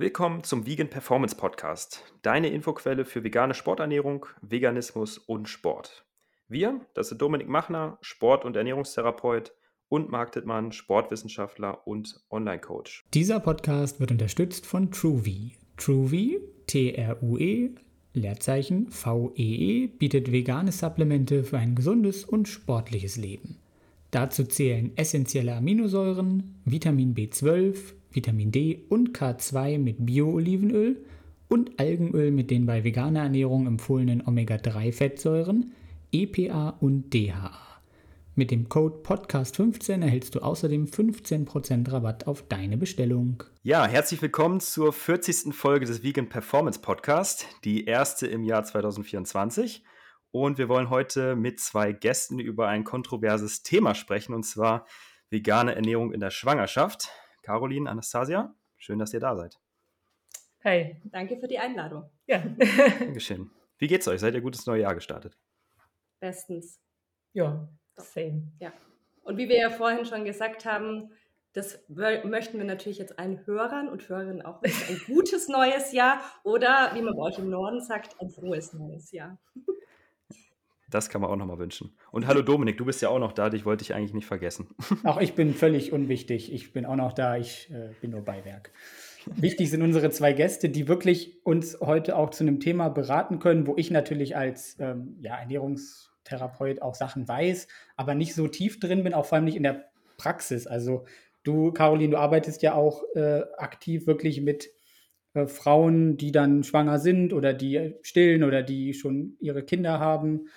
Willkommen zum Vegan Performance Podcast, deine Infoquelle für vegane Sporternährung, Veganismus und Sport. Wir, das sind Dominik Machner, Sport- und Ernährungstherapeut und Marc Dittmann, Sportwissenschaftler und Online-Coach. Dieser Podcast wird unterstützt von TrueV. TrueV, T-R-U-E, Leerzeichen V-E-E, -E, bietet vegane Supplemente für ein gesundes und sportliches Leben. Dazu zählen essentielle Aminosäuren, Vitamin B12, Vitamin D und K2 mit Bio-Olivenöl und Algenöl mit den bei veganer Ernährung empfohlenen Omega-3-Fettsäuren, EPA und DHA. Mit dem Code Podcast15 erhältst du außerdem 15% Rabatt auf deine Bestellung. Ja, herzlich willkommen zur 40. Folge des Vegan Performance Podcast, die erste im Jahr 2024. Und wir wollen heute mit zwei Gästen über ein kontroverses Thema sprechen, und zwar vegane Ernährung in der Schwangerschaft. Caroline, Anastasia, schön, dass ihr da seid. Hey, danke für die Einladung. Ja. Dankeschön. Wie geht's euch? Seid ihr gutes neue Jahr gestartet? Bestens. Ja, same. Ja. Und wie wir ja vorhin schon gesagt haben, das möchten wir natürlich jetzt allen Hörern und Hörerinnen auch ein gutes neues Jahr oder, wie man bei euch im Norden sagt, ein frohes neues Jahr. Das kann man auch nochmal wünschen. Und hallo Dominik, du bist ja auch noch da, dich wollte ich eigentlich nicht vergessen. Auch ich bin völlig unwichtig. Ich bin auch noch da, ich äh, bin nur Beiwerk. Wichtig sind unsere zwei Gäste, die wirklich uns heute auch zu einem Thema beraten können, wo ich natürlich als ähm, ja, Ernährungstherapeut auch Sachen weiß, aber nicht so tief drin bin, auch vor allem nicht in der Praxis. Also du, Caroline, du arbeitest ja auch äh, aktiv wirklich mit äh, Frauen, die dann schwanger sind oder die stillen oder die schon ihre Kinder haben.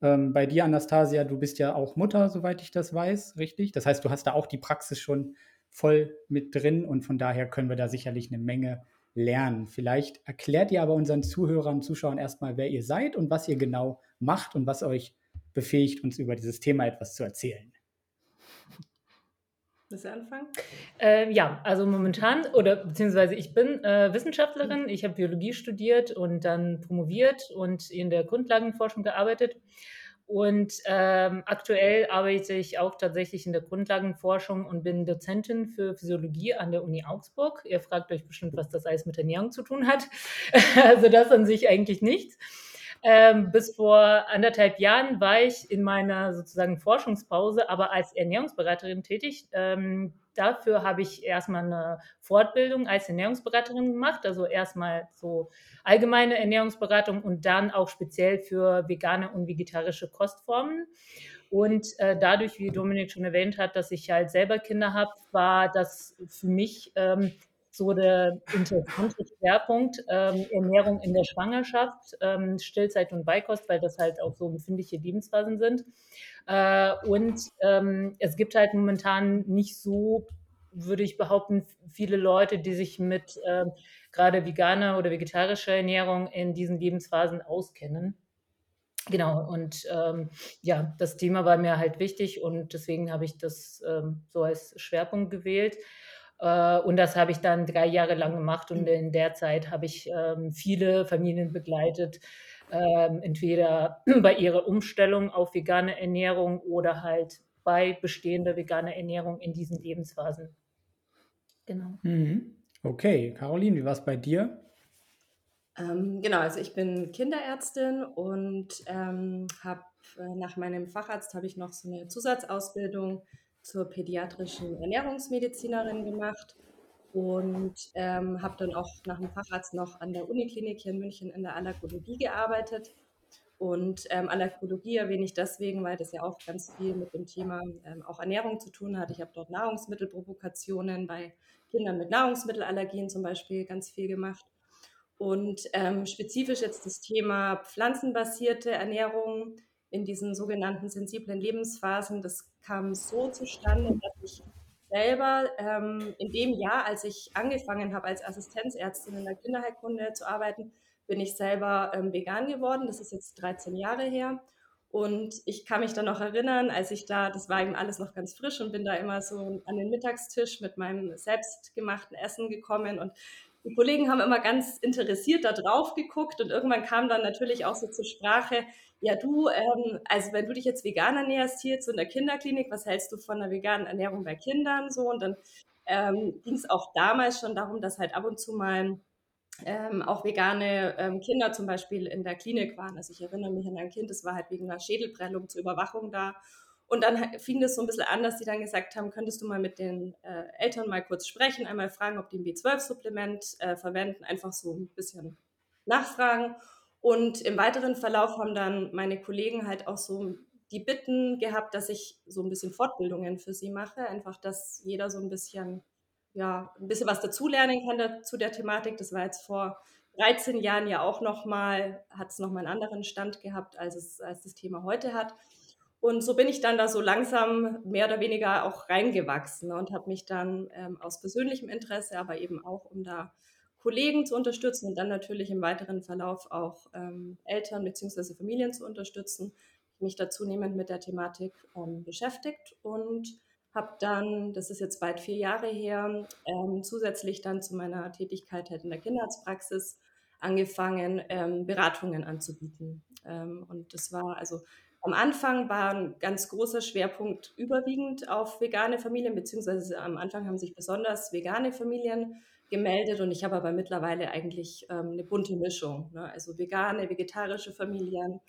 Ähm, bei dir, Anastasia, du bist ja auch Mutter, soweit ich das weiß, richtig? Das heißt, du hast da auch die Praxis schon voll mit drin und von daher können wir da sicherlich eine Menge lernen. Vielleicht erklärt ihr aber unseren Zuhörern und Zuschauern erstmal, wer ihr seid und was ihr genau macht und was euch befähigt, uns über dieses Thema etwas zu erzählen. Willst du anfangen? Äh, ja, also momentan, oder beziehungsweise ich bin äh, Wissenschaftlerin, ich habe Biologie studiert und dann promoviert und in der Grundlagenforschung gearbeitet. Und ähm, aktuell arbeite ich auch tatsächlich in der Grundlagenforschung und bin Dozentin für Physiologie an der Uni Augsburg. Ihr fragt euch bestimmt, was das alles mit Ernährung zu tun hat. also das an sich eigentlich nichts. Ähm, bis vor anderthalb Jahren war ich in meiner sozusagen Forschungspause, aber als Ernährungsberaterin tätig. Ähm, dafür habe ich erstmal eine Fortbildung als Ernährungsberaterin gemacht, also erstmal so allgemeine Ernährungsberatung und dann auch speziell für vegane und vegetarische Kostformen. Und äh, dadurch, wie Dominik schon erwähnt hat, dass ich halt selber Kinder habe, war das für mich ähm, so der interessante Schwerpunkt ähm, Ernährung in der Schwangerschaft, ähm, Stillzeit und Beikost, weil das halt auch so befindliche Lebensphasen sind. Äh, und ähm, es gibt halt momentan nicht so, würde ich behaupten, viele Leute, die sich mit äh, gerade veganer oder vegetarischer Ernährung in diesen Lebensphasen auskennen. Genau, und ähm, ja, das Thema war mir halt wichtig und deswegen habe ich das ähm, so als Schwerpunkt gewählt. Äh, und das habe ich dann drei Jahre lang gemacht und in der Zeit habe ich ähm, viele Familien begleitet, ähm, entweder bei ihrer Umstellung auf vegane Ernährung oder halt bei bestehender veganer Ernährung in diesen Lebensphasen. Genau. Mhm. Okay, Caroline, wie war es bei dir? Ähm, genau, also ich bin Kinderärztin und ähm, habe äh, nach meinem Facharzt habe ich noch so eine Zusatzausbildung zur pädiatrischen Ernährungsmedizinerin gemacht und ähm, habe dann auch nach dem Facharzt noch an der Uniklinik hier in München in der Allergologie gearbeitet. Und ähm, Allergologie erwähne ich deswegen, weil das ja auch ganz viel mit dem Thema ähm, auch Ernährung zu tun hat. Ich habe dort Nahrungsmittelprovokationen bei Kindern mit Nahrungsmittelallergien zum Beispiel ganz viel gemacht. Und ähm, spezifisch jetzt das Thema pflanzenbasierte Ernährung in diesen sogenannten sensiblen Lebensphasen, das kam so zustande, dass ich selber ähm, in dem Jahr, als ich angefangen habe, als Assistenzärztin in der Kinderheilkunde zu arbeiten, bin ich selber ähm, vegan geworden. Das ist jetzt 13 Jahre her. Und ich kann mich dann noch erinnern, als ich da, das war eben alles noch ganz frisch und bin da immer so an den Mittagstisch mit meinem selbstgemachten Essen gekommen und die Kollegen haben immer ganz interessiert da drauf geguckt und irgendwann kam dann natürlich auch so zur Sprache, ja du, ähm, also wenn du dich jetzt vegan ernährst hier in der Kinderklinik, was hältst du von einer veganen Ernährung bei Kindern so und dann ähm, ging es auch damals schon darum, dass halt ab und zu mal ähm, auch vegane ähm, Kinder zum Beispiel in der Klinik waren. Also ich erinnere mich an ein Kind, das war halt wegen einer Schädelprellung zur Überwachung da. Und dann fing das so ein bisschen an, dass die dann gesagt haben, könntest du mal mit den äh, Eltern mal kurz sprechen, einmal fragen, ob die ein B12-Supplement äh, verwenden, einfach so ein bisschen nachfragen. Und im weiteren Verlauf haben dann meine Kollegen halt auch so die Bitten gehabt, dass ich so ein bisschen Fortbildungen für sie mache, einfach, dass jeder so ein bisschen, ja, ein bisschen was dazulernen kann zu der Thematik. Das war jetzt vor 13 Jahren ja auch nochmal, hat es nochmal einen anderen Stand gehabt, als es als das Thema heute hat. Und so bin ich dann da so langsam mehr oder weniger auch reingewachsen und habe mich dann ähm, aus persönlichem Interesse, aber eben auch um da Kollegen zu unterstützen und dann natürlich im weiteren Verlauf auch ähm, Eltern bzw. Familien zu unterstützen, mich da zunehmend mit der Thematik ähm, beschäftigt und habe dann, das ist jetzt bald vier Jahre her, ähm, zusätzlich dann zu meiner Tätigkeit halt in der Kinderarztpraxis angefangen, ähm, Beratungen anzubieten. Ähm, und das war also am Anfang war ein ganz großer Schwerpunkt überwiegend auf vegane Familien, beziehungsweise am Anfang haben sich besonders vegane Familien gemeldet und ich habe aber mittlerweile eigentlich ähm, eine bunte Mischung. Ne? Also vegane, vegetarische Familien,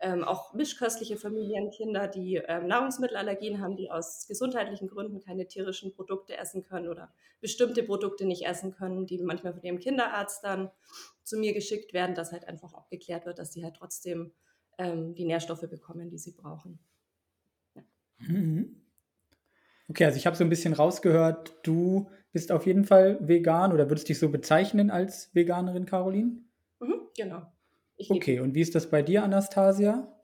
ähm, auch mischköstliche Familien, Kinder, die ähm, Nahrungsmittelallergien haben, die aus gesundheitlichen Gründen keine tierischen Produkte essen können oder bestimmte Produkte nicht essen können, die manchmal von ihrem Kinderarzt dann zu mir geschickt werden, dass halt einfach abgeklärt wird, dass sie halt trotzdem ähm, die Nährstoffe bekommen, die sie brauchen. Ja. Mhm. Okay, also ich habe so ein bisschen rausgehört, du bist auf jeden Fall vegan oder würdest dich so bezeichnen als Veganerin, Caroline? Mhm, genau. Ich okay, und wie ist das bei dir, Anastasia?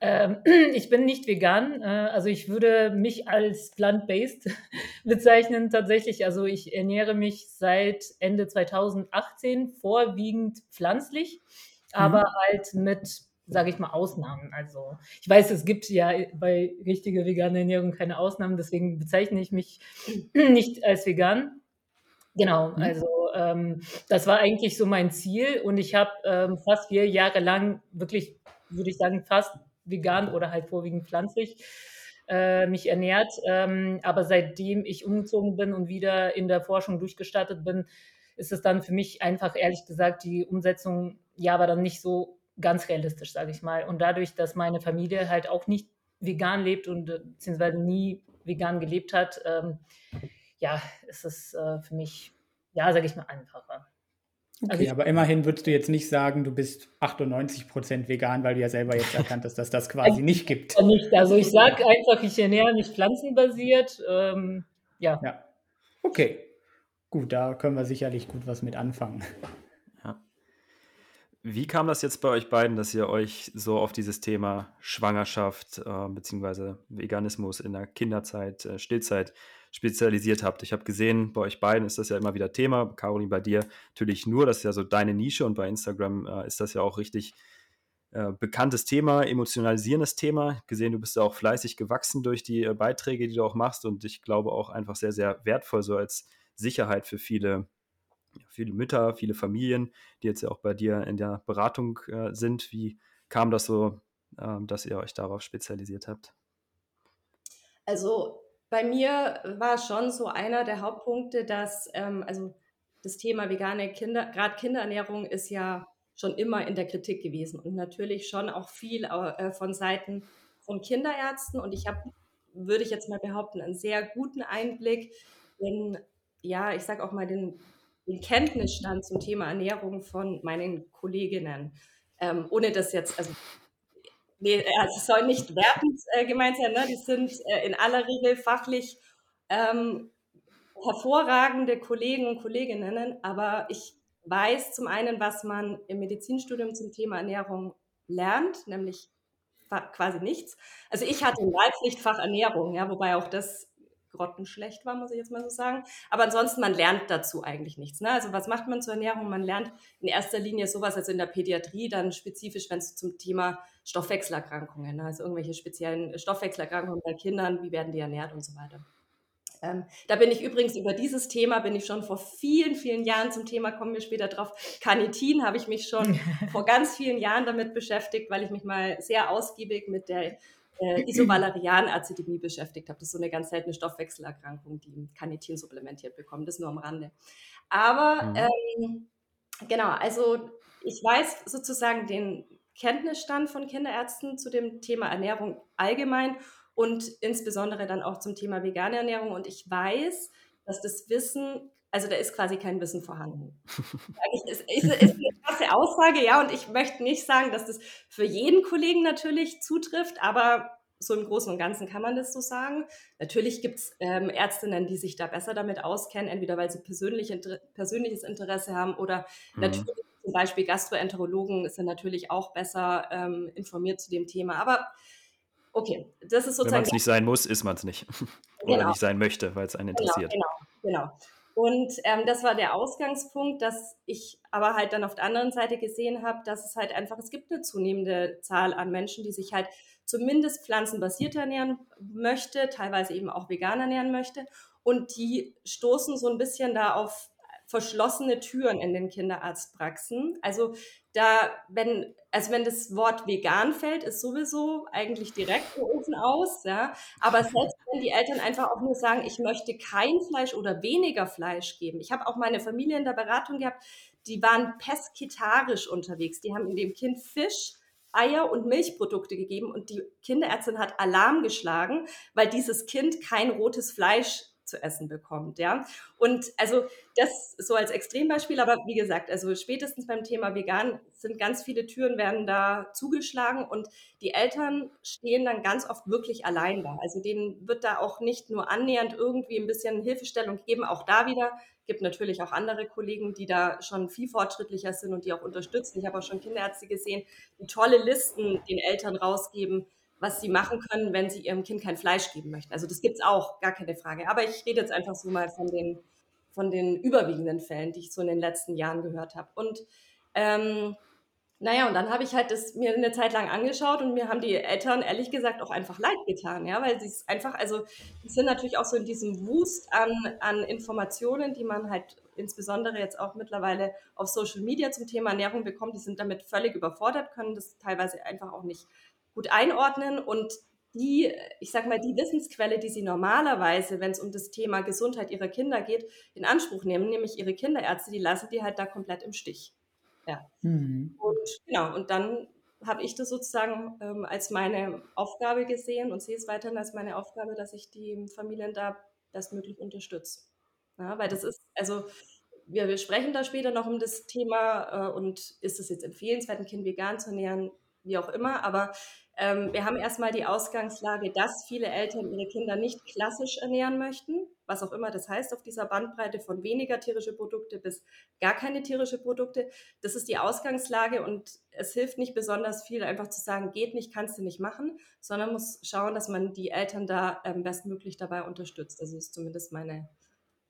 Ähm, ich bin nicht vegan, äh, also ich würde mich als plant-based bezeichnen tatsächlich. Also ich ernähre mich seit Ende 2018 vorwiegend pflanzlich, mhm. aber halt mit sage ich mal, Ausnahmen. Also ich weiß, es gibt ja bei richtiger veganer Ernährung keine Ausnahmen, deswegen bezeichne ich mich nicht als vegan. Genau, mhm. also ähm, das war eigentlich so mein Ziel und ich habe ähm, fast vier Jahre lang wirklich, würde ich sagen, fast vegan oder halt vorwiegend pflanzlich äh, mich ernährt. Ähm, aber seitdem ich umgezogen bin und wieder in der Forschung durchgestartet bin, ist es dann für mich einfach ehrlich gesagt die Umsetzung ja aber dann nicht so ganz realistisch, sage ich mal. Und dadurch, dass meine Familie halt auch nicht vegan lebt und äh, beziehungsweise nie vegan gelebt hat, ähm, ja, ist es äh, für mich, ja, sage ich mal, einfacher. Okay, also ich, aber immerhin würdest du jetzt nicht sagen, du bist 98 Prozent vegan, weil du ja selber jetzt erkannt hast, dass das quasi nicht gibt. Nicht. Also ich sage einfach, ich ernähre mich pflanzenbasiert. Ähm, ja. ja. Okay. Gut, da können wir sicherlich gut was mit anfangen. Wie kam das jetzt bei euch beiden, dass ihr euch so auf dieses Thema Schwangerschaft äh, bzw. Veganismus in der Kinderzeit, äh, Stillzeit spezialisiert habt? Ich habe gesehen, bei euch beiden ist das ja immer wieder Thema. Caroline, bei dir natürlich nur, das ist ja so deine Nische und bei Instagram äh, ist das ja auch richtig äh, bekanntes Thema, emotionalisierendes Thema. Gesehen, du bist ja auch fleißig gewachsen durch die äh, Beiträge, die du auch machst und ich glaube auch einfach sehr, sehr wertvoll so als Sicherheit für viele viele Mütter, viele Familien, die jetzt ja auch bei dir in der Beratung äh, sind. Wie kam das so, äh, dass ihr euch darauf spezialisiert habt? Also bei mir war schon so einer der Hauptpunkte, dass ähm, also das Thema vegane Kinder, gerade Kinderernährung ist ja schon immer in der Kritik gewesen und natürlich schon auch viel äh, von Seiten von Kinderärzten und ich habe, würde ich jetzt mal behaupten, einen sehr guten Einblick in, ja, ich sage auch mal den den Kenntnisstand zum Thema Ernährung von meinen Kolleginnen. Ähm, ohne das jetzt, also, nee, also es soll nicht wertend äh, gemeint sein, ne? die sind äh, in aller Regel fachlich ähm, hervorragende Kollegen und Kolleginnen, aber ich weiß zum einen, was man im Medizinstudium zum Thema Ernährung lernt, nämlich quasi nichts. Also ich hatte ein Wahlpflichtfach Ernährung, ja, wobei auch das grottenschlecht war, muss ich jetzt mal so sagen. Aber ansonsten, man lernt dazu eigentlich nichts. Ne? Also was macht man zur Ernährung? Man lernt in erster Linie sowas, also in der Pädiatrie, dann spezifisch, wenn es zum Thema Stoffwechselerkrankungen, ne? also irgendwelche speziellen Stoffwechselerkrankungen bei Kindern, wie werden die ernährt und so weiter. Ähm, da bin ich übrigens über dieses Thema, bin ich schon vor vielen, vielen Jahren zum Thema, kommen wir später drauf, Carnitin habe ich mich schon vor ganz vielen Jahren damit beschäftigt, weil ich mich mal sehr ausgiebig mit der äh, Isovalerian-Azidemie beschäftigt habe. Das ist so eine ganz seltene Stoffwechselerkrankung, die Carnitin supplementiert bekommen. Das nur am Rande. Aber mhm. ähm, genau, also ich weiß sozusagen den Kenntnisstand von Kinderärzten zu dem Thema Ernährung allgemein und insbesondere dann auch zum Thema vegane Ernährung. Und ich weiß, dass das Wissen also da ist quasi kein Wissen vorhanden. Es ist, ist, eine krasse Aussage, ja, und ich möchte nicht sagen, dass das für jeden Kollegen natürlich zutrifft, aber so im Großen und Ganzen kann man das so sagen. Natürlich gibt es ähm, Ärztinnen, die sich da besser damit auskennen, entweder weil sie persönlich, inter persönliches Interesse haben oder mhm. natürlich zum Beispiel Gastroenterologen sind natürlich auch besser ähm, informiert zu dem Thema. Aber okay, das ist sozusagen. Wenn man es nicht sein muss, ist man es nicht. Oder genau. nicht sein möchte, weil es einen genau, interessiert. Genau, genau. genau. Und ähm, das war der Ausgangspunkt, dass ich aber halt dann auf der anderen Seite gesehen habe, dass es halt einfach, es gibt eine zunehmende Zahl an Menschen, die sich halt zumindest pflanzenbasiert ernähren möchte, teilweise eben auch vegan ernähren möchte. Und die stoßen so ein bisschen da auf verschlossene Türen in den Kinderarztpraxen. Also da, wenn, also wenn das Wort vegan fällt, ist sowieso eigentlich direkt der Ofen aus, ja. Aber selbst wenn die Eltern einfach auch nur sagen, ich möchte kein Fleisch oder weniger Fleisch geben. Ich habe auch meine Familie in der Beratung gehabt, die waren pesketarisch unterwegs. Die haben dem Kind Fisch, Eier und Milchprodukte gegeben und die Kinderärztin hat Alarm geschlagen, weil dieses Kind kein rotes Fleisch zu essen bekommt, ja. Und also das so als Extrembeispiel, aber wie gesagt, also spätestens beim Thema vegan sind ganz viele Türen werden da zugeschlagen und die Eltern stehen dann ganz oft wirklich allein da. Also denen wird da auch nicht nur annähernd irgendwie ein bisschen Hilfestellung gegeben, auch da wieder gibt natürlich auch andere Kollegen, die da schon viel fortschrittlicher sind und die auch unterstützen. Ich habe auch schon Kinderärzte gesehen, die tolle Listen den Eltern rausgeben, was sie machen können, wenn sie ihrem Kind kein Fleisch geben möchten. Also das gibt es auch, gar keine Frage. Aber ich rede jetzt einfach so mal von den, von den überwiegenden Fällen, die ich so in den letzten Jahren gehört habe. Und ähm, naja, und dann habe ich halt das mir eine Zeit lang angeschaut und mir haben die Eltern ehrlich gesagt auch einfach leid getan, ja, weil sie es einfach, also die sind natürlich auch so in diesem Wust an, an Informationen, die man halt insbesondere jetzt auch mittlerweile auf Social Media zum Thema Ernährung bekommt, die sind damit völlig überfordert, können das teilweise einfach auch nicht gut einordnen und die, ich sag mal, die Wissensquelle, die sie normalerweise, wenn es um das Thema Gesundheit ihrer Kinder geht, in Anspruch nehmen, nämlich ihre Kinderärzte, die lassen die halt da komplett im Stich. Ja. Mhm. Und genau, und dann habe ich das sozusagen ähm, als meine Aufgabe gesehen und sehe es weiterhin als meine Aufgabe, dass ich die Familien da bestmöglich unterstütze. Ja, weil das ist, also wir, wir sprechen da später noch um das Thema äh, und ist es jetzt empfehlenswert, ein Kind vegan zu ernähren? wie auch immer. Aber ähm, wir haben erstmal die Ausgangslage, dass viele Eltern ihre Kinder nicht klassisch ernähren möchten, was auch immer das heißt auf dieser Bandbreite von weniger tierische Produkte bis gar keine tierische Produkte. Das ist die Ausgangslage und es hilft nicht besonders viel, einfach zu sagen, geht nicht, kannst du nicht machen, sondern muss schauen, dass man die Eltern da ähm, bestmöglich dabei unterstützt. Das ist zumindest meine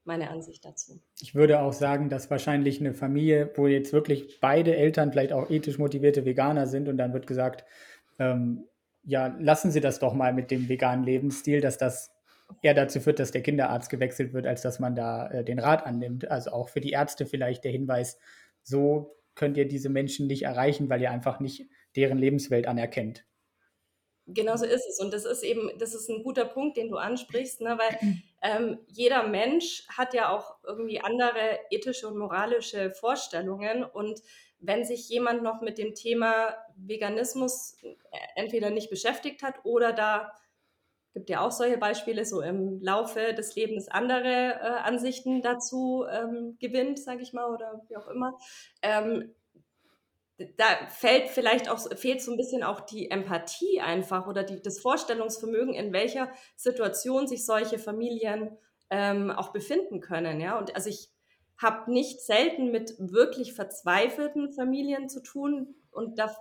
meine Ansicht dazu. Ich würde auch sagen, dass wahrscheinlich eine Familie, wo jetzt wirklich beide Eltern vielleicht auch ethisch motivierte Veganer sind und dann wird gesagt, ähm, ja, lassen Sie das doch mal mit dem veganen Lebensstil, dass das eher dazu führt, dass der Kinderarzt gewechselt wird, als dass man da äh, den Rat annimmt. Also auch für die Ärzte vielleicht der Hinweis, so könnt ihr diese Menschen nicht erreichen, weil ihr einfach nicht deren Lebenswelt anerkennt. Genau so ist es. Und das ist eben, das ist ein guter Punkt, den du ansprichst, ne? weil ähm, jeder Mensch hat ja auch irgendwie andere ethische und moralische Vorstellungen. Und wenn sich jemand noch mit dem Thema Veganismus äh, entweder nicht beschäftigt hat oder da gibt ja auch solche Beispiele, so im Laufe des Lebens andere äh, Ansichten dazu ähm, gewinnt, sage ich mal, oder wie auch immer, ähm, da fällt vielleicht auch, fehlt so ein bisschen auch die Empathie einfach oder die, das Vorstellungsvermögen, in welcher Situation sich solche Familien ähm, auch befinden können. Ja? Und also ich habe nicht selten mit wirklich verzweifelten Familien zu tun und da,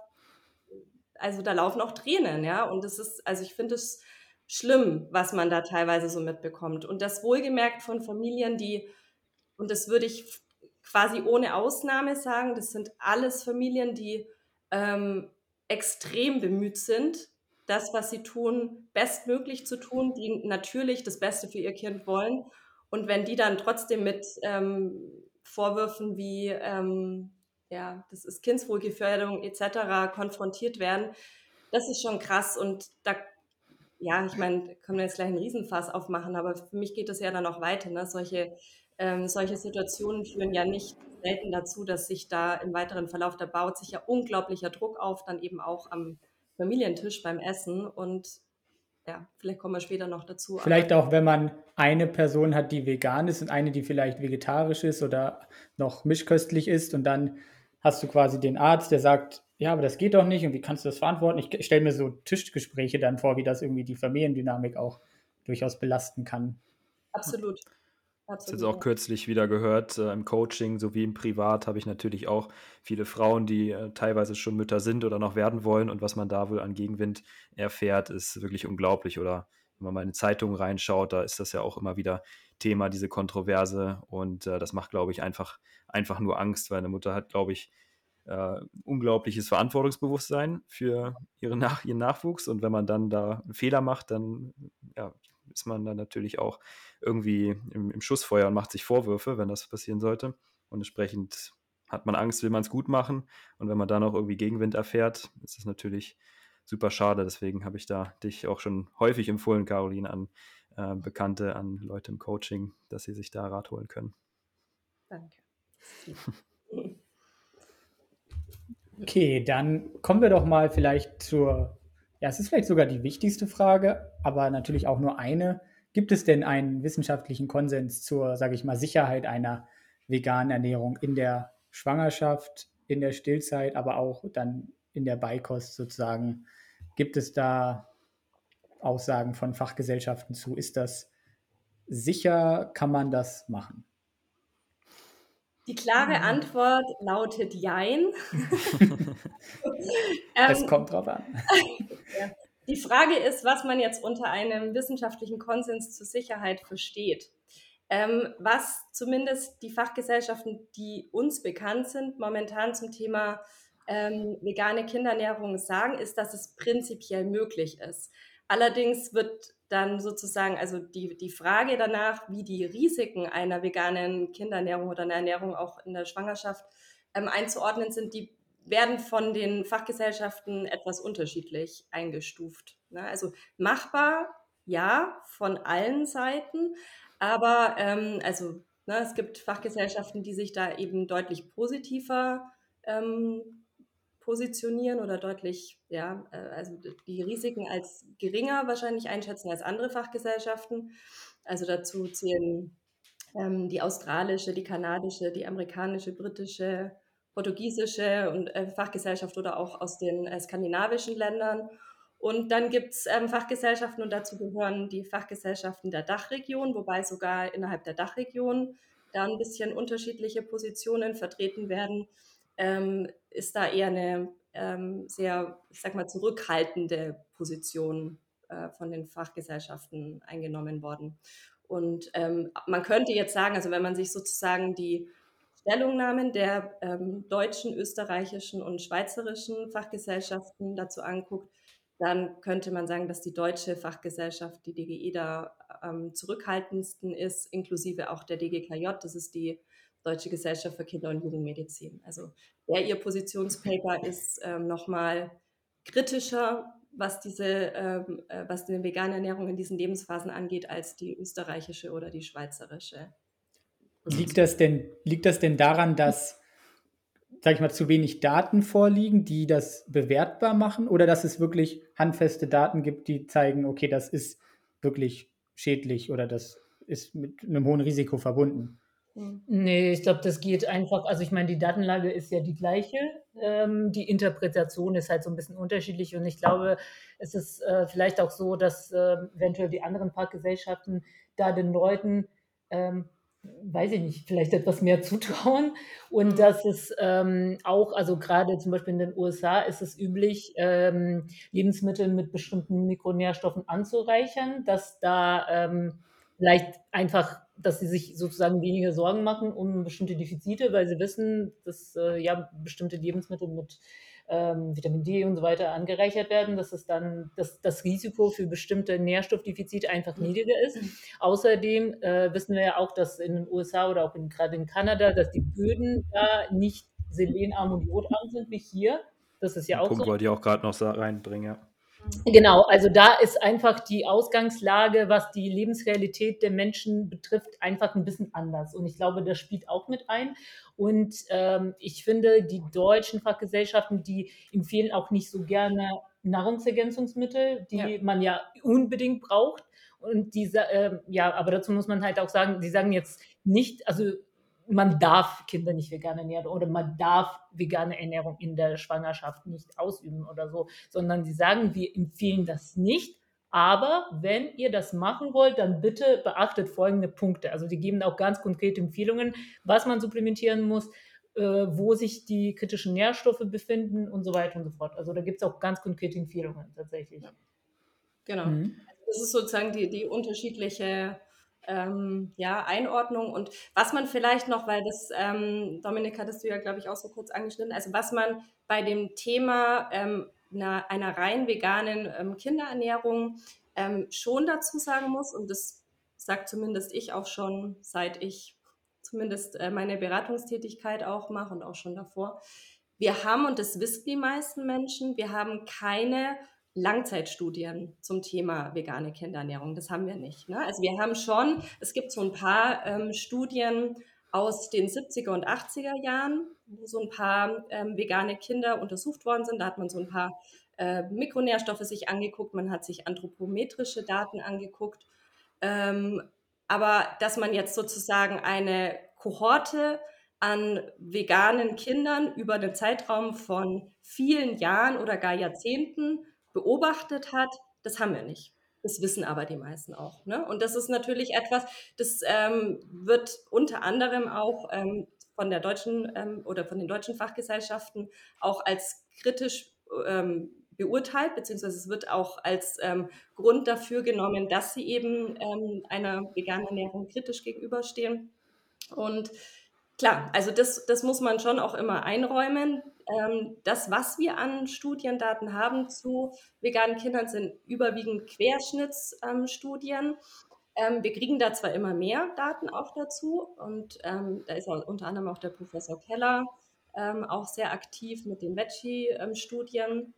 also da laufen auch Tränen, ja. Und das ist, also ich finde es schlimm, was man da teilweise so mitbekommt. Und das wohlgemerkt von Familien, die, und das würde ich quasi ohne Ausnahme sagen, das sind alles Familien, die ähm, extrem bemüht sind, das, was sie tun, bestmöglich zu tun, die natürlich das Beste für ihr Kind wollen. Und wenn die dann trotzdem mit ähm, Vorwürfen wie, ähm, ja, das ist Kindswohlgefährdung etc. konfrontiert werden, das ist schon krass. Und da ja, ich meine, können wir jetzt gleich einen Riesenfass aufmachen, aber für mich geht das ja dann auch weiter. Ne? Solche, ähm, solche Situationen führen ja nicht selten dazu, dass sich da im weiteren Verlauf, da baut sich ja unglaublicher Druck auf, dann eben auch am Familientisch beim Essen und ja, vielleicht kommen wir später noch dazu. Vielleicht auch, wenn man eine Person hat, die vegan ist und eine, die vielleicht vegetarisch ist oder noch mischköstlich ist und dann hast du quasi den Arzt, der sagt, ja, aber das geht doch nicht und wie kannst du das verantworten? Ich stelle mir so Tischgespräche dann vor, wie das irgendwie die Familiendynamik auch durchaus belasten kann. Absolut. Das jetzt auch kürzlich wieder gehört, äh, im Coaching sowie im Privat habe ich natürlich auch viele Frauen, die äh, teilweise schon Mütter sind oder noch werden wollen. Und was man da wohl an Gegenwind erfährt, ist wirklich unglaublich. Oder wenn man mal in Zeitungen reinschaut, da ist das ja auch immer wieder Thema, diese Kontroverse. Und äh, das macht, glaube ich, einfach, einfach nur Angst, weil eine Mutter hat, glaube ich, äh, unglaubliches Verantwortungsbewusstsein für ihre Nach ihren Nachwuchs. Und wenn man dann da einen Fehler macht, dann ja, ist man dann natürlich auch irgendwie im, im Schussfeuer und macht sich Vorwürfe, wenn das passieren sollte. Und entsprechend hat man Angst, will man es gut machen. Und wenn man dann auch irgendwie Gegenwind erfährt, ist das natürlich super schade. Deswegen habe ich da dich auch schon häufig empfohlen, Caroline, an äh, Bekannte, an Leute im Coaching, dass sie sich da Rat holen können. Danke. Okay, dann kommen wir doch mal vielleicht zur ja, es ist vielleicht sogar die wichtigste Frage, aber natürlich auch nur eine. Gibt es denn einen wissenschaftlichen Konsens zur, sage ich mal, Sicherheit einer veganen Ernährung in der Schwangerschaft, in der Stillzeit, aber auch dann in der Beikost sozusagen? Gibt es da Aussagen von Fachgesellschaften zu? Ist das sicher? Kann man das machen? Die klare mhm. Antwort lautet Jein. es kommt drauf an. Die Frage ist, was man jetzt unter einem wissenschaftlichen Konsens zur Sicherheit versteht. Ähm, was zumindest die Fachgesellschaften, die uns bekannt sind, momentan zum Thema ähm, vegane Kinderernährung sagen, ist, dass es prinzipiell möglich ist. Allerdings wird dann sozusagen, also die, die Frage danach, wie die Risiken einer veganen Kinderernährung oder einer Ernährung auch in der Schwangerschaft ähm, einzuordnen sind, die werden von den Fachgesellschaften etwas unterschiedlich eingestuft. Ne? Also machbar, ja, von allen Seiten, aber ähm, also ne, es gibt Fachgesellschaften, die sich da eben deutlich positiver ähm, positionieren oder deutlich, ja, äh, also die Risiken als geringer wahrscheinlich einschätzen als andere Fachgesellschaften. Also dazu zählen ähm, die australische, die kanadische, die amerikanische, britische, portugiesische und äh, Fachgesellschaft oder auch aus den äh, skandinavischen Ländern. Und dann gibt es ähm, Fachgesellschaften und dazu gehören die Fachgesellschaften der Dachregion, wobei sogar innerhalb der Dachregion da ein bisschen unterschiedliche Positionen vertreten werden ähm, ist da eher eine ähm, sehr, ich sag mal, zurückhaltende Position äh, von den Fachgesellschaften eingenommen worden. Und ähm, man könnte jetzt sagen, also wenn man sich sozusagen die Stellungnahmen der ähm, deutschen, österreichischen und schweizerischen Fachgesellschaften dazu anguckt, dann könnte man sagen, dass die deutsche Fachgesellschaft, die DGE, da am zurückhaltendsten ist, inklusive auch der DGKJ. Das ist die Deutsche Gesellschaft für Kinder- und Jugendmedizin. Also der ihr Positionspaper ist ähm, nochmal kritischer, was diese, ähm, äh, was die vegane Ernährung in diesen Lebensphasen angeht, als die österreichische oder die schweizerische. Liegt das denn, liegt das denn daran, dass, sag ich mal, zu wenig Daten vorliegen, die das bewertbar machen, oder dass es wirklich handfeste Daten gibt, die zeigen, okay, das ist wirklich schädlich oder das ist mit einem hohen Risiko verbunden? Nee, ich glaube, das geht einfach, also ich meine, die Datenlage ist ja die gleiche. Ähm, die Interpretation ist halt so ein bisschen unterschiedlich und ich glaube, es ist äh, vielleicht auch so, dass äh, eventuell die anderen Parkgesellschaften da den Leuten, ähm, weiß ich nicht, vielleicht etwas mehr zutrauen und mhm. dass es ähm, auch, also gerade zum Beispiel in den USA ist es üblich, ähm, Lebensmittel mit bestimmten Mikronährstoffen anzureichern, dass da ähm, vielleicht einfach dass sie sich sozusagen weniger Sorgen machen um bestimmte Defizite, weil sie wissen, dass äh, ja bestimmte Lebensmittel mit ähm, Vitamin D und so weiter angereichert werden, dass es dann dass das Risiko für bestimmte Nährstoffdefizite einfach niedriger ist. Außerdem äh, wissen wir ja auch, dass in den USA oder auch in, gerade in Kanada, dass die Böden da nicht selenarm und jodarm sind wie hier. Das ist ja auch Punkt so. wollte ich auch gerade noch reinbringen, ja. Genau, also da ist einfach die Ausgangslage, was die Lebensrealität der Menschen betrifft, einfach ein bisschen anders. Und ich glaube, das spielt auch mit ein. Und ähm, ich finde, die deutschen Fachgesellschaften, die empfehlen auch nicht so gerne Nahrungsergänzungsmittel, die ja. man ja unbedingt braucht. Und diese, äh, ja, aber dazu muss man halt auch sagen, die sagen jetzt nicht, also man darf Kinder nicht vegan ernähren oder man darf vegane Ernährung in der Schwangerschaft nicht ausüben oder so, sondern sie sagen, wir empfehlen das nicht. Aber wenn ihr das machen wollt, dann bitte beachtet folgende Punkte. Also die geben auch ganz konkrete Empfehlungen, was man supplementieren muss, äh, wo sich die kritischen Nährstoffe befinden und so weiter und so fort. Also da gibt es auch ganz konkrete Empfehlungen tatsächlich. Genau. Mhm. Das ist sozusagen die, die unterschiedliche ähm, ja, Einordnung und was man vielleicht noch, weil das, ähm, Dominik, hattest du ja, glaube ich, auch so kurz angeschnitten, also was man bei dem Thema ähm, einer, einer rein veganen ähm, Kinderernährung ähm, schon dazu sagen muss, und das sagt zumindest ich auch schon, seit ich zumindest äh, meine Beratungstätigkeit auch mache und auch schon davor, wir haben, und das wissen die meisten Menschen, wir haben keine Langzeitstudien zum Thema vegane Kinderernährung. Das haben wir nicht. Ne? Also wir haben schon, es gibt so ein paar ähm, Studien aus den 70er und 80er Jahren, wo so ein paar ähm, vegane Kinder untersucht worden sind. Da hat man so ein paar äh, Mikronährstoffe sich angeguckt, man hat sich anthropometrische Daten angeguckt. Ähm, aber dass man jetzt sozusagen eine Kohorte an veganen Kindern über den Zeitraum von vielen Jahren oder gar Jahrzehnten beobachtet hat, das haben wir nicht. Das wissen aber die meisten auch. Ne? Und das ist natürlich etwas, das ähm, wird unter anderem auch ähm, von der deutschen ähm, oder von den deutschen Fachgesellschaften auch als kritisch ähm, beurteilt, beziehungsweise es wird auch als ähm, Grund dafür genommen, dass sie eben ähm, einer veganen Ernährung kritisch gegenüberstehen. Und klar, also das, das muss man schon auch immer einräumen. Ähm, das, was wir an Studiendaten haben zu veganen Kindern, sind überwiegend Querschnittsstudien. Ähm, wir kriegen da zwar immer mehr Daten auch dazu und ähm, da ist auch unter anderem auch der Professor Keller ähm, auch sehr aktiv mit den Veggie-Studien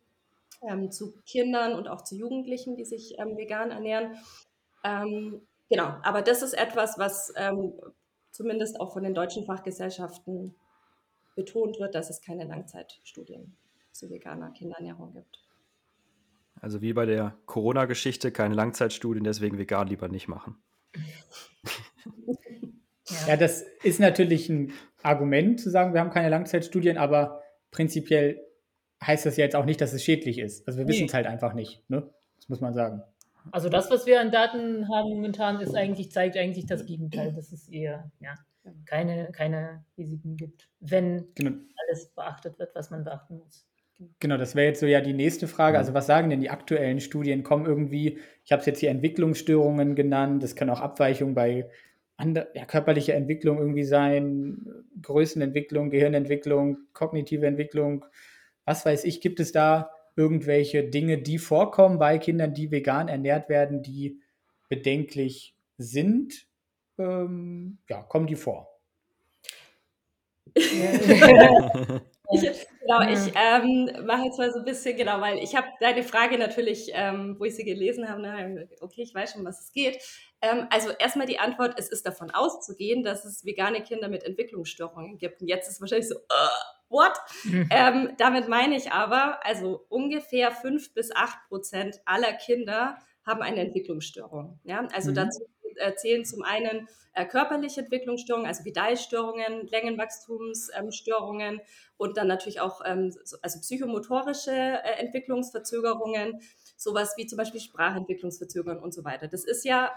ähm, zu Kindern und auch zu Jugendlichen, die sich ähm, vegan ernähren. genau, aber das ist etwas, was zumindest auch von den deutschen Fachgesellschaften betont wird, dass es keine Langzeitstudien zu veganer Kinderernährung gibt. Also wie bei der Corona-Geschichte, keine Langzeitstudien, deswegen vegan lieber nicht machen. Ja, das ist natürlich ein Argument zu sagen, wir haben keine Langzeitstudien, aber prinzipiell heißt das ja jetzt auch nicht, dass es schädlich ist. Also wir wissen es halt einfach nicht, ne? Das muss man sagen. Also das, was wir an Daten haben momentan, ist eigentlich, zeigt eigentlich das Gegenteil. Das ist eher, ja, keine, keine Risiken gibt, wenn genau. alles beachtet wird, was man beachten muss. Genau, das wäre jetzt so ja die nächste Frage. Also was sagen denn die aktuellen Studien? Kommen irgendwie, ich habe es jetzt hier Entwicklungsstörungen genannt, das können auch Abweichungen bei ander, ja, körperlicher Entwicklung irgendwie sein, Größenentwicklung, Gehirnentwicklung, kognitive Entwicklung, was weiß ich, gibt es da irgendwelche Dinge, die vorkommen bei Kindern, die vegan ernährt werden, die bedenklich sind? Ähm, ja, kommen die vor. ich, genau, ich ähm, mache jetzt mal so ein bisschen, genau, weil ich habe deine Frage natürlich, ähm, wo ich sie gelesen habe, ne, okay, ich weiß schon, was es geht. Ähm, also erstmal die Antwort, es ist davon auszugehen, dass es vegane Kinder mit Entwicklungsstörungen gibt. Und jetzt ist wahrscheinlich so, uh, what? Mhm. Damit meine ich aber, also ungefähr fünf bis acht Prozent aller Kinder haben eine Entwicklungsstörung. Ja? Also mhm. dazu zählen zum einen äh, körperliche Entwicklungsstörungen, also Vidalstörungen, Längenwachstumsstörungen ähm, und dann natürlich auch ähm, so, also psychomotorische äh, Entwicklungsverzögerungen, sowas wie zum Beispiel Sprachentwicklungsverzögerungen und so weiter. Das ist ja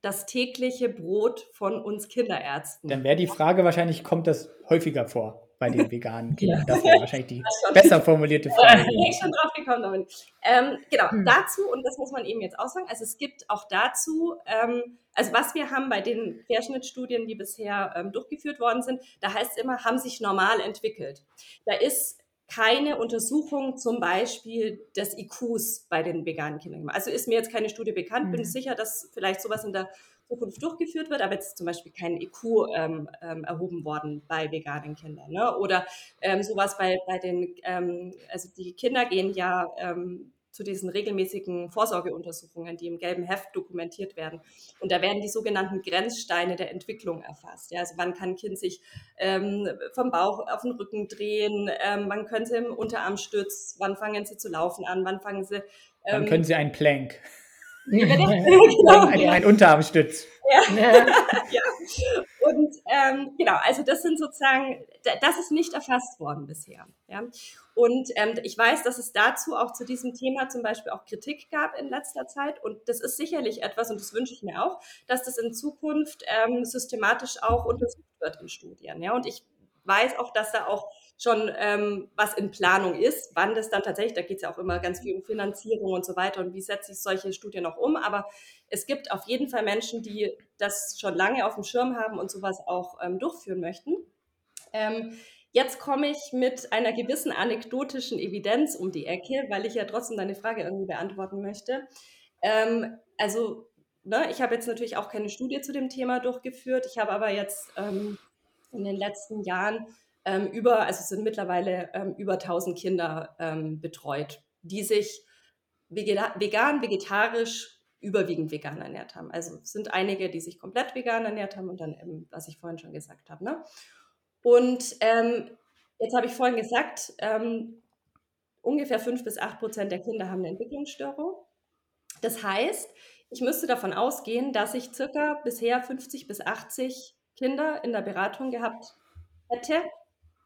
das tägliche Brot von uns Kinderärzten. Dann wäre die Frage wahrscheinlich, kommt das häufiger vor? Bei den veganen Kindern. Das wäre wahrscheinlich die besser formulierte Frage. bin ich schon drauf gekommen, Dominik. Ähm, genau, hm. dazu, und das muss man eben jetzt auch sagen, also es gibt auch dazu, ähm, also was wir haben bei den Querschnittstudien, die bisher ähm, durchgeführt worden sind, da heißt es immer, haben sich normal entwickelt. Da ist keine Untersuchung zum Beispiel des IQs bei den veganen Kindern. Also ist mir jetzt keine Studie bekannt, bin mhm. sicher, dass vielleicht sowas in der Zukunft durchgeführt wird, aber jetzt ist zum Beispiel kein IQ ähm, ähm, erhoben worden bei veganen Kindern. Ne? Oder ähm, sowas bei, bei den, ähm, also die Kinder gehen ja ähm, zu diesen regelmäßigen Vorsorgeuntersuchungen, die im gelben Heft dokumentiert werden. Und da werden die sogenannten Grenzsteine der Entwicklung erfasst. Ja, also wann kann ein Kind sich ähm, vom Bauch auf den Rücken drehen, ähm, wann können sie im Unterarmstütz, wann fangen sie zu laufen an, wann fangen sie... Ähm, wann können sie einen Plank? genau. ein, ein Unterarmstütz. Ja. ja. Und ähm, genau, also das sind sozusagen, das ist nicht erfasst worden bisher. Ja. Und ähm, ich weiß, dass es dazu auch zu diesem Thema zum Beispiel auch Kritik gab in letzter Zeit. Und das ist sicherlich etwas, und das wünsche ich mir auch, dass das in Zukunft ähm, systematisch auch untersucht wird in Studien. Ja. Und ich weiß auch, dass da auch schon ähm, was in Planung ist, wann das dann tatsächlich, da geht es ja auch immer ganz viel um Finanzierung und so weiter und wie setze ich solche Studien noch um. Aber es gibt auf jeden Fall Menschen, die das schon lange auf dem Schirm haben und sowas auch ähm, durchführen möchten. Ähm, jetzt komme ich mit einer gewissen anekdotischen Evidenz um die Ecke, weil ich ja trotzdem deine Frage irgendwie beantworten möchte. Ähm, also, ne, ich habe jetzt natürlich auch keine Studie zu dem Thema durchgeführt. Ich habe aber jetzt ähm, in den letzten Jahren ähm, über, also es sind mittlerweile ähm, über 1000 Kinder ähm, betreut, die sich vegan, vegetarisch, überwiegend vegan ernährt haben. Also es sind einige, die sich komplett vegan ernährt haben und dann eben, was ich vorhin schon gesagt habe. Ne? Und ähm, jetzt habe ich vorhin gesagt, ähm, ungefähr 5 bis 8 Prozent der Kinder haben eine Entwicklungsstörung. Das heißt, ich müsste davon ausgehen, dass ich circa bisher 50 bis 80 Kinder in der Beratung gehabt hätte,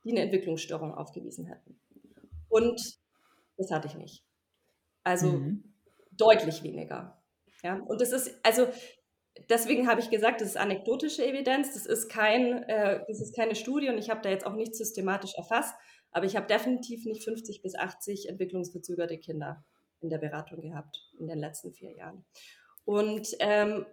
die eine Entwicklungsstörung aufgewiesen hätten. Und das hatte ich nicht. Also mhm. deutlich weniger. Ja, und das ist, also deswegen habe ich gesagt, das ist anekdotische Evidenz, das ist, kein, äh, das ist keine Studie und ich habe da jetzt auch nicht systematisch erfasst, aber ich habe definitiv nicht 50 bis 80 entwicklungsverzögerte Kinder in der Beratung gehabt in den letzten vier Jahren. Und ähm,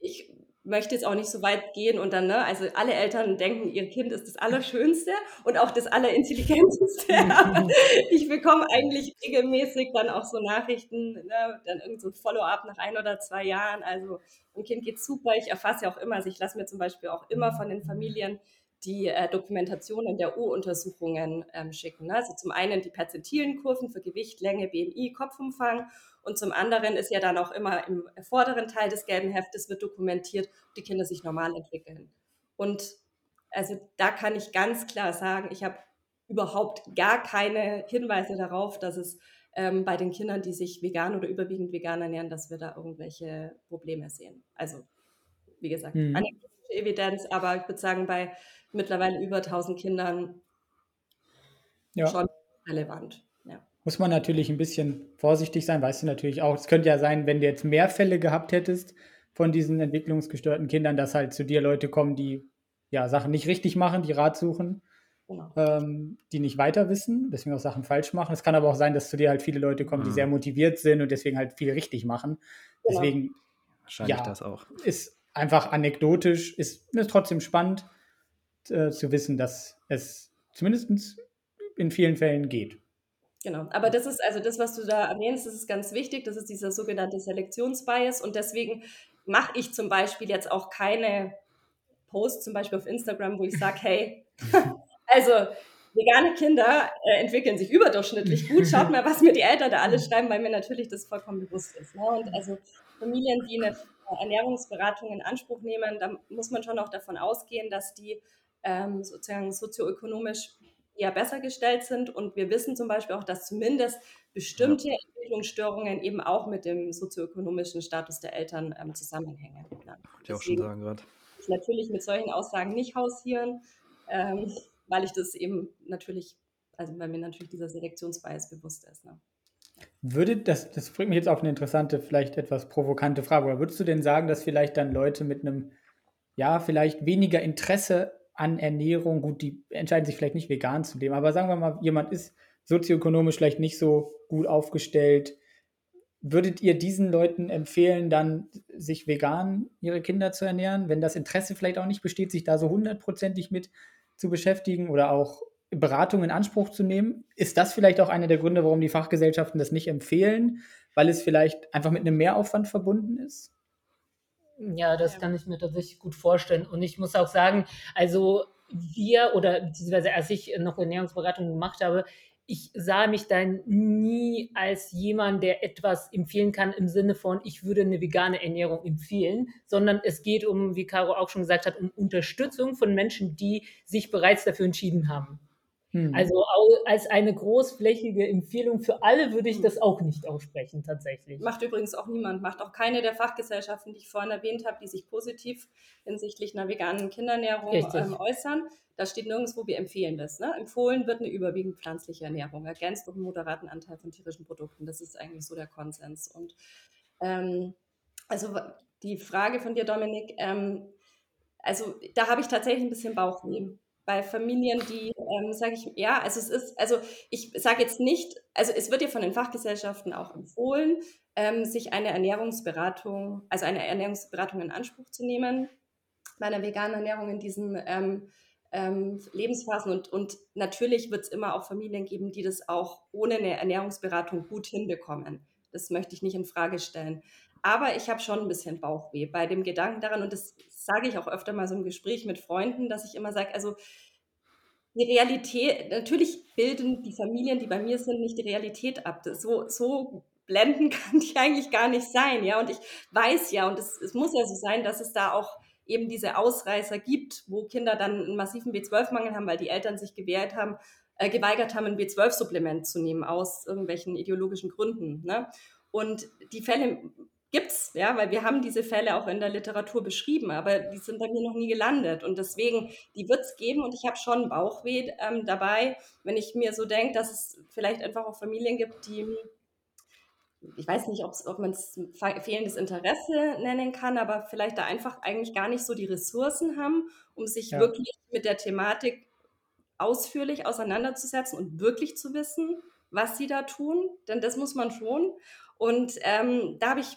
ich möchte jetzt auch nicht so weit gehen und dann, ne, also alle Eltern denken, ihr Kind ist das Allerschönste und auch das Allerintelligenteste. ich bekomme eigentlich regelmäßig dann auch so Nachrichten, ne, dann irgend so ein Follow-up nach ein oder zwei Jahren. Also, ein Kind geht super. Ich erfasse ja auch immer, also ich lasse mir zum Beispiel auch immer von den Familien die äh, Dokumentationen der U-Untersuchungen ähm, schicken. Ne? Also zum einen die perzentilen Kurven für Gewicht, Länge, BMI, Kopfumfang und zum anderen ist ja dann auch immer im vorderen Teil des gelben Heftes wird dokumentiert, ob die Kinder sich normal entwickeln. Und also da kann ich ganz klar sagen, ich habe überhaupt gar keine Hinweise darauf, dass es ähm, bei den Kindern, die sich vegan oder überwiegend vegan ernähren, dass wir da irgendwelche Probleme sehen. Also wie gesagt, mhm. anekdotische Evidenz, aber ich würde sagen, bei mittlerweile über 1000 Kindern ja. schon relevant. Muss man natürlich ein bisschen vorsichtig sein, weißt du natürlich auch. Es könnte ja sein, wenn du jetzt mehr Fälle gehabt hättest von diesen entwicklungsgestörten Kindern, dass halt zu dir Leute kommen, die ja Sachen nicht richtig machen, die Rat suchen, genau. ähm, die nicht weiter wissen, deswegen auch Sachen falsch machen. Es kann aber auch sein, dass zu dir halt viele Leute kommen, die mhm. sehr motiviert sind und deswegen halt viel richtig machen. Genau. Deswegen wahrscheinlich ja, das auch. Ist einfach anekdotisch, ist, ist trotzdem spannend äh, zu wissen, dass es zumindest in vielen Fällen geht. Genau, aber das ist also das, was du da erwähnst, das ist ganz wichtig. Das ist dieser sogenannte Selektionsbias und deswegen mache ich zum Beispiel jetzt auch keine Posts, zum Beispiel auf Instagram, wo ich sage, hey, also vegane Kinder äh, entwickeln sich überdurchschnittlich gut. Schaut mal, was mir die Eltern da alle schreiben, weil mir natürlich das vollkommen bewusst ist. Ne? Und also Familien, die eine Ernährungsberatung in Anspruch nehmen, da muss man schon auch davon ausgehen, dass die ähm, sozusagen sozioökonomisch eher besser gestellt sind. Und wir wissen zum Beispiel auch, dass zumindest bestimmte ja. Entwicklungsstörungen eben auch mit dem sozioökonomischen Status der Eltern ähm, zusammenhängen. Ja, ich auch schon sagen gerade. Natürlich mit solchen Aussagen nicht hausieren, ähm, weil ich das eben natürlich, also weil mir natürlich dieser Selektionsbias bewusst ist. Ne? Würde das, das bringt mich jetzt auf eine interessante, vielleicht etwas provokante Frage, aber würdest du denn sagen, dass vielleicht dann Leute mit einem, ja, vielleicht weniger Interesse an Ernährung, gut, die entscheiden sich vielleicht nicht vegan zu leben, aber sagen wir mal, jemand ist sozioökonomisch vielleicht nicht so gut aufgestellt. Würdet ihr diesen Leuten empfehlen, dann sich vegan ihre Kinder zu ernähren, wenn das Interesse vielleicht auch nicht besteht, sich da so hundertprozentig mit zu beschäftigen oder auch Beratung in Anspruch zu nehmen? Ist das vielleicht auch einer der Gründe, warum die Fachgesellschaften das nicht empfehlen, weil es vielleicht einfach mit einem Mehraufwand verbunden ist? Ja, das kann ich mir tatsächlich gut vorstellen. Und ich muss auch sagen, also wir oder beziehungsweise als ich noch Ernährungsberatung gemacht habe, ich sah mich dann nie als jemand, der etwas empfehlen kann im Sinne von, ich würde eine vegane Ernährung empfehlen, sondern es geht um, wie Caro auch schon gesagt hat, um Unterstützung von Menschen, die sich bereits dafür entschieden haben. Hm. Also als eine großflächige Empfehlung für alle würde ich das auch nicht aussprechen, tatsächlich. Macht übrigens auch niemand, macht auch keine der Fachgesellschaften, die ich vorhin erwähnt habe, die sich positiv hinsichtlich einer veganen Kindernährung ähm, äußern. Da steht nirgendwo, wir empfehlen das. Ne? Empfohlen wird eine überwiegend pflanzliche Ernährung, ergänzt durch einen moderaten Anteil von tierischen Produkten. Das ist eigentlich so der Konsens. Und ähm, also die Frage von dir, Dominik, ähm, also da habe ich tatsächlich ein bisschen Bauchweh bei Familien, die, ähm, sage ich, ja, also es ist, also ich sage jetzt nicht, also es wird ja von den Fachgesellschaften auch empfohlen, ähm, sich eine Ernährungsberatung, also eine Ernährungsberatung in Anspruch zu nehmen bei einer veganen Ernährung in diesen ähm, ähm Lebensphasen. Und, und natürlich wird es immer auch Familien geben, die das auch ohne eine Ernährungsberatung gut hinbekommen. Das möchte ich nicht in Frage stellen. Aber ich habe schon ein bisschen Bauchweh bei dem Gedanken daran, und das sage ich auch öfter mal so im Gespräch mit Freunden, dass ich immer sage, also die Realität, natürlich bilden die Familien, die bei mir sind, nicht die Realität ab. So, so blenden kann die eigentlich gar nicht sein, ja. Und ich weiß ja, und es, es muss ja so sein, dass es da auch eben diese Ausreißer gibt, wo Kinder dann einen massiven B12-Mangel haben, weil die Eltern sich gewehrt haben, äh, geweigert haben, ein B12-Supplement zu nehmen aus irgendwelchen ideologischen Gründen. Ne? Und die Fälle gibt's, ja, weil wir haben diese Fälle auch in der Literatur beschrieben, aber die sind bei mir noch nie gelandet und deswegen, die wird es geben und ich habe schon Bauchweh ähm, dabei, wenn ich mir so denke, dass es vielleicht einfach auch Familien gibt, die ich weiß nicht, ob man es fehlendes Interesse nennen kann, aber vielleicht da einfach eigentlich gar nicht so die Ressourcen haben, um sich ja. wirklich mit der Thematik ausführlich auseinanderzusetzen und wirklich zu wissen, was sie da tun, denn das muss man schon. Und ähm, da habe ich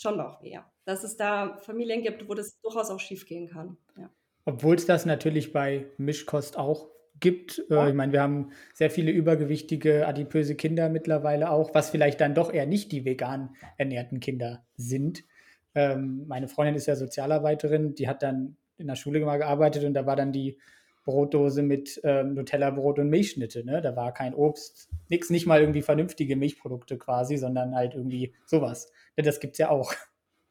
schon Bauchweh, ja. Dass es da Familien gibt, wo das durchaus auch schief gehen kann. Ja. Obwohl es das natürlich bei Mischkost auch gibt. Äh, ja. ich meine, wir haben sehr viele übergewichtige, adipöse Kinder mittlerweile auch, was vielleicht dann doch eher nicht die vegan ernährten Kinder sind. Ähm, meine Freundin ist ja Sozialarbeiterin, die hat dann in der Schule mal gearbeitet und da war dann die Brotdose mit ähm, Nutella-Brot und Milchschnitte. Ne? Da war kein Obst, nichts, nicht mal irgendwie vernünftige Milchprodukte quasi, sondern halt irgendwie sowas. Ne, das gibt es ja auch.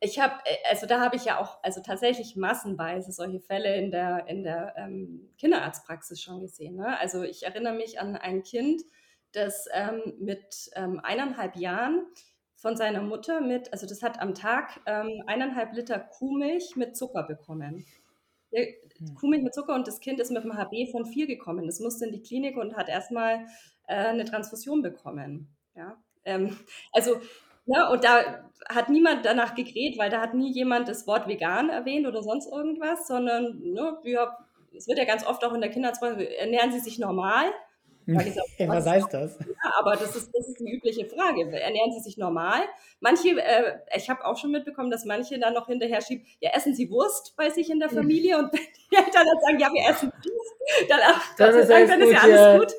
Ich habe, äh, also da habe ich ja auch, also tatsächlich massenweise solche Fälle in der, in der ähm, Kinderarztpraxis schon gesehen. Ne? Also ich erinnere mich an ein Kind, das ähm, mit ähm, eineinhalb Jahren von seiner Mutter mit, also das hat am Tag ähm, eineinhalb Liter Kuhmilch mit Zucker bekommen. Hm. Kuhmilch mit Zucker und das Kind ist mit einem HB von 4 gekommen. Das musste in die Klinik und hat erstmal äh, eine Transfusion bekommen. Ja? Ähm, also, ja, und da hat niemand danach gegräht, weil da hat nie jemand das Wort vegan erwähnt oder sonst irgendwas, sondern ne, wir, es wird ja ganz oft auch in der Kinderzeugung, ernähren sie sich normal. Sag, was heißt das? Ja, aber das ist, das ist die übliche Frage. Ernähren Sie sich normal? Manche, äh, ich habe auch schon mitbekommen, dass manche dann noch hinterher schieben, ja, essen Sie Wurst bei sich in der Familie? Und wenn die Eltern dann sagen, ja, wir essen Wurst, dann, ach, dann, ist, dann, dann ist ja alles ja. gut.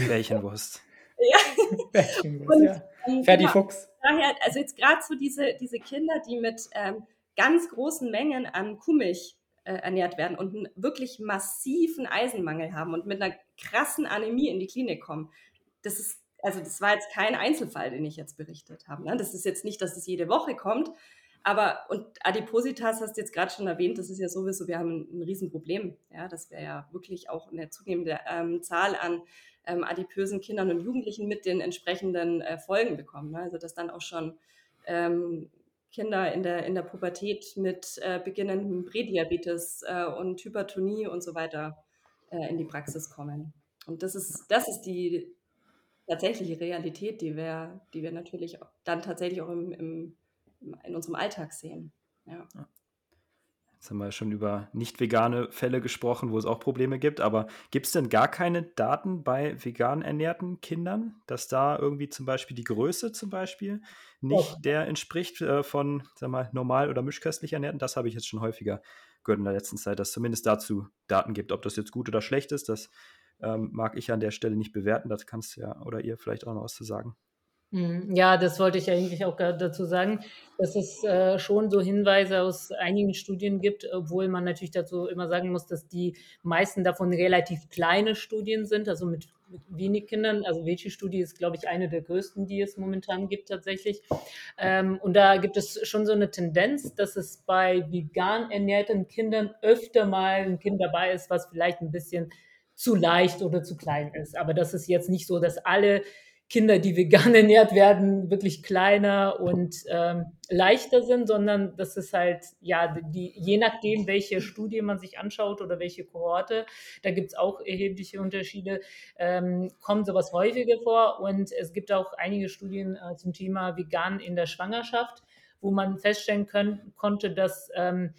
Bärchenwurst. Ja. Bärchenwurst, ja. Ähm, Ferdi genau, Fuchs. Daher, also jetzt gerade so diese, diese Kinder, die mit ähm, ganz großen Mengen an Kuhmilch äh, ernährt werden und einen wirklich massiven Eisenmangel haben und mit einer krassen Anämie in die Klinik kommen. Das ist, also das war jetzt kein Einzelfall, den ich jetzt berichtet habe. Ne? Das ist jetzt nicht, dass es jede Woche kommt, aber und Adipositas hast du jetzt gerade schon erwähnt, das ist ja sowieso, wir haben ein, ein Riesenproblem, ja, dass wir ja wirklich auch eine zunehmende ähm, Zahl an ähm, adipösen Kindern und Jugendlichen mit den entsprechenden äh, Folgen bekommen. Ne? Also dass dann auch schon ähm, Kinder in der, in der Pubertät mit äh, beginnendem Prädiabetes äh, und Hypertonie und so weiter äh, in die Praxis kommen. Und das ist, das ist die tatsächliche Realität, die wir, die wir natürlich dann tatsächlich auch im, im, in unserem Alltag sehen. Ja. Jetzt haben wir schon über nicht vegane Fälle gesprochen, wo es auch Probleme gibt. Aber gibt es denn gar keine Daten bei vegan ernährten Kindern, dass da irgendwie zum Beispiel die Größe zum Beispiel nicht oh. der entspricht äh, von, sag mal, normal oder mischköstlich ernährten? Das habe ich jetzt schon häufiger gehört in der letzten Zeit, dass es zumindest dazu Daten gibt. Ob das jetzt gut oder schlecht ist, das ähm, mag ich an der Stelle nicht bewerten. Das kannst du ja oder ihr vielleicht auch noch was zu sagen. Mhm. Ja, das wollte ich eigentlich auch dazu sagen, dass es äh, schon so Hinweise aus einigen Studien gibt, obwohl man natürlich dazu immer sagen muss, dass die meisten davon relativ kleine Studien sind, also mit, mit wenig Kindern. Also Veci-Studie ist, glaube ich, eine der größten, die es momentan gibt tatsächlich. Ähm, und da gibt es schon so eine Tendenz, dass es bei vegan ernährten Kindern öfter mal ein Kind dabei ist, was vielleicht ein bisschen zu leicht oder zu klein ist. Aber das ist jetzt nicht so, dass alle Kinder, die vegan ernährt werden, wirklich kleiner und ähm, leichter sind, sondern das ist halt, ja, die, je nachdem, welche Studie man sich anschaut oder welche Kohorte, da gibt es auch erhebliche Unterschiede, ähm, kommt sowas häufiger vor. Und es gibt auch einige Studien äh, zum Thema vegan in der Schwangerschaft, wo man feststellen können, konnte, dass ähm,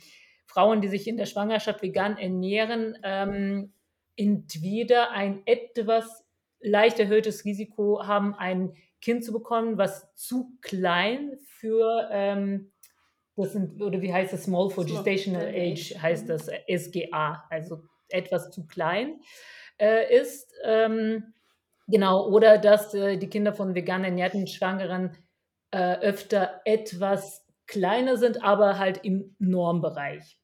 Frauen, die sich in der Schwangerschaft vegan ernähren, ähm, entweder ein etwas leicht erhöhtes Risiko haben, ein Kind zu bekommen, was zu klein für, ähm, das sind, oder wie heißt das, Small for Gestational Age heißt das, SGA, also etwas zu klein äh, ist. Ähm, genau, oder dass äh, die Kinder von vegan ernährten Schwangeren äh, öfter etwas kleiner sind, aber halt im Normbereich.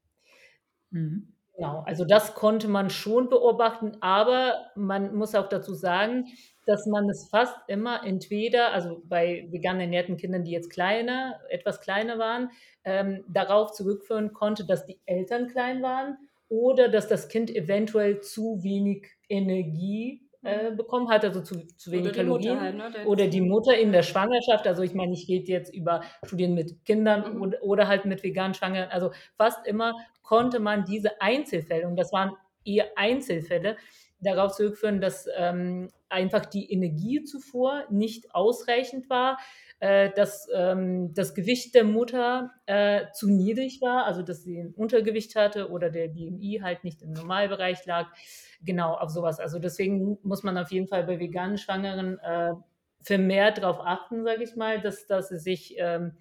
Mhm. Genau, also das konnte man schon beobachten, aber man muss auch dazu sagen, dass man es fast immer entweder, also bei vegan ernährten Kindern, die jetzt kleiner, etwas kleiner waren, ähm, darauf zurückführen konnte, dass die Eltern klein waren oder dass das Kind eventuell zu wenig Energie äh, bekommen hat, also zu, zu wenig oder Kalorien. Halt, ne? Oder die Mutter in der Schwangerschaft. Also ich meine, ich gehe jetzt über Studien mit Kindern mhm. oder, oder, halt mit veganen Schwangeren. Also fast immer konnte man diese Einzelfälle, und das waren eher Einzelfälle, darauf zurückführen, dass ähm, einfach die Energiezufuhr nicht ausreichend war, äh, dass ähm, das Gewicht der Mutter äh, zu niedrig war, also dass sie ein Untergewicht hatte oder der BMI halt nicht im Normalbereich lag. Genau, auf sowas. Also deswegen muss man auf jeden Fall bei veganen Schwangeren äh, vermehrt darauf achten, sage ich mal, dass, dass sie sich ähm,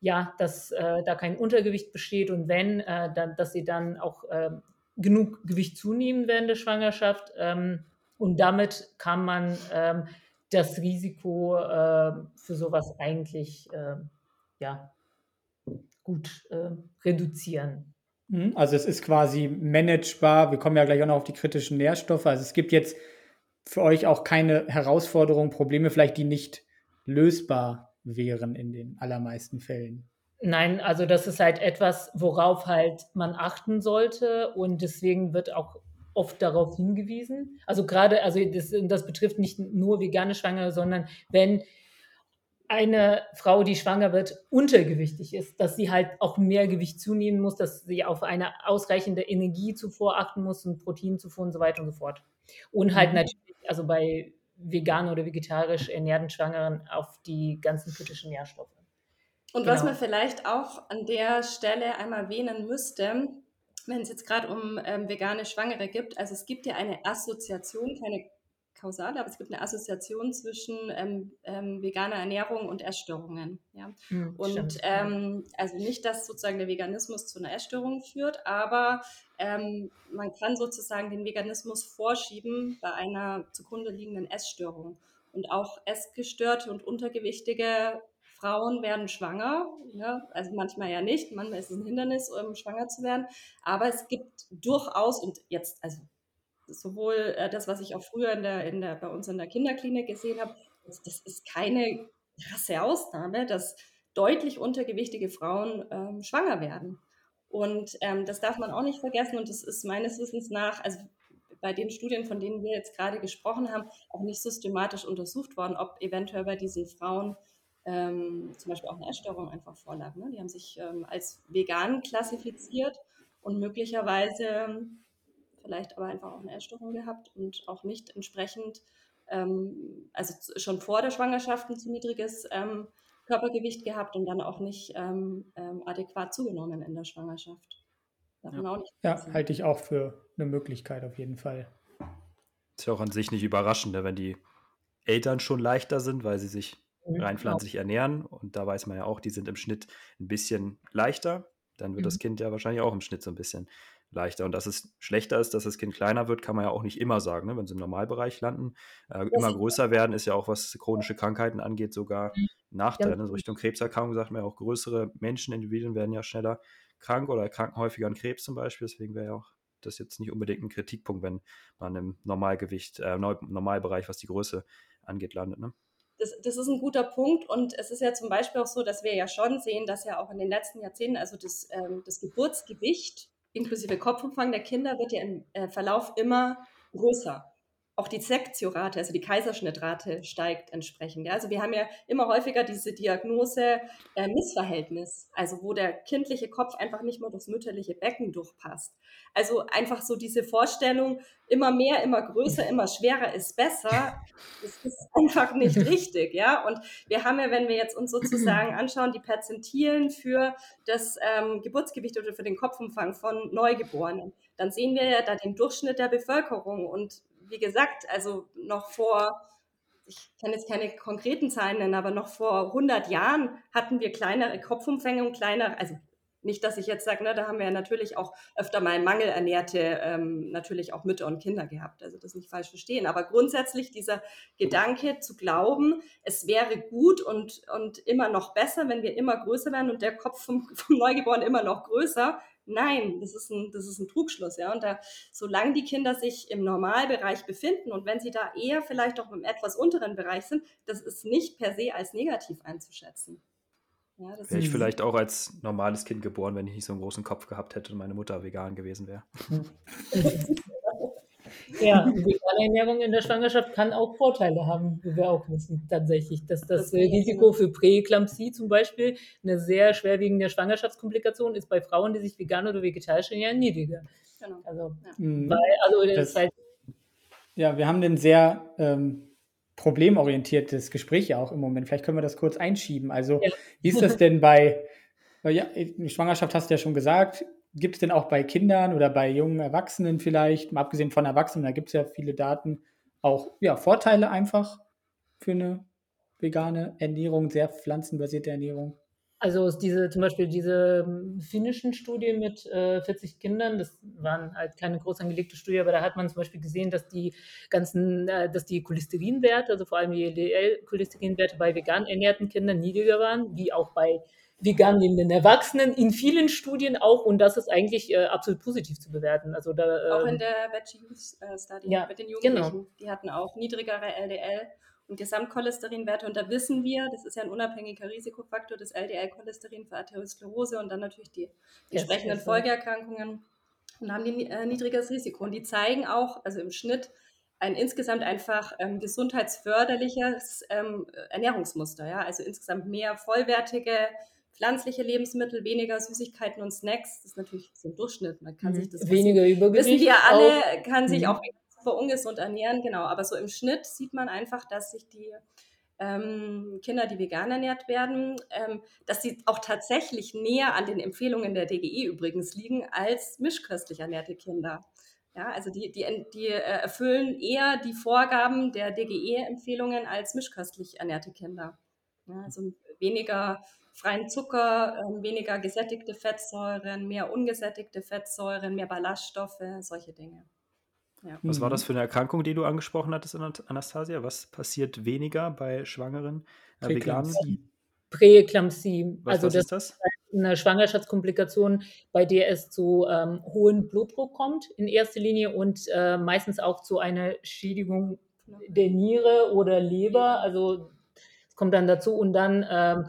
ja, dass äh, da kein Untergewicht besteht und wenn, äh, dann, dass sie dann auch äh, genug Gewicht zunehmen während der Schwangerschaft. Ähm, und damit kann man ähm, das Risiko äh, für sowas eigentlich äh, ja, gut äh, reduzieren. Mhm, also es ist quasi managebar. Wir kommen ja gleich auch noch auf die kritischen Nährstoffe. Also es gibt jetzt für euch auch keine Herausforderungen, Probleme vielleicht, die nicht lösbar wären in den allermeisten Fällen. Nein, also das ist halt etwas, worauf halt man achten sollte und deswegen wird auch oft darauf hingewiesen. Also gerade, also das, das betrifft nicht nur vegane Schwangere, sondern wenn eine Frau, die schwanger wird, untergewichtig ist, dass sie halt auch mehr Gewicht zunehmen muss, dass sie auf eine ausreichende Energiezufuhr achten muss und Proteinzufuhr und so weiter und so fort. Und halt mhm. natürlich, also bei vegan oder vegetarisch ernährten Schwangeren auf die ganzen kritischen Nährstoffe. Und genau. was man vielleicht auch an der Stelle einmal erwähnen müsste, wenn es jetzt gerade um ähm, vegane Schwangere gibt, also es gibt ja eine Assoziation, keine kausale, aber es gibt eine Assoziation zwischen ähm, ähm, veganer Ernährung und Essstörungen. Ja? Mhm, und ähm, also nicht, dass sozusagen der Veganismus zu einer Essstörung führt, aber ähm, man kann sozusagen den Veganismus vorschieben bei einer zugrunde liegenden Essstörung. Und auch essgestörte und untergewichtige Frauen werden schwanger, ja, also manchmal ja nicht, manchmal ist es ein Hindernis, um schwanger zu werden, aber es gibt durchaus und jetzt, also sowohl äh, das, was ich auch früher in der, in der, bei uns in der Kinderklinik gesehen habe, das, das ist keine krasse Ausnahme, dass deutlich untergewichtige Frauen ähm, schwanger werden. Und ähm, das darf man auch nicht vergessen und das ist meines Wissens nach, also bei den Studien, von denen wir jetzt gerade gesprochen haben, auch nicht systematisch untersucht worden, ob eventuell bei diesen Frauen ähm, zum Beispiel auch eine Essstörung einfach vorlag. Ne? Die haben sich ähm, als vegan klassifiziert und möglicherweise vielleicht aber einfach auch eine Essstörung gehabt und auch nicht entsprechend, ähm, also schon vor der Schwangerschaft ein zu niedriges ähm, Körpergewicht gehabt und dann auch nicht ähm, ähm, adäquat zugenommen in der Schwangerschaft. Darf ja. man auch nicht ja, halte ich auch für eine Möglichkeit auf jeden Fall. Ist ja auch an sich nicht überraschend, ne, wenn die Eltern schon leichter sind, weil sie sich rein pflanzlich genau. ernähren. Und da weiß man ja auch, die sind im Schnitt ein bisschen leichter. Dann wird mhm. das Kind ja wahrscheinlich auch im Schnitt so ein bisschen leichter. Und dass es schlechter ist, dass das Kind kleiner wird, kann man ja auch nicht immer sagen. Ne? Wenn sie im Normalbereich landen, äh, immer größer werden, ist ja auch, was chronische Krankheiten angeht, sogar ein Nachteil. Ne? So Richtung Krebserkrankung sagt man ja auch, größere Menschen, Individuen werden ja schneller krank oder erkranken häufiger an Krebs zum Beispiel. Deswegen wäre ja auch das jetzt nicht unbedingt ein Kritikpunkt, wenn man im Normalgewicht, äh, Normalbereich, was die Größe angeht, landet. Ne? Das, das, ist ein guter Punkt. Und es ist ja zum Beispiel auch so, dass wir ja schon sehen, dass ja auch in den letzten Jahrzehnten, also das, ähm, das Geburtsgewicht inklusive Kopfumfang der Kinder wird ja im äh, Verlauf immer größer auch die Sektiorate, also die Kaiserschnittrate steigt entsprechend. Ja. Also wir haben ja immer häufiger diese Diagnose äh, Missverhältnis, also wo der kindliche Kopf einfach nicht mehr durchs mütterliche Becken durchpasst. Also einfach so diese Vorstellung, immer mehr, immer größer, immer schwerer ist besser, das ist einfach nicht richtig. Ja. Und wir haben ja, wenn wir jetzt uns sozusagen anschauen, die Perzentilen für das ähm, Geburtsgewicht oder für den Kopfumfang von Neugeborenen, dann sehen wir ja da den Durchschnitt der Bevölkerung und wie gesagt, also noch vor, ich kann jetzt keine konkreten Zahlen nennen, aber noch vor 100 Jahren hatten wir kleinere Kopfumfänge und kleinere, also nicht, dass ich jetzt sage, ne, da haben wir ja natürlich auch öfter mal mangelernährte, ähm, natürlich auch Mütter und Kinder gehabt. Also das nicht falsch verstehen. Aber grundsätzlich dieser Gedanke zu glauben, es wäre gut und, und immer noch besser, wenn wir immer größer werden und der Kopf vom, vom Neugeborenen immer noch größer, Nein, das ist ein, das ist ein Trugschluss, ja. Und da, solange die Kinder sich im Normalbereich befinden und wenn sie da eher vielleicht auch im etwas unteren Bereich sind, das ist nicht per se als negativ einzuschätzen. Ja, wäre ich vielleicht auch als normales Kind geboren, wenn ich nicht so einen großen Kopf gehabt hätte und meine Mutter vegan gewesen wäre. Ja, vegane Ernährung in der Schwangerschaft kann auch Vorteile haben, wie wir auch wissen, tatsächlich. Dass das, das Risiko für Präeklampsie zum Beispiel eine sehr schwerwiegende Schwangerschaftskomplikation ist bei Frauen, die sich vegan oder vegetarisch ernähren, niedriger. Genau. Also, ja. Mhm. weil, also das, das heißt, ja, wir haben ein sehr ähm, problemorientiertes Gespräch ja auch im Moment. Vielleicht können wir das kurz einschieben. Also, ja. wie ist das denn bei, ja, Schwangerschaft hast du ja schon gesagt, gibt es denn auch bei Kindern oder bei jungen Erwachsenen vielleicht, mal abgesehen von Erwachsenen, da gibt es ja viele Daten, auch ja, Vorteile einfach für eine vegane Ernährung, sehr pflanzenbasierte Ernährung? Also diese, zum Beispiel diese ähm, finnischen Studien mit äh, 40 Kindern, das waren halt keine groß angelegte Studie, aber da hat man zum Beispiel gesehen, dass die ganzen, äh, dass die Cholesterinwerte, also vor allem die LDL-Cholesterinwerte bei vegan ernährten Kindern niedriger waren, wie auch bei vegan lebenden Erwachsenen in vielen Studien auch. Und das ist eigentlich äh, absolut positiv zu bewerten. Also da, äh, auch in ähm, der Veggie Youth äh, Study ja, mit den Jugendlichen, genau. die hatten auch niedrigere LDL und Gesamtcholesterinwerte. Und da wissen wir, das ist ja ein unabhängiger Risikofaktor, das LDL-Cholesterin für Arteriosklerose und dann natürlich die entsprechenden Folgeerkrankungen und haben die äh, niedriges Risiko. Und die zeigen auch, also im Schnitt ein insgesamt einfach ähm, gesundheitsförderliches ähm, Ernährungsmuster, ja, also insgesamt mehr vollwertige pflanzliche Lebensmittel, weniger Süßigkeiten und Snacks. Das ist natürlich so ein Durchschnitt. Man kann mhm. sich das weniger wissen, Übergewicht. Wissen wir alle, auch. kann sich mhm. auch super ungesund ernähren, genau. Aber so im Schnitt sieht man einfach, dass sich die ähm, Kinder, die vegan ernährt werden, ähm, dass sie auch tatsächlich näher an den Empfehlungen der DGE übrigens liegen als mischköstlich ernährte Kinder. Ja, also die, die, die äh, erfüllen eher die Vorgaben der DGE-Empfehlungen als mischköstlich ernährte Kinder. Ja, also weniger freien Zucker, ähm, weniger gesättigte Fettsäuren, mehr ungesättigte Fettsäuren, mehr Ballaststoffe, solche Dinge. Ja. Was war das für eine Erkrankung, die du angesprochen hattest, Anastasia? Was passiert weniger bei Schwangeren äh, Veganen? Präeklampsie. Was, also was das ist das? eine Schwangerschaftskomplikation, bei der es zu ähm, hohen Blutdruck kommt in erster Linie und äh, meistens auch zu einer Schädigung der Niere oder Leber. Also es kommt dann dazu und dann ähm,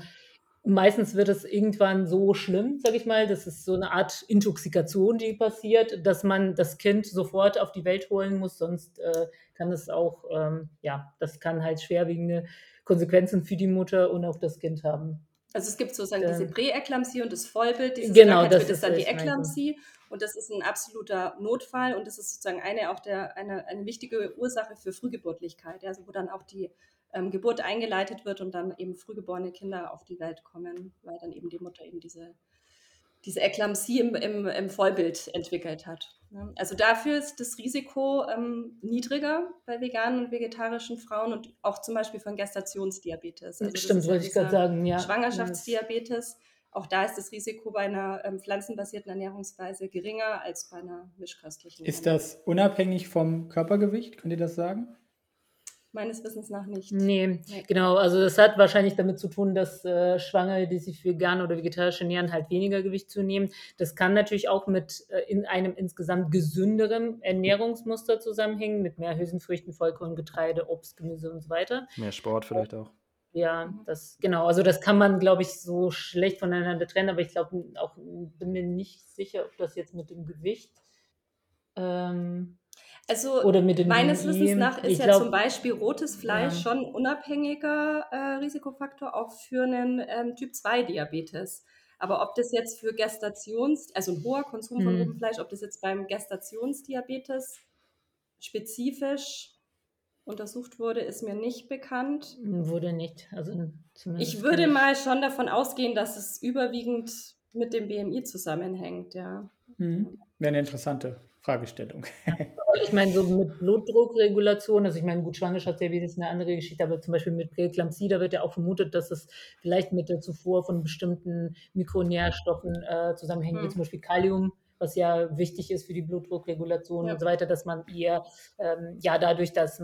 Meistens wird es irgendwann so schlimm, sage ich mal, das ist so eine Art Intoxikation, die passiert, dass man das Kind sofort auf die Welt holen muss, sonst äh, kann es auch, ähm, ja, das kann halt schwerwiegende Konsequenzen für die Mutter und auch das Kind haben. Also es gibt sozusagen ähm, diese Präeklampsie und das Vollbild, dieses genau, das ist dann die Eklampsie. Und das ist ein absoluter Notfall und das ist sozusagen eine auch der eine, eine wichtige Ursache für Frühgeburtlichkeit, also wo dann auch die ähm, Geburt eingeleitet wird und dann eben frühgeborene Kinder auf die Welt kommen, weil dann eben die Mutter eben diese, diese Eklampsie im, im, im Vollbild entwickelt hat. Ne? Also dafür ist das Risiko ähm, niedriger bei veganen und vegetarischen Frauen und auch zum Beispiel von Gestationsdiabetes. Also Stimmt, wollte ich gerade sagen, ja. Schwangerschaftsdiabetes auch da ist das Risiko bei einer ähm, pflanzenbasierten Ernährungsweise geringer als bei einer mischköstlichen. Ist das unabhängig vom Körpergewicht? Könnt ihr das sagen? Meines Wissens nach nicht. Nee, nee, genau. Also das hat wahrscheinlich damit zu tun, dass äh, Schwangere, die sich vegan oder vegetarisch ernähren, halt weniger Gewicht zunehmen. Das kann natürlich auch mit äh, in einem insgesamt gesünderen Ernährungsmuster zusammenhängen, mit mehr Hülsenfrüchten, Vollkorn, Getreide, Obst, Gemüse und so weiter. Mehr Sport vielleicht auch. Ja, das genau. Also das kann man, glaube ich, so schlecht voneinander trennen, aber ich glaube auch, bin mir nicht sicher, ob das jetzt mit dem Gewicht ähm, also oder mit dem meines. Wissens nach ist Ich ja glaub- zum Beispiel rotes Fleisch Ja. schon ein unabhängiger äh, Risikofaktor auch für einen ähm, Typ-2-Diabetes. Aber ob das jetzt für Gestations, also ein hoher Konsum von Hm. rotem Fleisch, ob das jetzt beim Gestationsdiabetes spezifisch untersucht wurde, ist mir nicht bekannt. Wurde nicht. Also zumindest Ich würde nicht. mal schon davon ausgehen, dass es überwiegend mit dem BMI zusammenhängt, ja. Mhm. Wäre eine interessante Fragestellung. Ich meine, so mit Blutdruckregulation, also ich meine, gut, Schwangerschaftsdiabetes ist eine andere Geschichte, aber zum Beispiel mit Präeklampsie, da wird ja auch vermutet, dass es vielleicht mit der Zufuhr von bestimmten Mikronährstoffen äh, zusammenhängt, wie Hm. zum Beispiel Kalium, was ja wichtig ist für die Blutdruckregulation Ja. und so weiter, dass man eher, ähm, ja, dadurch, dass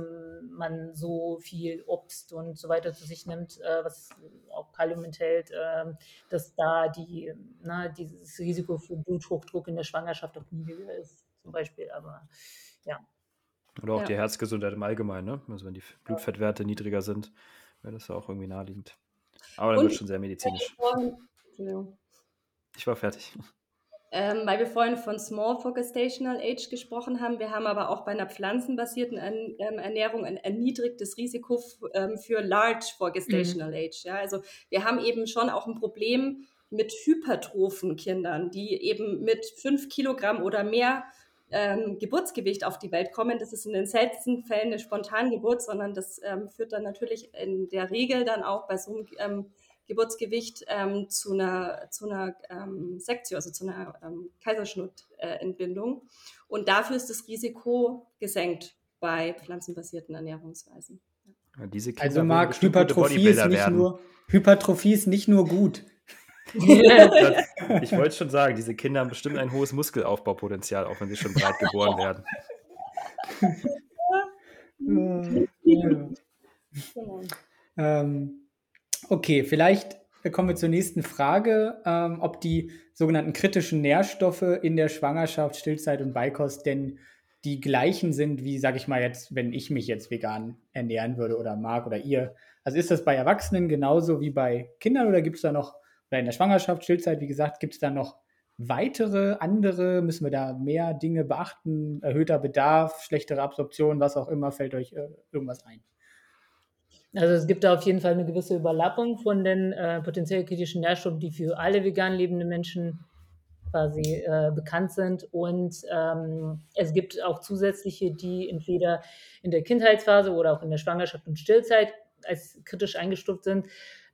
man so viel Obst und so weiter zu sich nimmt, äh, was auch Kalium enthält, ähm, dass da die, na, dieses Risiko für Bluthochdruck in der Schwangerschaft auch niedriger ist, zum Beispiel, aber Oder auch Ja. die Herzgesundheit im Allgemeinen, ne? Also wenn die Blutfettwerte niedriger sind, wäre das ja auch irgendwie naheliegend. Aber dann wird schon sehr medizinisch. Vorhin. Ich war fertig. Ähm, weil wir vorhin von Small for Gestational Age gesprochen haben. Wir haben aber auch bei einer pflanzenbasierten Ern ähm, Ernährung ein erniedrigtes Risiko ähm, für Large for Gestational Age. Ja? Also wir haben eben schon auch ein Problem mit hypertrophen Kindern, die eben mit fünf Kilogramm oder mehr ähm, Geburtsgewicht auf die Welt kommen. Das ist in den seltensten Fällen eine Spontangeburt, sondern das ähm, führt dann natürlich in der Regel dann auch bei so einem ähm, Geburtsgewicht ähm, zu einer, zu einer ähm, Sektio, also zu einer ähm, Kaiserschnittentbindung. Und dafür ist das Risiko gesenkt bei pflanzenbasierten Ernährungsweisen. Ja, Diese Kinder Also Marc, Hypertrophie ist nicht werden. nur Hypertrophie ist nicht nur gut. Das, ich wollte schon sagen, diese Kinder haben bestimmt ein hohes Muskelaufbaupotenzial, auch wenn sie schon breit geboren werden. Ähm, okay, vielleicht kommen wir zur nächsten Frage, ähm, ob die sogenannten kritischen Nährstoffe in der Schwangerschaft, Stillzeit und Beikost denn die gleichen sind, wie, sage ich mal jetzt, wenn ich mich jetzt vegan ernähren würde oder mag oder ihr. Also ist das bei Erwachsenen genauso wie bei Kindern oder gibt es da noch, oder in der Schwangerschaft, Stillzeit, wie gesagt, gibt es da noch weitere, andere, müssen wir da mehr Dinge beachten, erhöhter Bedarf, schlechtere Absorption, was auch immer, fällt euch äh, irgendwas ein? Also es gibt da auf jeden Fall eine gewisse Überlappung von den äh, potenziell kritischen Nährstoffen, die für alle vegan lebende Menschen quasi äh, bekannt sind. Und ähm, es gibt auch zusätzliche, die entweder in der Kindheitsphase oder auch in der Schwangerschaft und Stillzeit als kritisch eingestuft sind.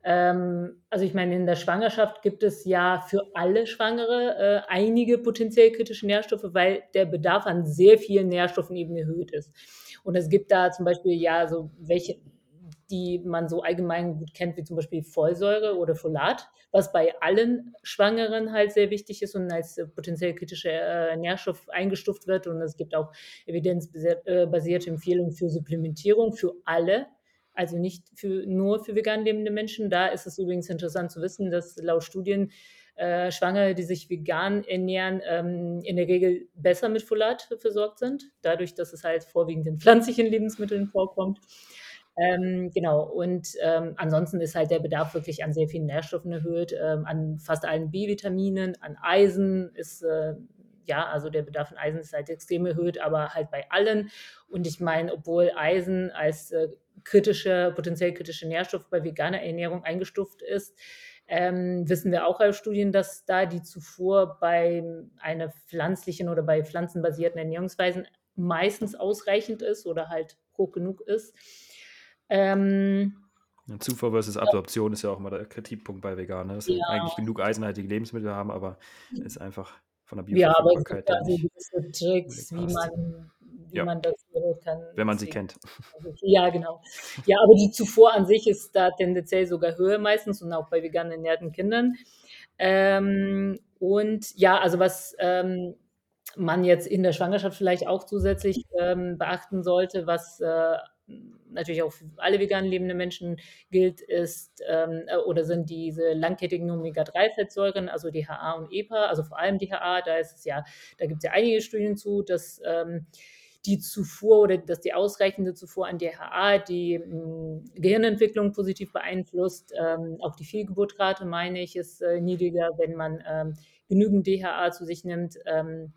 Ähm, also ich meine, in der Schwangerschaft gibt es ja für alle Schwangere äh, einige potenziell kritische Nährstoffe, weil der Bedarf an sehr vielen Nährstoffen eben erhöht ist. Und es gibt da zum Beispiel ja so welche, die man so allgemein gut kennt, wie zum Beispiel Folsäure oder Folat, was bei allen Schwangeren halt sehr wichtig ist und als äh, potenziell kritischer äh, Nährstoff eingestuft wird. Und es gibt auch evidenzbasierte Empfehlungen für Supplementierung für alle, also nicht für, nur für vegan lebende Menschen. Da ist es übrigens interessant zu wissen, dass laut Studien äh, Schwangere, die sich vegan ernähren, ähm, in der Regel besser mit Folat versorgt sind, dadurch, dass es halt vorwiegend in pflanzlichen Lebensmitteln vorkommt. Ähm, genau, und ähm, ansonsten ist halt der Bedarf wirklich an sehr vielen Nährstoffen erhöht, ähm, an fast allen B-Vitaminen, an Eisen ist, äh, ja, also der Bedarf an Eisen ist halt extrem erhöht, aber halt bei allen. Und ich meine, obwohl Eisen als äh, kritischer, potenziell kritischer Nährstoff bei veganer Ernährung eingestuft ist, ähm, wissen wir auch aus Studien, dass da die Zufuhr bei einer pflanzlichen oder bei pflanzenbasierten Ernährungsweisen meistens ausreichend ist oder halt hoch genug ist. Ähm, Zufuhr versus Absorption ist ja auch immer der Kritikpunkt bei Veganer, dass sie Ja. eigentlich genug eisenhaltige Lebensmittel haben, aber ist einfach von der ja, aber es gibt Bioverfügbarkeit da so gewisse Tricks, wie man, wie Ja. man das kann. wenn man sie Deswegen- kennt. Ja, genau. Ja, aber die Zufuhr an sich ist da tendenziell sogar höher meistens und auch bei vegan ernährten Kindern. Ähm, und ja, also was ähm, man jetzt in der Schwangerschaft vielleicht auch zusätzlich ähm, beachten sollte, was äh, natürlich auch für alle vegan lebenden Menschen gilt, ist ähm, äh, oder sind diese langkettigen Omega-3-Fettsäuren, also DHA und EPA, also vor allem DHA, da ist es ja, da gibt es ja einige Studien zu, dass ähm, die Zufuhr oder dass die ausreichende Zufuhr an DHA die mh, hm, Gehirnentwicklung positiv beeinflusst. Ähm, auch die Fehlgeburtrate, meine ich, ist äh, niedriger, wenn man ähm, genügend DHA zu sich nimmt. Ähm,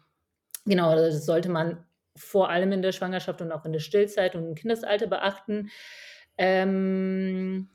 genau, das sollte man vor allem in der Schwangerschaft und auch in der Stillzeit und im Kindesalter beachten. Ähm,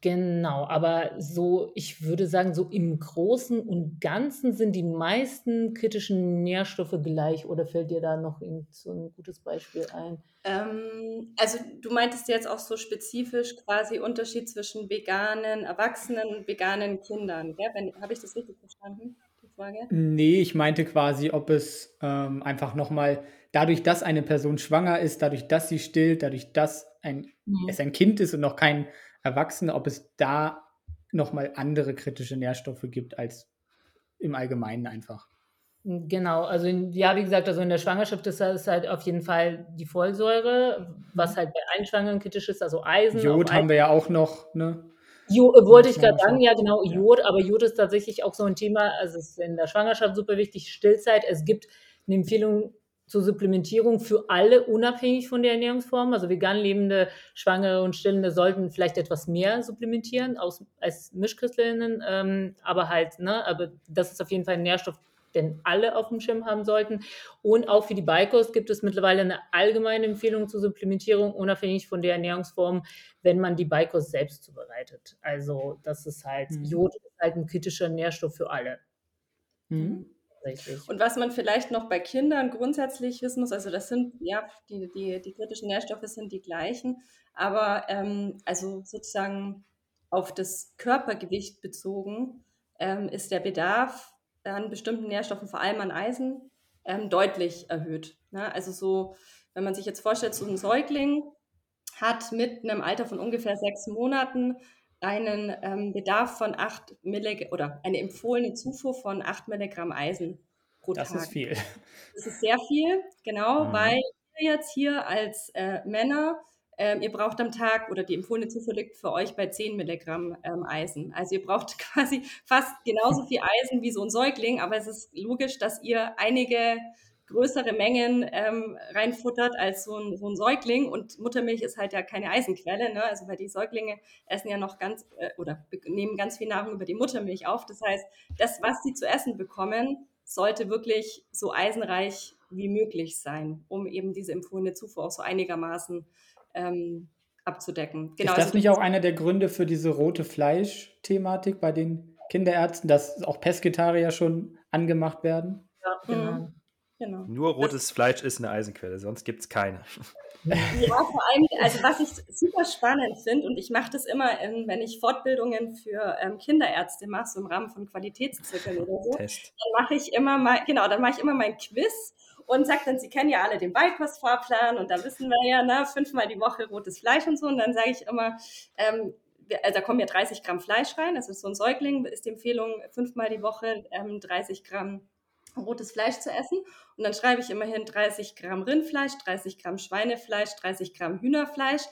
genau, aber so, ich würde sagen, so im Großen und Ganzen sind die meisten kritischen Nährstoffe gleich oder fällt dir da noch so ein gutes Beispiel ein? Ähm, also du meintest jetzt auch so spezifisch quasi Unterschied zwischen veganen Erwachsenen und veganen Kindern. Habe ich das richtig verstanden? Frage? Nee, ich meinte quasi, ob es ähm, einfach nochmal, dadurch, dass eine Person schwanger ist, dadurch, dass sie stillt, dadurch, dass ein, mhm. es ein Kind ist und noch kein Erwachsener, ob es da nochmal andere kritische Nährstoffe gibt als im Allgemeinen einfach. Genau, also in, ja, wie gesagt, also in der Schwangerschaft ist das halt auf jeden Fall die Folsäure, was halt bei allen Schwangeren kritisch ist, also Eisen. Jod haben wir ja auch noch, ne? Jo, äh, wollte ich gerade sagen, ja genau, Jod, aber Jod ist tatsächlich auch so ein Thema, also es ist in der Schwangerschaft super wichtig, Stillzeit. Es gibt eine Empfehlung zur Supplementierung für alle, unabhängig von der Ernährungsform. Also vegan lebende Schwangere und Stillende sollten vielleicht etwas mehr supplementieren aus, als Mischkristallinnen, ähm, aber halt, ne, aber das ist auf jeden Fall ein Nährstoff, denn alle auf dem Schirm haben sollten. Und auch für die Beikost gibt es mittlerweile eine allgemeine Empfehlung zur Supplementierung, unabhängig von der Ernährungsform, wenn man die Beikost selbst zubereitet. Also das ist halt, mhm. Jod ist halt ein kritischer Nährstoff für alle. Mhm. Und was man vielleicht noch bei Kindern grundsätzlich wissen muss, also das sind, ja, die, die, die kritischen Nährstoffe sind die gleichen, aber ähm, also sozusagen auf das Körpergewicht bezogen ähm, ist der Bedarf an bestimmten Nährstoffen, vor allem an Eisen, ähm, deutlich erhöht. Ne? Also so, wenn man sich jetzt vorstellt, so ein Säugling hat mit einem Alter von ungefähr sechs Monaten einen ähm, Bedarf von 8 Milligramm oder eine empfohlene Zufuhr von 8 Milligramm Eisen pro das Tag. Das ist viel. Das ist sehr viel, genau, mhm. weil wir jetzt hier als äh, Männer ähm, ihr braucht am Tag oder die empfohlene Zufuhr liegt für euch bei 10 Milligramm ähm, Eisen. Also ihr braucht quasi fast genauso viel Eisen wie so ein Säugling, aber es ist logisch, dass ihr einige größere Mengen ähm, reinfuttert als so ein, so ein Säugling. Und Muttermilch ist halt ja keine Eisenquelle, ne? also weil die Säuglinge essen ja noch ganz äh, oder nehmen ganz viel Nahrung über die Muttermilch auf. Das heißt, das, was sie zu essen bekommen, sollte wirklich so eisenreich wie möglich sein, um eben diese empfohlene Zufuhr auch so einigermaßen ähm, abzudecken. Genau, ist das also, nicht auch einer der Gründe für diese rote Fleisch-Thematik bei den Kinderärzten, dass auch Pesketarier schon angemacht werden? Ja, genau. Mhm. Genau. Nur rotes das, Fleisch ist eine Eisenquelle, sonst gibt es keine. Ja, vor allem, also was ich super spannend finde, und ich mache das immer, in, wenn ich Fortbildungen für ähm, Kinderärzte mache, so im Rahmen von Qualitätszirkeln oder so, Test. dann mache ich immer mal, genau, dann mache ich immer mein Quiz und sagt dann, Sie kennen ja alle den Beikostfahrplan und da wissen wir ja, ne, fünfmal die Woche rotes Fleisch und so. Und dann sage ich immer, ähm, also da kommen ja 30 Gramm Fleisch rein, das ist so ein Säugling, ist die Empfehlung, fünfmal die Woche ähm, 30 Gramm rotes Fleisch zu essen. Und dann schreibe ich immerhin 30 Gramm Rindfleisch, 30 Gramm Schweinefleisch, 30 Gramm Hühnerfleisch.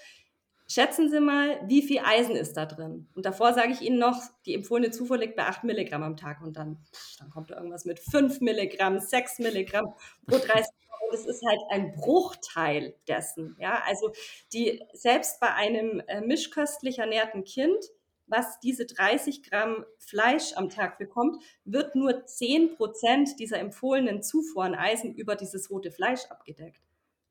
Schätzen Sie mal, wie viel Eisen ist da drin? Und davor sage ich Ihnen noch, die empfohlene Zufuhr liegt bei 8 Milligramm am Tag und dann, dann kommt irgendwas mit 5 Milligramm, 6 Milligramm pro 30 und es ist halt ein Bruchteil dessen. Ja, also die, selbst bei einem äh, mischköstlich ernährten Kind, was diese 30 Gramm Fleisch am Tag bekommt, wird nur 10 Prozent dieser empfohlenen Zufuhr an Eisen über dieses rote Fleisch abgedeckt.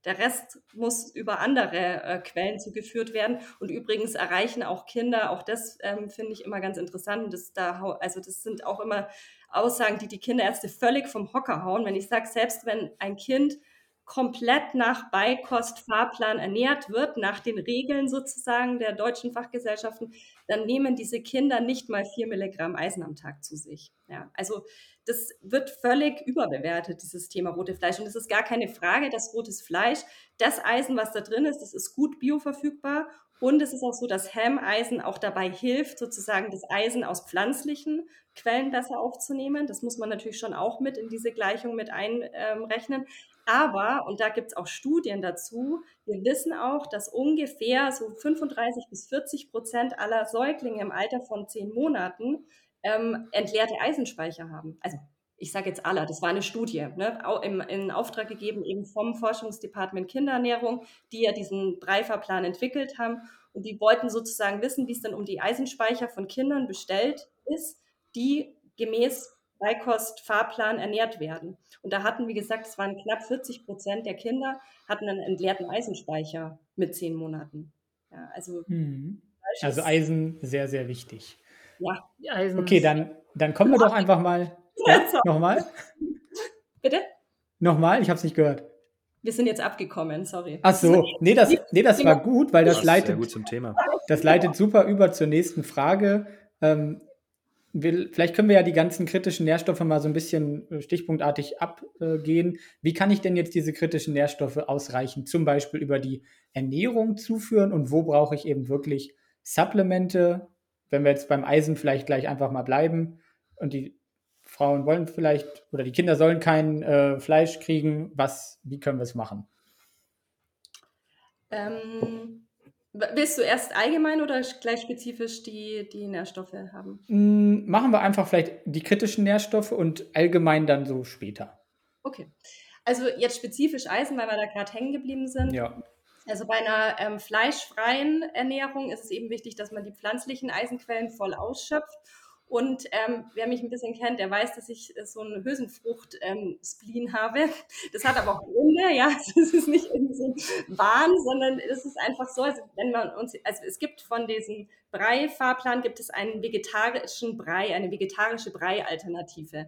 Der Rest muss über andere äh, Quellen zugeführt werden. Und übrigens erreichen auch Kinder, auch das ähm, finde ich immer ganz interessant. Das, da, also das sind auch immer Aussagen, die die Kinderärzte völlig vom Hocker hauen. Wenn ich sage, selbst wenn ein Kind komplett nach Beikostfahrplan ernährt wird, nach den Regeln sozusagen der deutschen Fachgesellschaften, dann nehmen diese Kinder nicht mal vier Milligramm Eisen am Tag zu sich. Ja, also das wird völlig überbewertet, dieses Thema rote Fleisch. Und es ist gar keine Frage, dass rotes Fleisch, das Eisen, was da drin ist, das ist gut bioverfügbar. Und es ist auch so, dass Hemmeisen auch dabei hilft, sozusagen das Eisen aus pflanzlichen Quellen besser aufzunehmen. Das muss man natürlich schon auch mit in diese Gleichung mit einrechnen. Aber, und da gibt es auch Studien dazu, wir wissen auch, dass ungefähr so 35 bis 40 Prozent aller Säuglinge im Alter von zehn Monaten ähm, entleerte Eisenspeicher haben. Also ich sage jetzt aller, das war eine Studie, ne, im, in Auftrag gegeben eben vom Forschungsdepartement Kinderernährung, die ja diesen Breifahrplan entwickelt haben. Und die wollten sozusagen wissen, wie es dann um die Eisenspeicher von Kindern bestellt ist, die gemäß Beikost-Fahrplan ernährt werden. Und da hatten, wie gesagt, es waren knapp 40 Prozent der Kinder, hatten einen entleerten Eisenspeicher mit zehn Monaten. Ja, also, mhm. also Eisen sehr, sehr wichtig. Ja. Eisen okay, dann, dann kommen wir doch einfach mal. Ja, nochmal? Bitte? Nochmal? Ich habe es nicht gehört. Wir sind jetzt abgekommen, sorry. Ach so, nee, das, nee, das war gut, weil das, das leitet, gut zum Thema. das leitet super über zur nächsten Frage. Ähm, wir, vielleicht können wir ja die ganzen kritischen Nährstoffe mal so ein bisschen äh, stichpunktartig abgehen. Wie kann ich denn jetzt diese kritischen Nährstoffe ausreichend zum Beispiel über die Ernährung zuführen und wo brauche ich eben wirklich Supplemente? Wenn wir jetzt beim Eisen vielleicht gleich einfach mal bleiben und die Frauen wollen vielleicht oder die Kinder sollen kein äh, Fleisch kriegen. Was, wie können wir es machen? Ähm, willst du erst allgemein oder gleich spezifisch die, die Nährstoffe haben? Mm, machen wir einfach vielleicht die kritischen Nährstoffe und allgemein dann so später. Okay. Also jetzt spezifisch Eisen, weil wir da gerade hängen geblieben sind. Ja. Also bei einer ähm, fleischfreien Ernährung ist es eben wichtig, dass man die pflanzlichen Eisenquellen voll ausschöpft und ähm, wer mich ein bisschen kennt, der weiß, dass ich äh, so einen Hülsenfrucht-Spleen ähm, habe. Das hat aber auch Gründe, ja. Es ist nicht irgendwie so ein Wahn, sondern es ist einfach so, also wenn man uns, also es gibt von diesem Brei-Fahrplan gibt es einen vegetarischen Brei, eine vegetarische Brei-Alternative.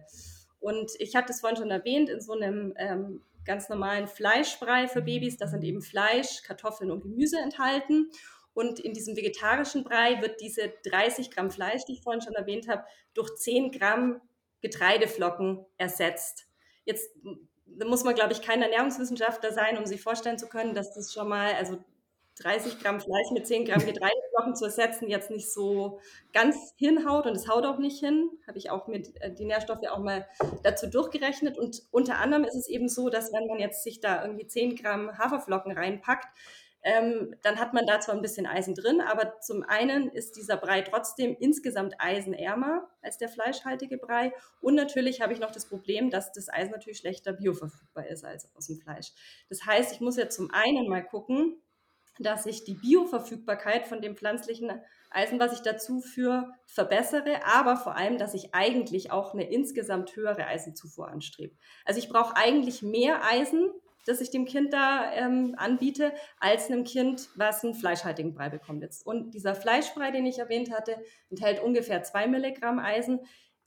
Und ich habe das vorhin schon erwähnt, in so einem ähm, ganz normalen Fleischbrei für Babys, da sind eben Fleisch, Kartoffeln und Gemüse enthalten. Und in diesem vegetarischen Brei wird diese 30 Gramm Fleisch, die ich vorhin schon erwähnt habe, durch 10 Gramm Getreideflocken ersetzt. Jetzt muss man, glaube ich, kein Ernährungswissenschaftler sein, um sich vorstellen zu können, dass das schon mal, also 30 Gramm Fleisch mit 10 Gramm Getreideflocken zu ersetzen, jetzt nicht so ganz hinhaut und es haut auch nicht hin. Habe ich auch mit äh, die Nährstoffe auch mal dazu durchgerechnet. Und unter anderem ist es eben so, dass wenn man jetzt sich da irgendwie 10 Gramm Haferflocken reinpackt, ähm, dann hat man da zwar ein bisschen Eisen drin, aber zum einen ist dieser Brei trotzdem insgesamt eisenärmer als der fleischhaltige Brei. Und natürlich habe ich noch das Problem, dass das Eisen natürlich schlechter bioverfügbar ist als aus dem Fleisch. Das heißt, ich muss ja zum einen mal gucken, dass ich die Bioverfügbarkeit von dem pflanzlichen Eisen, was ich dazu führe, verbessere, aber vor allem, dass ich eigentlich auch eine insgesamt höhere Eisenzufuhr anstrebe. Also ich brauche eigentlich mehr Eisen, das ich dem Kind da ähm, anbiete, als einem Kind, was einen fleischhaltigen Brei bekommt jetzt. Und dieser Fleischbrei, den ich erwähnt hatte, enthält ungefähr zwei Milligramm Eisen.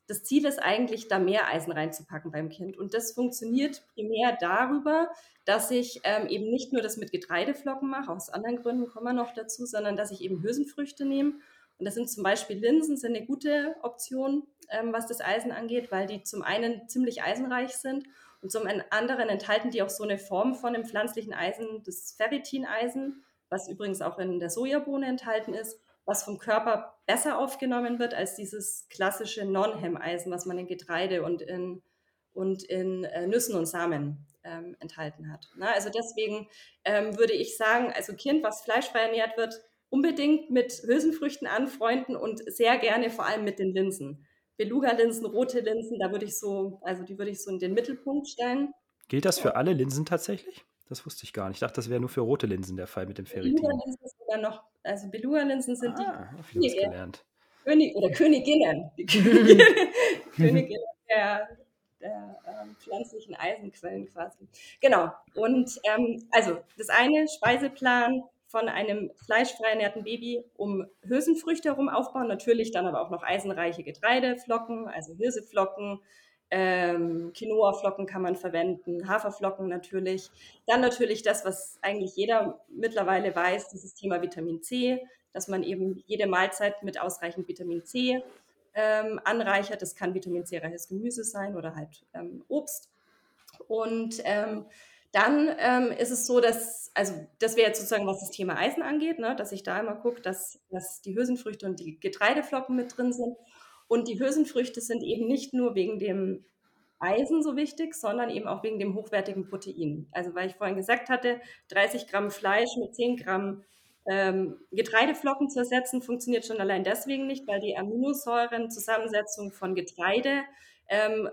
Das Ziel ist eigentlich, da mehr Eisen reinzupacken beim Kind. Und das funktioniert primär darüber, dass ich ähm, eben nicht nur das mit Getreideflocken mache, aus anderen Gründen kommen wir noch dazu, sondern dass ich eben Hülsenfrüchte nehme. Und das sind zum Beispiel Linsen, sind eine gute Option, ähm, was das Eisen angeht, weil die zum einen ziemlich eisenreich sind und zum anderen enthalten die auch so eine Form von dem pflanzlichen Eisen, das Ferritineisen, was übrigens auch in der Sojabohne enthalten ist, was vom Körper besser aufgenommen wird als dieses klassische Non-Hem-Eisen, was man in Getreide und in, und in äh, Nüssen und Samen ähm, enthalten hat. Na, also deswegen ähm, würde ich sagen, also Kind, was fleischfrei ernährt wird, unbedingt mit Hülsenfrüchten anfreunden und sehr gerne vor allem mit den Linsen. Beluga-Linsen, rote Linsen, da würde ich so, also die würde ich so in den Mittelpunkt stellen. Gilt das für alle Linsen tatsächlich? Das wusste ich gar nicht. Ich dachte, das wäre nur für rote Linsen der Fall mit dem Ferritin. Beluga-Linsen sogar noch, also Beluga-Linsen sind ah, die Könige, gelernt. König, oder Königinnen. Die Königinnen, Königinnen der, der ähm, pflanzlichen Eisenquellen quasi. Genau. Und ähm, also das eine, Speiseplan, von einem fleischfrei ernährten Baby um Hülsenfrüchte herum aufbauen. Natürlich dann aber auch noch eisenreiche Getreideflocken, also Hirseflocken, ähm, Quinoa-Flocken kann man verwenden, Haferflocken natürlich. Dann natürlich das, was eigentlich jeder mittlerweile weiß, dieses Thema Vitamin C, dass man eben jede Mahlzeit mit ausreichend Vitamin C ähm, anreichert. Das kann Vitamin C-reiches Gemüse sein oder halt ähm, Obst. Und ähm, dann ähm, ist es so, dass, also das wäre jetzt sozusagen, was das Thema Eisen angeht, ne, dass ich da immer gucke, dass, dass die Hülsenfrüchte und die Getreideflocken mit drin sind. Und die Hülsenfrüchte sind eben nicht nur wegen dem Eisen so wichtig, sondern eben auch wegen dem hochwertigen Protein. Also weil ich vorhin gesagt hatte, 30 Gramm Fleisch mit 10 Gramm ähm, Getreideflocken zu ersetzen, funktioniert schon allein deswegen nicht, weil die Aminosäurenzusammensetzung von Getreide ähm,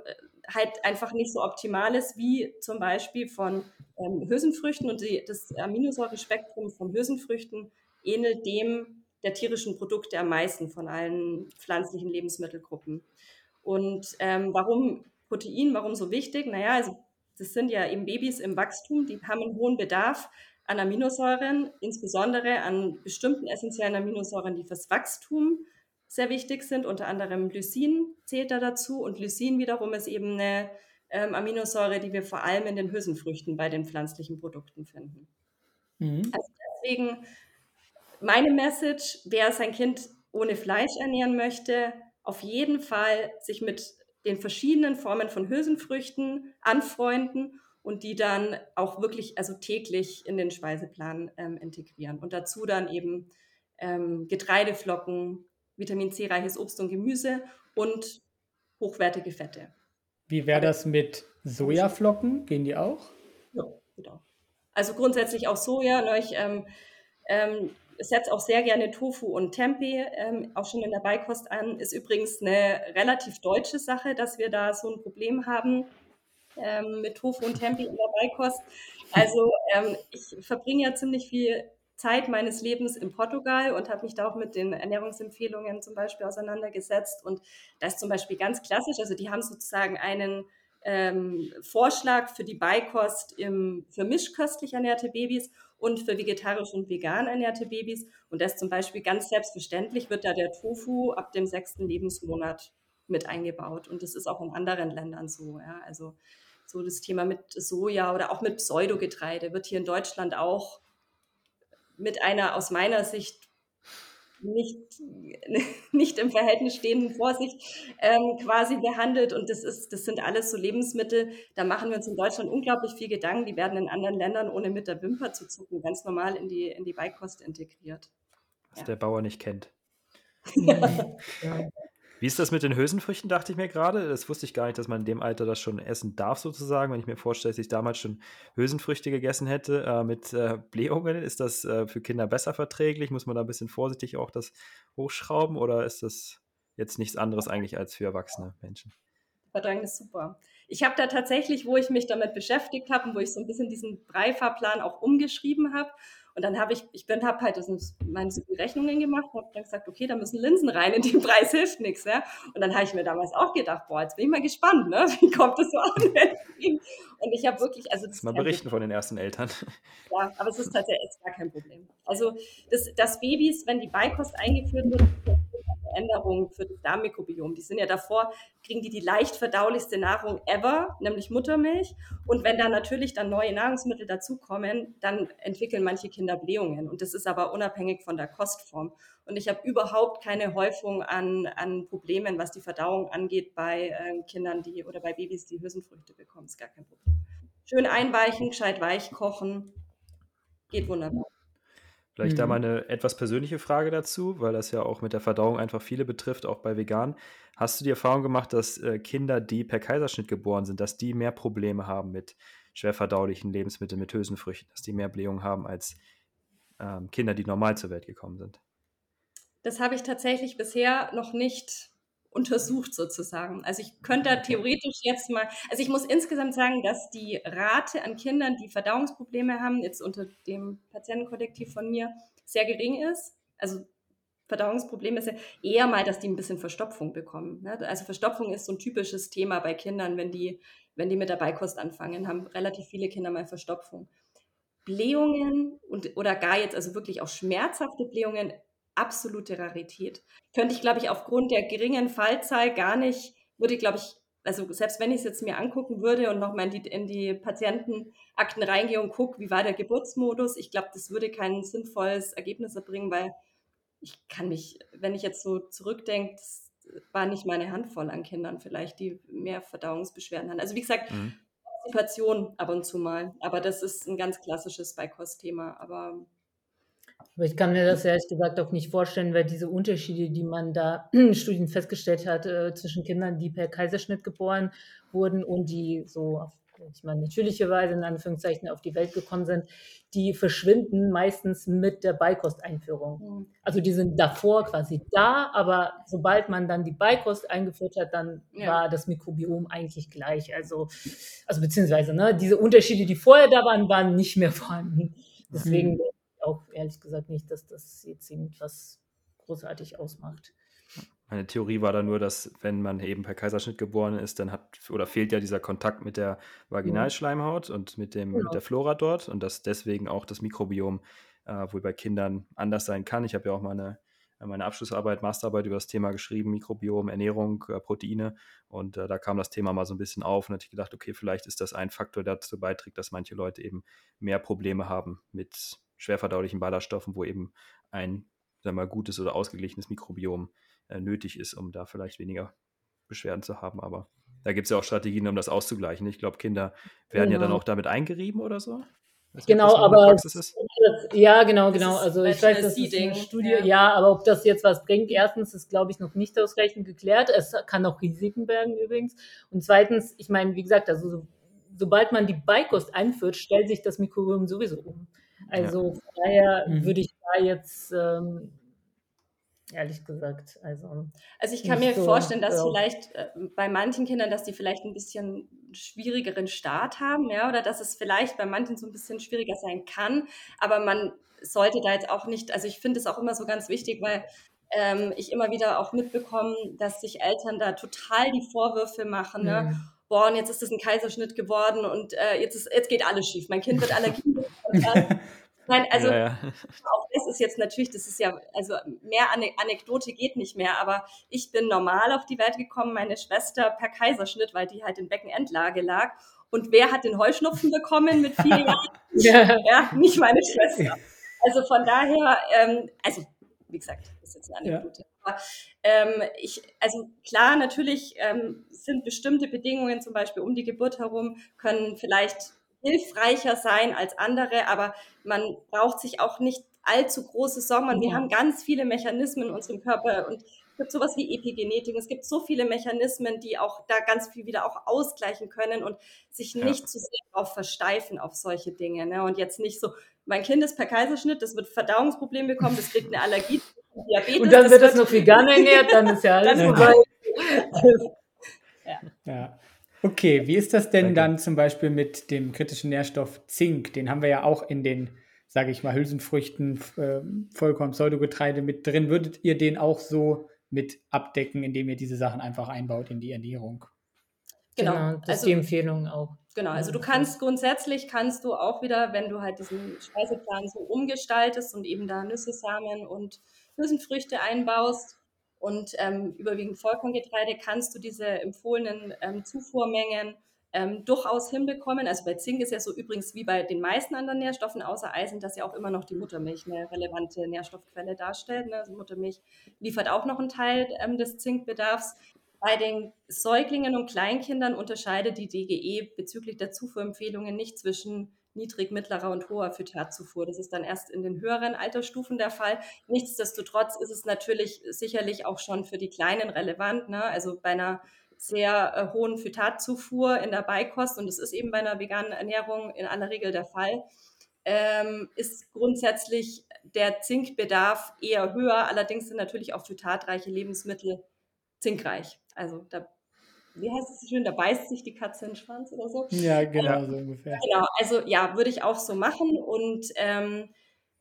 halt einfach nicht so optimal ist wie zum Beispiel von ähm, Hülsenfrüchten und die, das Aminosäurespektrum von Hülsenfrüchten ähnelt dem der tierischen Produkte am meisten von allen pflanzlichen Lebensmittelgruppen. Und ähm, warum Protein, warum so wichtig? Naja, also das sind ja eben Babys im Wachstum, die haben einen hohen Bedarf an Aminosäuren, insbesondere an bestimmten essentiellen Aminosäuren, die fürs Wachstum sehr wichtig sind. Unter anderem Lysin zählt da dazu und Lysin wiederum ist eben eine ähm, Aminosäure, die wir vor allem in den Hülsenfrüchten bei den pflanzlichen Produkten finden. Mhm. Also deswegen meine Message, wer sein Kind ohne Fleisch ernähren möchte, auf jeden Fall sich mit den verschiedenen Formen von Hülsenfrüchten anfreunden und die dann auch wirklich, also täglich in den Speiseplan ähm, integrieren. Und dazu dann eben ähm, Getreideflocken, Vitamin C-reiches Obst und Gemüse und hochwertige Fette. Wie wäre das mit Sojaflocken? Gehen die auch? Ja, genau. Also grundsätzlich auch Soja. Ne, ich ähm, ähm, setze auch sehr gerne Tofu und Tempeh ähm, auch schon in der Beikost an. Ist übrigens eine relativ deutsche Sache, dass wir da so ein Problem haben ähm, mit Tofu und Tempeh in der Beikost. Also ähm, ich verbringe ja ziemlich viel Zeit meines Lebens in Portugal und habe mich da auch mit den Ernährungsempfehlungen zum Beispiel auseinandergesetzt. Und das ist zum Beispiel ganz klassisch. Also die haben sozusagen einen ähm, Vorschlag für die Beikost im, für mischköstlich ernährte Babys und für vegetarisch und vegan ernährte Babys. Und das zum Beispiel ganz selbstverständlich wird da der Tofu ab dem sechsten Lebensmonat mit eingebaut. Und das ist auch in anderen Ländern so. Ja? Also so das Thema mit Soja oder auch mit Pseudogetreide wird hier in Deutschland auch mit einer aus meiner Sicht nicht, nicht im Verhältnis stehenden Vorsicht ähm, quasi behandelt. Und das, ist, das sind alles so Lebensmittel, da machen wir uns in Deutschland unglaublich viel Gedanken. Die werden in anderen Ländern, ohne mit der Wimper zu zucken, ganz normal in die, in die Beikost integriert. Was ja. der Bauer nicht kennt. ja. Wie ist das mit den Hülsenfrüchten, dachte ich mir gerade. Das wusste ich gar nicht, dass man in dem Alter das schon essen darf, sozusagen. Wenn ich mir vorstelle, dass ich damals schon Hülsenfrüchte gegessen hätte äh, mit äh, Blähungen, ist das äh, für Kinder besser verträglich? Muss man da ein bisschen vorsichtig auch das hochschrauben oder ist das jetzt nichts anderes eigentlich als für erwachsene Menschen? Verdrängen ist super. Ich habe da tatsächlich, wo ich mich damit beschäftigt habe und wo ich so ein bisschen diesen Breifahrplan auch umgeschrieben habe und dann habe ich, ich bin, habe halt das, meine Rechnungen gemacht und habe dann gesagt, okay, da müssen Linsen rein, in den Preis hilft nichts. Ja? Und dann habe ich mir damals auch gedacht, boah, jetzt bin ich mal gespannt, ne? wie kommt das so an? und ich habe wirklich, also das mal berichten von den ersten Eltern. Ja, aber es ist tatsächlich gar kein Problem. Also das, das Babys, wenn die Beikost eingeführt wird, Veränderungen für das Darmmikrobiom. Die sind ja davor, kriegen die die leicht verdaulichste Nahrung ever, nämlich Muttermilch. Und wenn da natürlich dann neue Nahrungsmittel dazukommen, dann entwickeln manche Kinder Blähungen. Und das ist aber unabhängig von der Kostform. Und ich habe überhaupt keine Häufung an, an Problemen, was die Verdauung angeht, bei äh, Kindern, die oder bei Babys, die Hülsenfrüchte bekommen. Ist gar kein Problem. Schön einweichen, gescheit weich kochen. Geht wunderbar. Vielleicht mhm. da mal eine etwas persönliche Frage dazu, weil das ja auch mit der Verdauung einfach viele betrifft, auch bei Veganen. Hast du die Erfahrung gemacht, dass äh, Kinder, die per Kaiserschnitt geboren sind, dass die mehr Probleme haben mit schwer verdaulichen Lebensmitteln, mit Hülsenfrüchten, dass die mehr Blähungen haben als ähm, Kinder, die normal zur Welt gekommen sind? Das habe ich tatsächlich bisher noch nicht untersucht sozusagen. Also ich könnte okay. theoretisch jetzt mal, also ich muss insgesamt sagen, dass die Rate an Kindern, die Verdauungsprobleme haben, jetzt unter dem Patientenkollektiv von mir, sehr gering ist. Also Verdauungsprobleme ist ja eher mal, dass die ein bisschen Verstopfung bekommen. Ne? Also Verstopfung ist so ein typisches Thema bei Kindern, wenn die, wenn die mit der Beikost anfangen, haben relativ viele Kinder mal Verstopfung. Blähungen und, oder gar jetzt also wirklich auch schmerzhafte Blähungen absolute Rarität. Könnte ich, glaube ich, aufgrund der geringen Fallzahl gar nicht, würde ich, glaube ich, also selbst wenn ich es jetzt mir angucken würde und nochmal in die, in die Patientenakten reingehe und gucke, wie war der Geburtsmodus, ich glaube, das würde kein sinnvolles Ergebnis erbringen, weil ich kann mich, wenn ich jetzt so zurückdenke, war nicht meine Handvoll an Kindern vielleicht, die mehr Verdauungsbeschwerden haben. Also wie gesagt, mhm. Konstipation ab und zu mal. Aber das ist ein ganz klassisches Beikostthema. Aber aber ich kann mir das ehrlich gesagt auch nicht vorstellen, weil diese Unterschiede, die man da in Studien festgestellt hat, äh, zwischen Kindern, die per Kaiserschnitt geboren wurden und die so auf ich meine, natürliche Weise in Anführungszeichen auf die Welt gekommen sind, die verschwinden meistens mit der Beikosteinführung. Mhm. Also die sind davor quasi da, aber sobald man dann die Beikost eingeführt hat, dann ja. war das Mikrobiom eigentlich gleich. Also, also beziehungsweise ne, diese Unterschiede, die vorher da waren, waren nicht mehr vorhanden. Deswegen mhm auch ehrlich gesagt nicht, dass das jetzt irgendwas großartig ausmacht. Meine Theorie war da nur, dass wenn man eben per Kaiserschnitt geboren ist, dann hat oder fehlt ja dieser Kontakt mit der Vaginalschleimhaut und mit, dem, genau. mit der Flora dort und dass deswegen auch das Mikrobiom äh, wohl bei Kindern anders sein kann. Ich habe ja auch meine, meine Abschlussarbeit, Masterarbeit über das Thema geschrieben, Mikrobiom, Ernährung, äh, Proteine und äh, da kam das Thema mal so ein bisschen auf und hatte ich gedacht, okay, vielleicht ist das ein Faktor, der dazu beiträgt, dass manche Leute eben mehr Probleme haben mit schwerverdaulichen Ballaststoffen, wo eben ein sagen wir mal, gutes oder ausgeglichenes Mikrobiom äh, nötig ist, um da vielleicht weniger Beschwerden zu haben. Aber da gibt es ja auch Strategien, um das auszugleichen. Ich glaube, Kinder werden genau. ja dann genau. auch damit eingerieben oder so. genau, aber ja, genau, genau. Also ich weiß, das ist eine Studie, ja. ja. aber ob das jetzt was bringt, erstens ist, glaube ich, noch nicht ausreichend geklärt. Es kann auch Risiken bergen übrigens. Und zweitens, ich meine, wie gesagt, also so, sobald man die Beikost einführt, stellt sich das Mikrobiom sowieso um. Also von daher mhm. würde ich da jetzt ähm, ehrlich gesagt, also. Also ich kann mir so, vorstellen, dass so. vielleicht äh, bei manchen Kindern, dass die vielleicht ein bisschen schwierigeren Start haben, ja, oder dass es vielleicht bei manchen so ein bisschen schwieriger sein kann. Aber man sollte da jetzt auch nicht, also ich finde es auch immer so ganz wichtig, weil ähm, ich immer wieder auch mitbekomme, dass sich Eltern da total die Vorwürfe machen, ne? mhm. ne? Boah, und jetzt ist es ein Kaiserschnitt geworden und äh, jetzt, ist, jetzt geht alles schief. Mein Kind wird Allergien. Nein, also ja, ja. auch das ist jetzt natürlich, das ist ja, also mehr Anekdote geht nicht mehr, aber ich bin normal auf die Welt gekommen, meine Schwester per Kaiserschnitt, weil die halt in Beckenendlage lag. Und wer hat den Heuschnupfen bekommen mit vier Jahren? ja. nicht meine Schwester. Also von daher, ähm, also wie gesagt, das ist jetzt eine Anekdote. Ja. Aber ähm, ich, also klar, natürlich ähm, sind bestimmte Bedingungen, zum Beispiel um die Geburt herum, können vielleicht hilfreicher sein als andere, aber man braucht sich auch nicht allzu große Sorgen. Wir haben ganz viele Mechanismen in unserem Körper und gibt sowas wie Epigenetik. Es gibt so viele Mechanismen, die auch da ganz viel wieder auch ausgleichen können und sich nicht ja. zu sehr darauf versteifen auf solche Dinge. Ne? Und jetzt nicht so, mein Kind ist per Kaiserschnitt, das wird Verdauungsprobleme bekommen, das kriegt eine Allergie, Diabetes. Und dann wird es noch vegan ernährt, dann ist ja alles vorbei. ja. ja. Okay, wie ist das denn Danke. dann zum Beispiel mit dem kritischen Nährstoff Zink? Den haben wir ja auch in den, sage ich mal, Hülsenfrüchten, äh, Vollkorn, Pseudogetreide mit drin. Würdet ihr den auch so mit abdecken, indem ihr diese Sachen einfach einbaut in die Ernährung? Genau, genau das also, ist die Empfehlung auch. Genau, also du kannst grundsätzlich kannst du auch wieder, wenn du halt diesen Speiseplan so umgestaltest und eben da Nüsse, Samen und Hülsenfrüchte einbaust und ähm, überwiegend Vollkorngetreide, kannst du diese empfohlenen ähm, Zufuhrmengen ähm, durchaus hinbekommen. Also bei Zink ist ja so übrigens wie bei den meisten anderen Nährstoffen außer Eisen, dass ja auch immer noch die Muttermilch eine relevante Nährstoffquelle darstellt. Ne? Also Muttermilch liefert auch noch einen Teil ähm, des Zinkbedarfs. Bei den Säuglingen und Kleinkindern unterscheidet die DGE bezüglich der Zufuhrempfehlungen nicht zwischen niedrig, mittlerer und hoher Phytatzufuhr. Das ist dann erst in den höheren Altersstufen der Fall. Nichtsdestotrotz ist es natürlich sicherlich auch schon für die Kleinen relevant. Ne? Also bei einer sehr äh, hohen Phytatzufuhr in der Beikost, und das ist eben bei einer veganen Ernährung in aller Regel der Fall, ähm, ist grundsätzlich der Zinkbedarf eher höher. Allerdings sind natürlich auch phytatreiche Lebensmittel zinkreich. Also da wie heißt es schön, da beißt sich die Katze in den Schwanz oder so. Ja, genau, so ungefähr. Genau, also ja, würde ich auch so machen. Und ähm,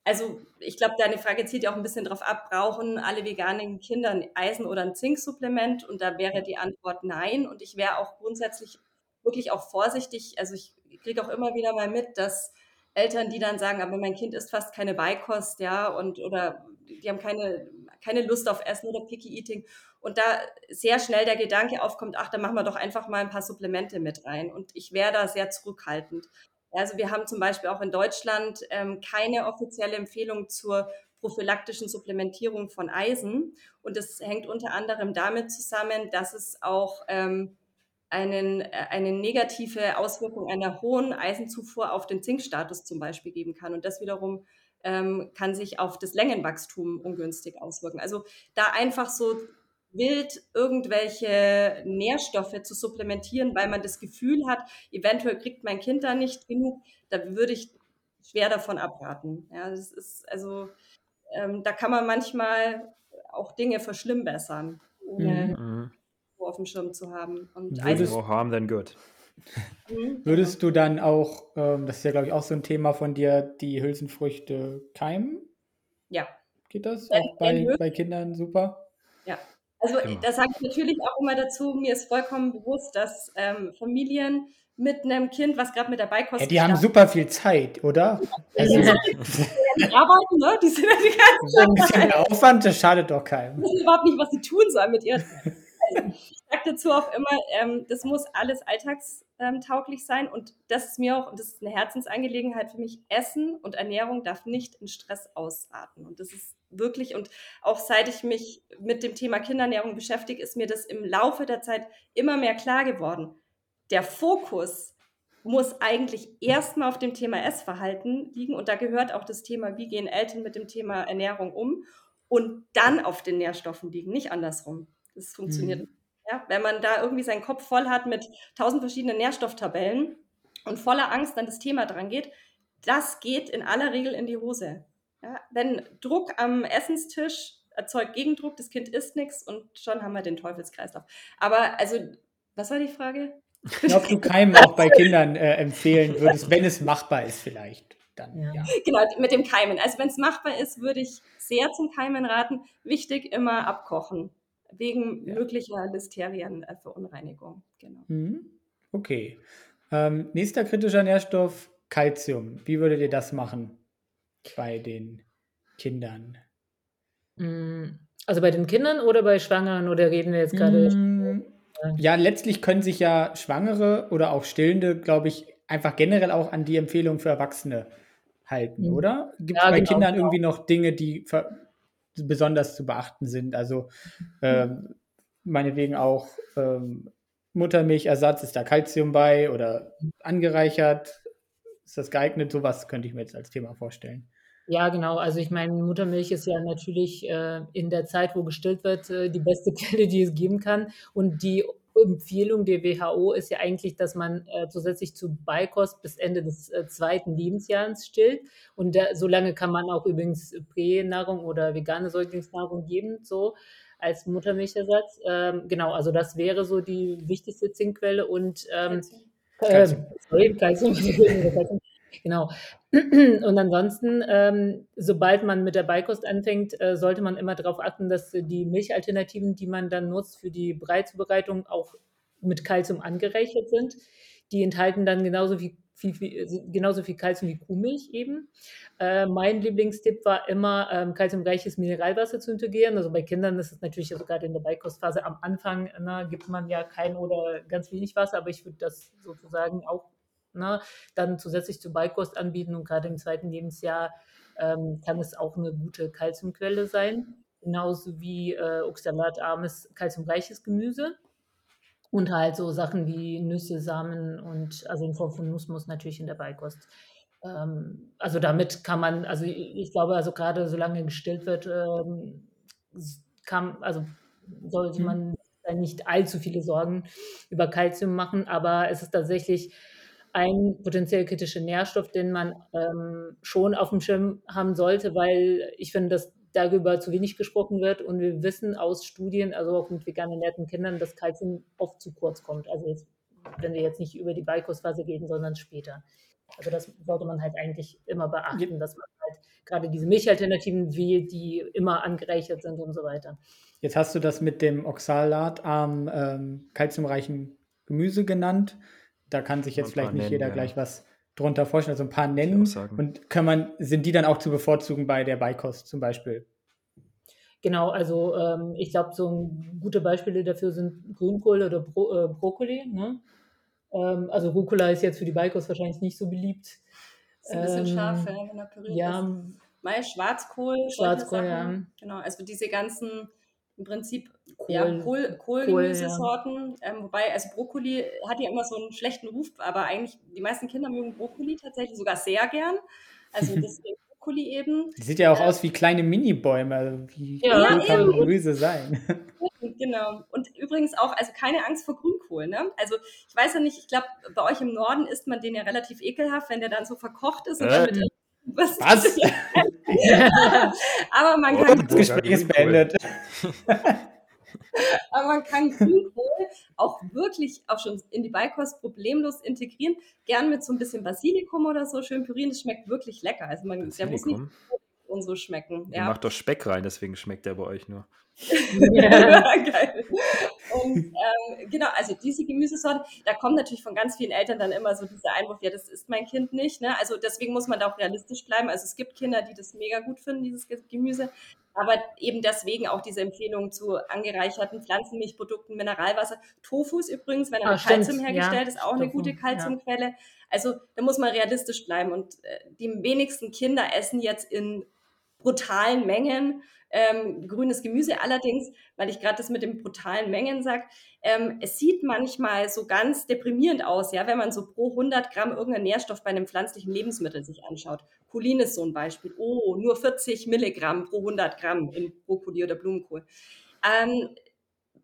also ich glaube, deine Frage zielt ja auch ein bisschen darauf ab, brauchen alle veganen Kinder ein Eisen- oder ein Zinksupplement? Und da wäre die Antwort nein. Und ich wäre auch grundsätzlich wirklich auch vorsichtig. Also ich kriege auch immer wieder mal mit, dass Eltern, die dann sagen, aber mein Kind isst fast keine Beikost, ja, und oder die haben keine, keine Lust auf Essen oder Picky Eating und da sehr schnell der Gedanke aufkommt, ach, dann machen wir doch einfach mal ein paar Supplemente mit rein. Und ich wäre da sehr zurückhaltend. Also wir haben zum Beispiel auch in Deutschland ähm, keine offizielle Empfehlung zur prophylaktischen Supplementierung von Eisen. Und das hängt unter anderem damit zusammen, dass es auch ähm, einen, äh, eine negative Auswirkung einer hohen Eisenzufuhr auf den Zinkstatus zum Beispiel geben kann. Und das wiederum ähm, kann sich auf das Längenwachstum ungünstig auswirken. Also da einfach so wild irgendwelche Nährstoffe zu supplementieren, weil man das Gefühl hat, eventuell kriegt mein Kind da nicht genug, da würde ich schwer davon abraten. Ja, das ist also, ähm, da kann man manchmal auch Dinge verschlimmbessern, ohne mhm. auf dem Schirm zu haben. Und Würdest, more harm than good. Mhm. Würdest du dann auch, ähm, das ist ja glaube ich auch so ein Thema von dir, die Hülsenfrüchte keimen? Ja. Geht das? Auch bei, bei Kindern super? Ja, also genau. da sage ich natürlich auch immer dazu, mir ist vollkommen bewusst, dass ähm, Familien mit einem Kind, was gerade mit dabei kostet. Ja, die haben super viel Zeit, oder? Also, die arbeiten, ne? Die sind ja die ganze So ein bisschen Aufwand, das schadet doch keinem. Die wissen überhaupt nicht, was sie tun sollen mit Zeit. Also, ich sage dazu auch immer, ähm, das muss alles alltagstauglich sein und das ist mir auch, und das ist eine Herzensangelegenheit für mich, Essen und Ernährung darf nicht in Stress ausarten. Und das ist wirklich, und auch seit ich mich mit dem Thema Kinderernährung beschäftige, ist mir das im Laufe der Zeit immer mehr klar geworden. Der Fokus muss eigentlich erstmal auf dem Thema Essverhalten liegen und da gehört auch das Thema, wie gehen Eltern mit dem Thema Ernährung um und dann auf den Nährstoffen liegen, nicht andersrum. Das funktioniert. Mhm. Ja, wenn man da irgendwie seinen Kopf voll hat mit tausend verschiedenen Nährstofftabellen und voller Angst dann das Thema dran geht, das geht in aller Regel in die Hose. Ja, wenn Druck am Essenstisch erzeugt Gegendruck, das Kind isst nichts und schon haben wir den Teufelskreislauf. Aber also, was war die Frage? Ich glaube, du Keimen auch bei Kindern äh, empfehlen würdest, wenn es machbar ist vielleicht. Dann, ja. Ja. Genau, mit dem Keimen. Also wenn es machbar ist, würde ich sehr zum Keimen raten. Wichtig immer abkochen wegen ja. möglicher Listerienverunreinigung. Genau. Mhm. Okay. Ähm, nächster kritischer Nährstoff, Calcium. Wie würdet ihr das machen bei den Kindern? Mm, also bei den Kindern oder bei Schwangeren oder reden wir jetzt gerade? Mm, ja, letztlich können sich ja Schwangere oder auch Stillende, glaube ich, einfach generell auch an die Empfehlung für Erwachsene halten, mhm. oder? Gibt es ja, bei genau, Kindern genau. irgendwie noch Dinge, die besonders zu beachten sind. Also ähm, meinetwegen auch ähm, Muttermilchersatz, ist da Kalzium bei oder angereichert? Ist das geeignet? Sowas könnte ich mir jetzt als Thema vorstellen. Ja, genau. Also ich meine, Muttermilch ist ja natürlich äh, in der Zeit, wo gestillt wird, äh, die beste Quelle, die es geben kann. Und die Empfehlung der WHO ist ja eigentlich, dass man äh, zusätzlich zu Beikost bis Ende des äh, zweiten Lebensjahres stillt. Und da, so lange kann man auch übrigens Pränahrung oder vegane Säuglingsnahrung geben, so als Muttermilchersatz. Ähm, genau, also das wäre so die wichtigste Zinkquelle und ähm, äh, sorry, Kalzium. Genau. Und ansonsten, ähm, sobald man mit der Beikost anfängt, äh, sollte man immer darauf achten, dass die Milchalternativen, die man dann nutzt für die Breizubereitung, auch mit Kalzium angereichert sind. Die enthalten dann genauso viel, viel, viel, genauso viel Kalzium wie Kuhmilch eben. Äh, mein Lieblingstipp war immer, ähm, kalziumreiches Mineralwasser zu integrieren. Also bei Kindern ist es natürlich also gerade in der Beikostphase am Anfang na, gibt man ja kein oder ganz wenig Wasser, aber ich würde das sozusagen auch ne, dann zusätzlich zu Beikost anbieten und gerade im zweiten Lebensjahr ähm, kann es auch eine gute Kalziumquelle sein, genauso wie äh, oxalatarmes, kalziumreiches Gemüse. Und halt so Sachen wie Nüsse, Samen und also in Form von Nussmus natürlich in der Beikost. Ähm, also damit kann man, also ich glaube, also gerade solange gestillt wird, ähm, kann, also sollte mhm. man nicht allzu viele Sorgen über Kalzium machen, aber es ist tatsächlich ein potenziell kritischer Nährstoff, den man ähm, schon auf dem Schirm haben sollte, weil ich finde, dass darüber zu wenig gesprochen wird und wir wissen aus Studien, also auch mit vegan ernährten Kindern, dass Kalzium oft zu kurz kommt. Also jetzt, wenn wir jetzt nicht über die Beikostphase gehen, sondern später. Also das sollte man halt eigentlich immer beachten, dass man halt gerade diese Milchalternativen wählt, die immer angereichert sind und so weiter. Jetzt hast du das mit dem oxalatarmen, ähm, kalziumreichen Gemüse genannt. Da kann sich jetzt vielleicht nicht nennen, jeder ja. gleich was drunter vorstellen, also ein paar nennen. Und kann man, sind die dann auch zu bevorzugen bei der Beikost zum Beispiel? Genau, also ähm, ich glaube, so gute Beispiele dafür sind Grünkohl oder Bro äh, Brokkoli. Ne? Ähm, also Rucola ist jetzt für die Beikost wahrscheinlich nicht so beliebt. Ist ein bisschen ähm, scharf, wenn er püriert ja, Mai, Schwarzkohl, Schwarzkohl, ja. Genau, also diese ganzen im Prinzip Kohl. ja, Kohl, Kohl, Kohlgemüsesorten. Ähm, wobei, also Brokkoli hat ja immer so einen schlechten Ruf, aber eigentlich die meisten Kinder mögen Brokkoli tatsächlich sogar sehr gern. Also deswegen Brokkoli eben. Die sieht ja auch aus wie kleine Mini-Bäume. Also wie Ja, kann. Gemüse sein? Genau. Und übrigens auch, also keine Angst vor Grünkohl. Ne? Also ich weiß ja nicht, ich glaube, bei euch im Norden isst man den ja relativ ekelhaft, wenn der dann so verkocht ist und Äh. dann mit was? Was? aber man Oh, kann, Das Gespräch ist beendet. aber man kann Grünkohl auch wirklich auch schon in die Beikost problemlos integrieren. Gern mit so ein bisschen Basilikum oder so schön pürieren. Das schmeckt wirklich lecker. Also man, der muss nicht und so schmecken. Ihr macht doch Speck rein, deswegen schmeckt der bei euch nur. Ja. Geil. Und ähm, genau, also diese Gemüsesorte, da kommt natürlich von ganz vielen Eltern dann immer so dieser Einwurf, ja, das ist mein Kind nicht. Ne? Also deswegen muss man da auch realistisch bleiben. Also es gibt Kinder, die das mega gut finden, dieses Ge- Gemüse. Aber eben deswegen auch diese Empfehlung zu angereicherten Pflanzenmilchprodukten, Mineralwasser. Tofu ist übrigens, wenn er Ah, mit stimmt, Kalzium hergestellt ja, ist, auch eine gute ja. Kalziumquelle. Also da muss man realistisch bleiben. Und äh, die wenigsten Kinder essen jetzt in brutalen Mengen ähm, grünes Gemüse. Allerdings, weil ich gerade das mit den brutalen Mengen sage, ähm, es sieht manchmal so ganz deprimierend aus, ja, wenn man so pro 100 Gramm irgendeinen Nährstoff bei einem pflanzlichen Lebensmittel sich anschaut. Cholin ist so ein Beispiel. Oh, nur 40 Milligramm pro 100 Gramm in Brokkoli oder Blumenkohl. Ähm,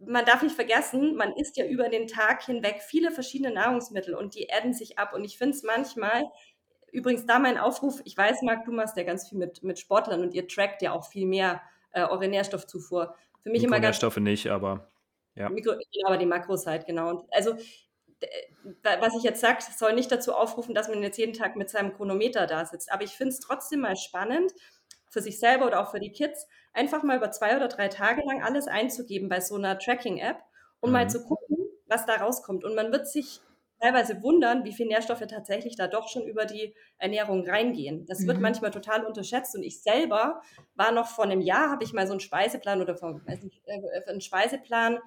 man darf nicht vergessen, man isst ja über den Tag hinweg viele verschiedene Nahrungsmittel und die adden sich ab. Und ich finde es manchmal, übrigens da mein Aufruf, ich weiß, Marc, du machst ja ganz viel mit, mit Sportlern und ihr trackt ja auch viel mehr äh, eure Nährstoffzufuhr. Für mich immer ganz Mikronährstoffe nicht, aber ja. Mikro, aber die Makros halt, genau. Und also, was ich jetzt sage, soll nicht dazu aufrufen, dass man jetzt jeden Tag mit seinem Chronometer da sitzt. Aber ich finde es trotzdem mal spannend, für sich selber oder auch für die Kids, einfach mal über zwei oder drei Tage lang alles einzugeben bei so einer Tracking-App und mal Mhm. zu gucken, was da rauskommt. Und man wird sich teilweise wundern, wie viele Nährstoffe tatsächlich da doch schon über die Ernährung reingehen. Das wird Mhm. manchmal total unterschätzt. Und ich selber war noch vor einem Jahr, habe ich mal so einen Speiseplan oder nicht, äh, einen Speiseplan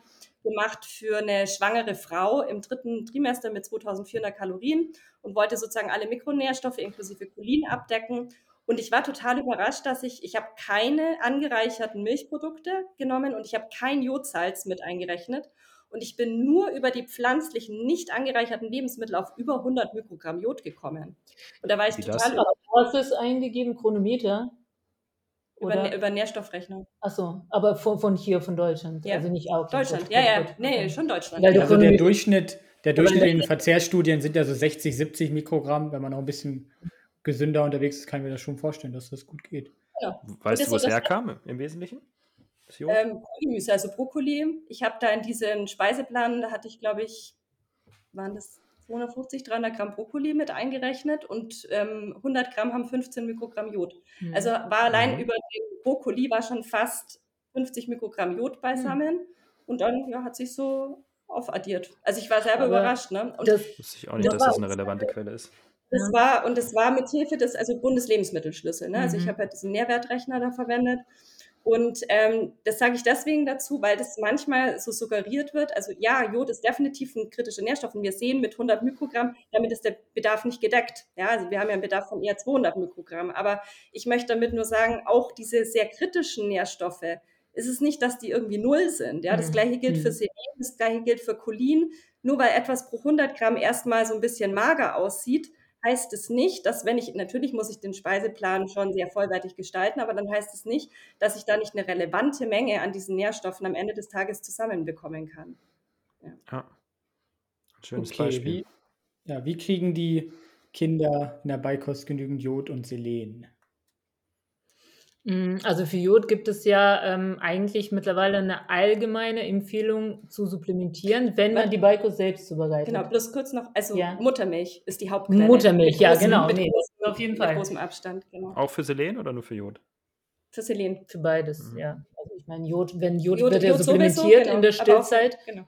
gemacht für eine schwangere Frau im dritten Trimester mit 2400 Kalorien und wollte sozusagen alle Mikronährstoffe inklusive Cholin abdecken. Und ich war total überrascht, dass ich, ich habe keine angereicherten Milchprodukte genommen und ich habe kein Jodsalz mit eingerechnet. Und ich bin nur über die pflanzlichen, nicht angereicherten Lebensmittel auf über 100 Mikrogramm Jod gekommen. Und da war ich Wie das? total du hast es eingegeben, Chronometer? über, Oder? über Nährstoffrechnung. Achso, aber von, von hier, von Deutschland. Ja. Also nicht auch. Deutschland, ja, ja, nee, schon Deutschland. Du Also der Durchschnitt, der Durchschnitt in den Verzehrstudien sind ja so 60, 70 Mikrogramm. Wenn man noch ein bisschen gesünder unterwegs ist, kann ich mir das schon vorstellen, dass das gut geht. Weißt das du, wo es das- herkam im Wesentlichen? Ähm, Gemüse, also Brokkoli. Ich habe da in diesen Speiseplan, da hatte ich, glaube ich, waren das 250, 300 Gramm Brokkoli mit eingerechnet und ähm, 100 Gramm haben 15 Mikrogramm Jod. Hm. Also war allein Mhm. über den Brokkoli war schon fast 50 Mikrogramm Jod beisammen und dann ja, hat sich so aufaddiert. Also ich war selber Aber überrascht. Ne? Und das, Wusste ich auch nicht, das dass das eine relevante Quelle ist. Das Ja. war, und das war mit Hilfe des, also Bundeslebensmittelschlüssel. Ne? Also ich Mhm. habe halt diesen Nährwertrechner da verwendet. Und ähm, das sage ich deswegen dazu, weil das manchmal so suggeriert wird. Also ja, Jod ist definitiv ein kritischer Nährstoff und wir sehen mit 100 Mikrogramm, damit ist der Bedarf nicht gedeckt. Ja, also wir haben ja einen Bedarf von eher 200 Mikrogramm. Aber ich möchte damit nur sagen, auch diese sehr kritischen Nährstoffe, ist es nicht, dass die irgendwie null sind. Ja, das Mhm. gleiche gilt für Mhm. Selen, das gleiche gilt für Cholin. Nur weil etwas pro 100 Gramm erstmal so ein bisschen mager aussieht, heißt es nicht, dass wenn ich, natürlich muss ich den Speiseplan schon sehr vollwertig gestalten, aber dann heißt es nicht, dass ich da nicht eine relevante Menge an diesen Nährstoffen am Ende des Tages zusammenbekommen kann. Ja. Ein schönes Okay, Beispiel. wie, ja, wie kriegen die Kinder in der Beikost genügend Jod und Selen? Mm, Also für Jod gibt es ja ähm, eigentlich mittlerweile eine allgemeine Empfehlung zu supplementieren, wenn man die Beikost selbst zubereitet. Genau, bloß kurz noch, also Ja. Muttermilch ist die Hauptquelle. Muttermilch, Mit ja, großem- genau, Mit, nee, großem, auf jeden mit Fall. großem Abstand, genau. Auch für Selen oder nur für Jod? Für Selen. Für beides, Mhm. ja. Also ich meine, Jod, wenn Jod, Jod- wird ja Jod sowieso, supplementiert genau, in der aber auch- Stillzeit, Genau.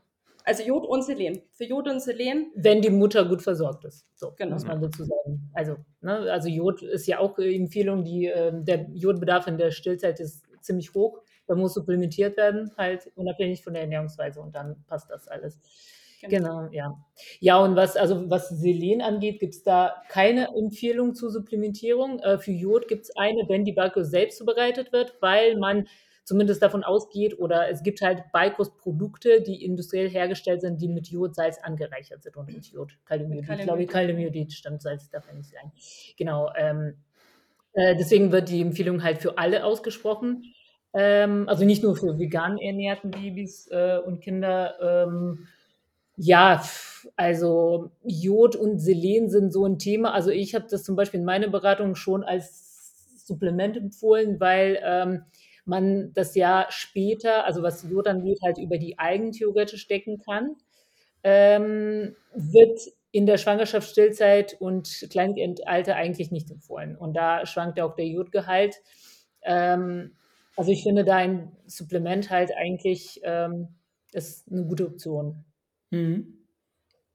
Also Jod und Selen. Für Jod und Selen wenn die Mutter gut versorgt ist. So Genau. muss man dazu sagen. Also, ne, also Jod ist ja auch äh, Empfehlung, die, ähm, der Jodbedarf in der Stillzeit ist ziemlich hoch. Da muss supplementiert werden, halt unabhängig von der Ernährungsweise und dann passt das alles. Genau. genau, ja. Ja, und was, also was Selen angeht, gibt es da keine Empfehlung zur Supplementierung. Äh, für Jod gibt es eine, wenn die Beikos selbst zubereitet wird, weil man zumindest davon ausgeht, oder es gibt halt Beikostprodukte, die industriell hergestellt sind, die mit Jodsalz angereichert sind und mit Jod, Kaliumjodid. Ich glaube, Kaliumjodid stimmt, Salz darf ja nicht sein. Genau. Ähm, äh, deswegen wird die Empfehlung halt für alle ausgesprochen. Ähm, also nicht nur für vegan ernährten Babys äh, und Kinder. Ähm, ja, also Jod und Selen sind so ein Thema. Also ich habe das zum Beispiel in meiner Beratung schon als Supplement empfohlen, weil ähm, man das ja später, also was Jod angeht, halt über die Algen theoretisch decken kann. Ähm, wird in der Schwangerschaft, Stillzeit und Kleinkindalter eigentlich nicht empfohlen. Und da schwankt ja auch der Jodgehalt. Ähm, also ich finde da ein Supplement halt eigentlich ähm, ist eine gute Option. Mhm.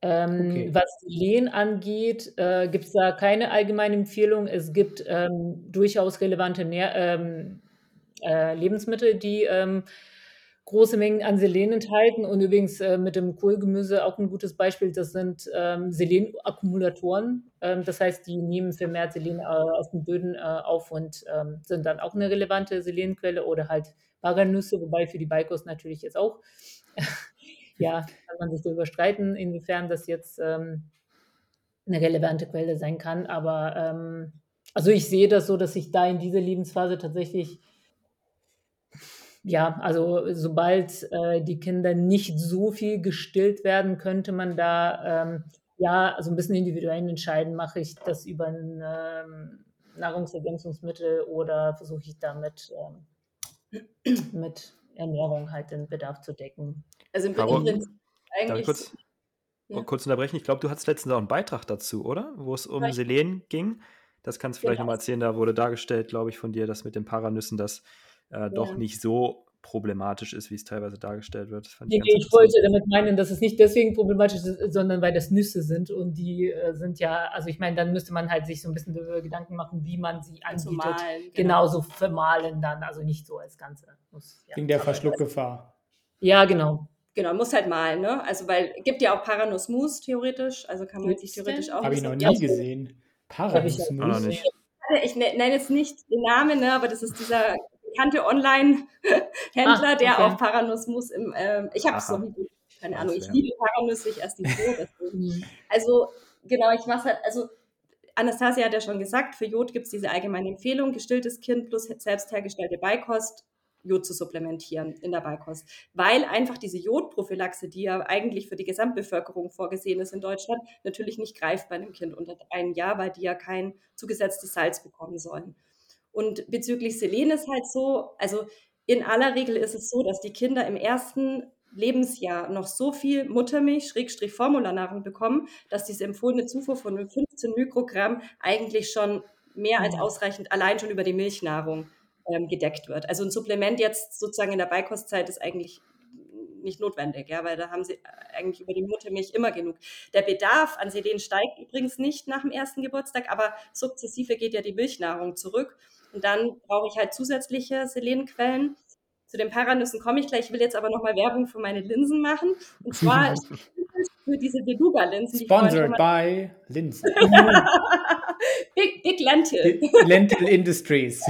Ähm, okay. Was Lehen angeht, äh, gibt es da keine allgemeine Empfehlung. Es gibt ähm, durchaus relevante Nähr ähm, äh, Lebensmittel, die ähm, große Mengen an Selen enthalten. Und übrigens äh, mit dem Kohlgemüse auch ein gutes Beispiel, das sind ähm, Selenakkumulatoren. Ähm, das heißt, die nehmen vermehrt Selen äh, aus den Böden äh, auf und ähm, sind dann auch eine relevante Selenquelle oder halt Bagernüsse, wobei für die Beikos natürlich jetzt auch ja, kann man sich darüber streiten, inwiefern das jetzt ähm, eine relevante Quelle sein kann. Aber ähm, also ich sehe das so, dass sich da in dieser Lebensphase tatsächlich, ja, also sobald äh, die Kinder nicht so viel gestillt werden, könnte man da ähm, ja, also ein bisschen individuell entscheiden, mache ich das über ein ähm, Nahrungsergänzungsmittel oder versuche ich damit ähm, mit Ernährung halt den Bedarf zu decken. Also im Aber, Prinzip eigentlich. Kurz, ja. kurz unterbrechen? Ich glaube, du hattest letztens auch einen Beitrag dazu, oder? Wo es um vielleicht. Selen ging. Das kannst du vielleicht genau. nochmal erzählen. Da wurde dargestellt, glaube ich, von dir, dass mit den Paranüssen das äh, ja. doch nicht so problematisch ist, wie es teilweise dargestellt wird. Nee, ich, ich wollte damit meinen, dass es nicht deswegen problematisch ist, sondern weil das Nüsse sind und die äh, sind ja, also ich meine, dann müsste man halt sich so ein bisschen darüber Gedanken machen, wie man sie anbietet. Malen, genau. Genauso vermahlen dann, also nicht so als Ganze. Muss, ja. Wegen der Verschluckgefahr. Ja, genau. Genau, muss halt malen, ne? Also, weil gibt ja auch Paranussmus theoretisch, also kann man Gibt's sich theoretisch auch. Habe ich noch nie gesehen. Paranussmus. Ich, ich ne, nenne jetzt nicht den Namen, ne, aber das ist dieser bekannte Online-Händler, ah, der auch Paranussmus im. Ähm, ich habe es noch nie, keine Ahnung, ich liebe Paranüsse, ich esse die so. Mhm. also, genau, ich mache halt, also. Anastasia hat ja schon gesagt, für Jod gibt es diese allgemeine Empfehlung, gestilltes Kind plus selbst hergestellte Beikost Jod zu supplementieren in der Beikost. Weil einfach diese Jodprophylaxe, die ja eigentlich für die Gesamtbevölkerung vorgesehen ist in Deutschland, natürlich nicht greift bei einem Kind unter einem Jahr, weil die ja kein zugesetztes Salz bekommen sollen. Und bezüglich Selen ist halt so, also in aller Regel ist es so, dass die Kinder im ersten Lebensjahr noch so viel Muttermilch, Schrägstrich Formularnahrung bekommen, dass diese empfohlene Zufuhr von 15 Mikrogramm eigentlich schon mehr als mhm. ausreichend allein schon über die Milchnahrung ähm, gedeckt wird. Also ein Supplement jetzt sozusagen in der Beikostzeit ist eigentlich nicht notwendig, ja, weil da haben sie eigentlich über die Muttermilch immer genug. Der Bedarf an Selen steigt übrigens nicht nach dem ersten Geburtstag, aber sukzessive geht ja die Milchnahrung zurück und dann brauche ich halt zusätzliche Selenquellen. Zu den Paranüssen komme ich gleich. Ich will jetzt aber nochmal Werbung für meine Linsen machen. Und zwar für diese Beluga-Linsen. Sponsored by Linsen. Big, Big Lentil. Lentil Industries.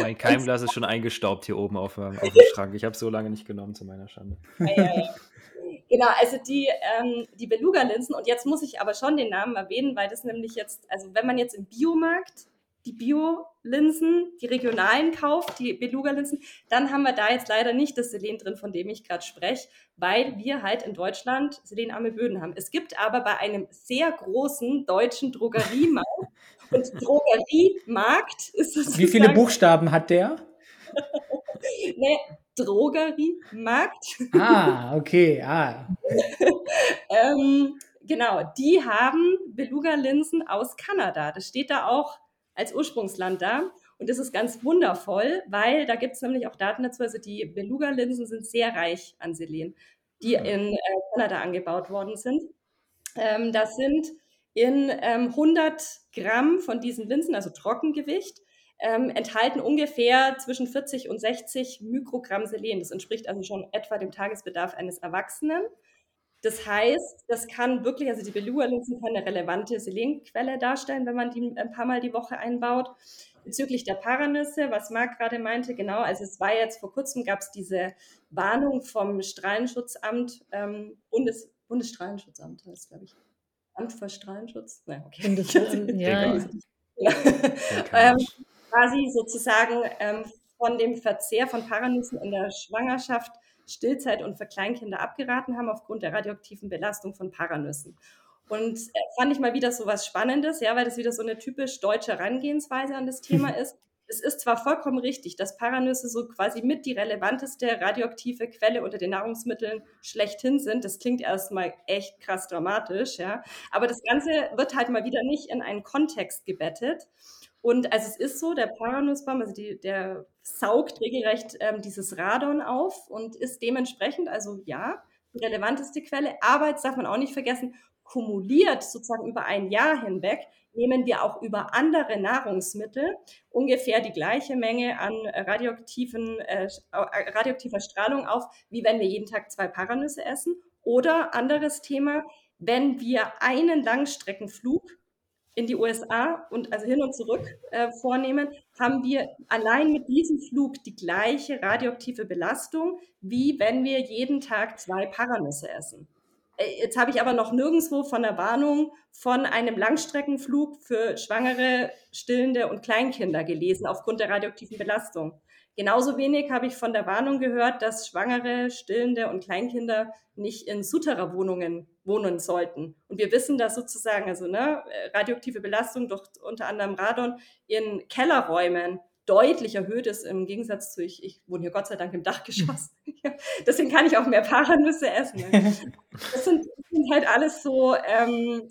Mein Keimglas ist schon eingestaubt hier oben auf, auf dem Schrank. Ich habe es so lange nicht genommen, zu meiner Schande. Ja, ja, ja. Genau, also die, ähm, die Beluga-Linsen, und jetzt muss ich aber schon den Namen erwähnen, weil das nämlich jetzt, also wenn man jetzt im Biomarkt die Bio-Linsen, die regionalen kauft, die Beluga-Linsen, dann haben wir da jetzt leider nicht das Selen drin, von dem ich gerade spreche, weil wir halt in Deutschland selenarme Böden haben. Es gibt aber bei einem sehr großen deutschen Drogeriemarkt und Drogeriemarkt ist es. Wie viele Buchstaben hat der? ne, Drogeriemarkt. Ah, okay, ah. ähm, genau, die haben Beluga-Linsen aus Kanada. Das steht da auch als Ursprungsland da. Und das ist ganz wundervoll, weil da gibt es nämlich auch Daten dazu. Also die Beluga-Linsen sind sehr reich an Selen, die mhm. in äh, Kanada angebaut worden sind. Ähm, das sind in ähm, 100 Gramm von diesen Linsen, also Trockengewicht, ähm, enthalten ungefähr zwischen 40 und 60 Mikrogramm Selen. Das entspricht also schon etwa dem Tagesbedarf eines Erwachsenen. Das heißt, das kann wirklich, also die Beluga-Linsen kann eine relevante Selenquelle darstellen, wenn man die ein paar Mal die Woche einbaut. Bezüglich der Paranüsse, was Marc gerade meinte, genau, also es war jetzt vor kurzem, gab es diese Warnung vom Strahlenschutzamt, ähm, Bundes, Bundesstrahlenschutzamt heißt, glaube ich. Amt für Strahlenschutz? Nein, okay. Ja. ja. ähm, quasi sozusagen ähm, von dem Verzehr von Paranüssen in der Schwangerschaft Stillzeit und für Kleinkinder abgeraten haben aufgrund der radioaktiven Belastung von Paranüssen. Und äh, fand ich mal wieder so was Spannendes, ja, weil das wieder so eine typisch deutsche Herangehensweise an das Thema ist. Es ist zwar vollkommen richtig, dass Paranüsse so quasi mit die relevanteste radioaktive Quelle unter den Nahrungsmitteln schlechthin sind. Das klingt erstmal echt krass dramatisch, ja. Aber das Ganze wird halt mal wieder nicht in einen Kontext gebettet. Und also es ist so, der Paranussbaum, also die, der saugt regelrecht ähm, dieses Radon auf und ist dementsprechend, also ja, die relevanteste Quelle. Aber jetzt darf man auch nicht vergessen, kumuliert sozusagen über ein Jahr hinweg nehmen wir auch über andere Nahrungsmittel ungefähr die gleiche Menge an radioaktiven, äh, radioaktiver Strahlung auf, wie wenn wir jeden Tag zwei Paranüsse essen. Oder anderes Thema, wenn wir einen Langstreckenflug in die USA und also hin und zurück äh, vornehmen, haben wir allein mit diesem Flug die gleiche radioaktive Belastung, wie wenn wir jeden Tag zwei Paranüsse essen. Äh, jetzt habe ich aber noch nirgendwo von der Warnung von einem Langstreckenflug für Schwangere, Stillende und Kleinkinder gelesen aufgrund der radioaktiven Belastung. Genauso wenig habe ich von der Warnung gehört, dass Schwangere, Stillende und Kleinkinder nicht in Souterrain-Wohnungen wohnen sollten. Und wir wissen, dass sozusagen also ne, radioaktive Belastung durch unter anderem Radon in Kellerräumen deutlich erhöht ist im Gegensatz zu, ich, ich wohne hier Gott sei Dank im Dachgeschoss. Deswegen kann ich auch mehr Paranüsse essen. Ne? Das, sind, das sind, halt alles so ähm,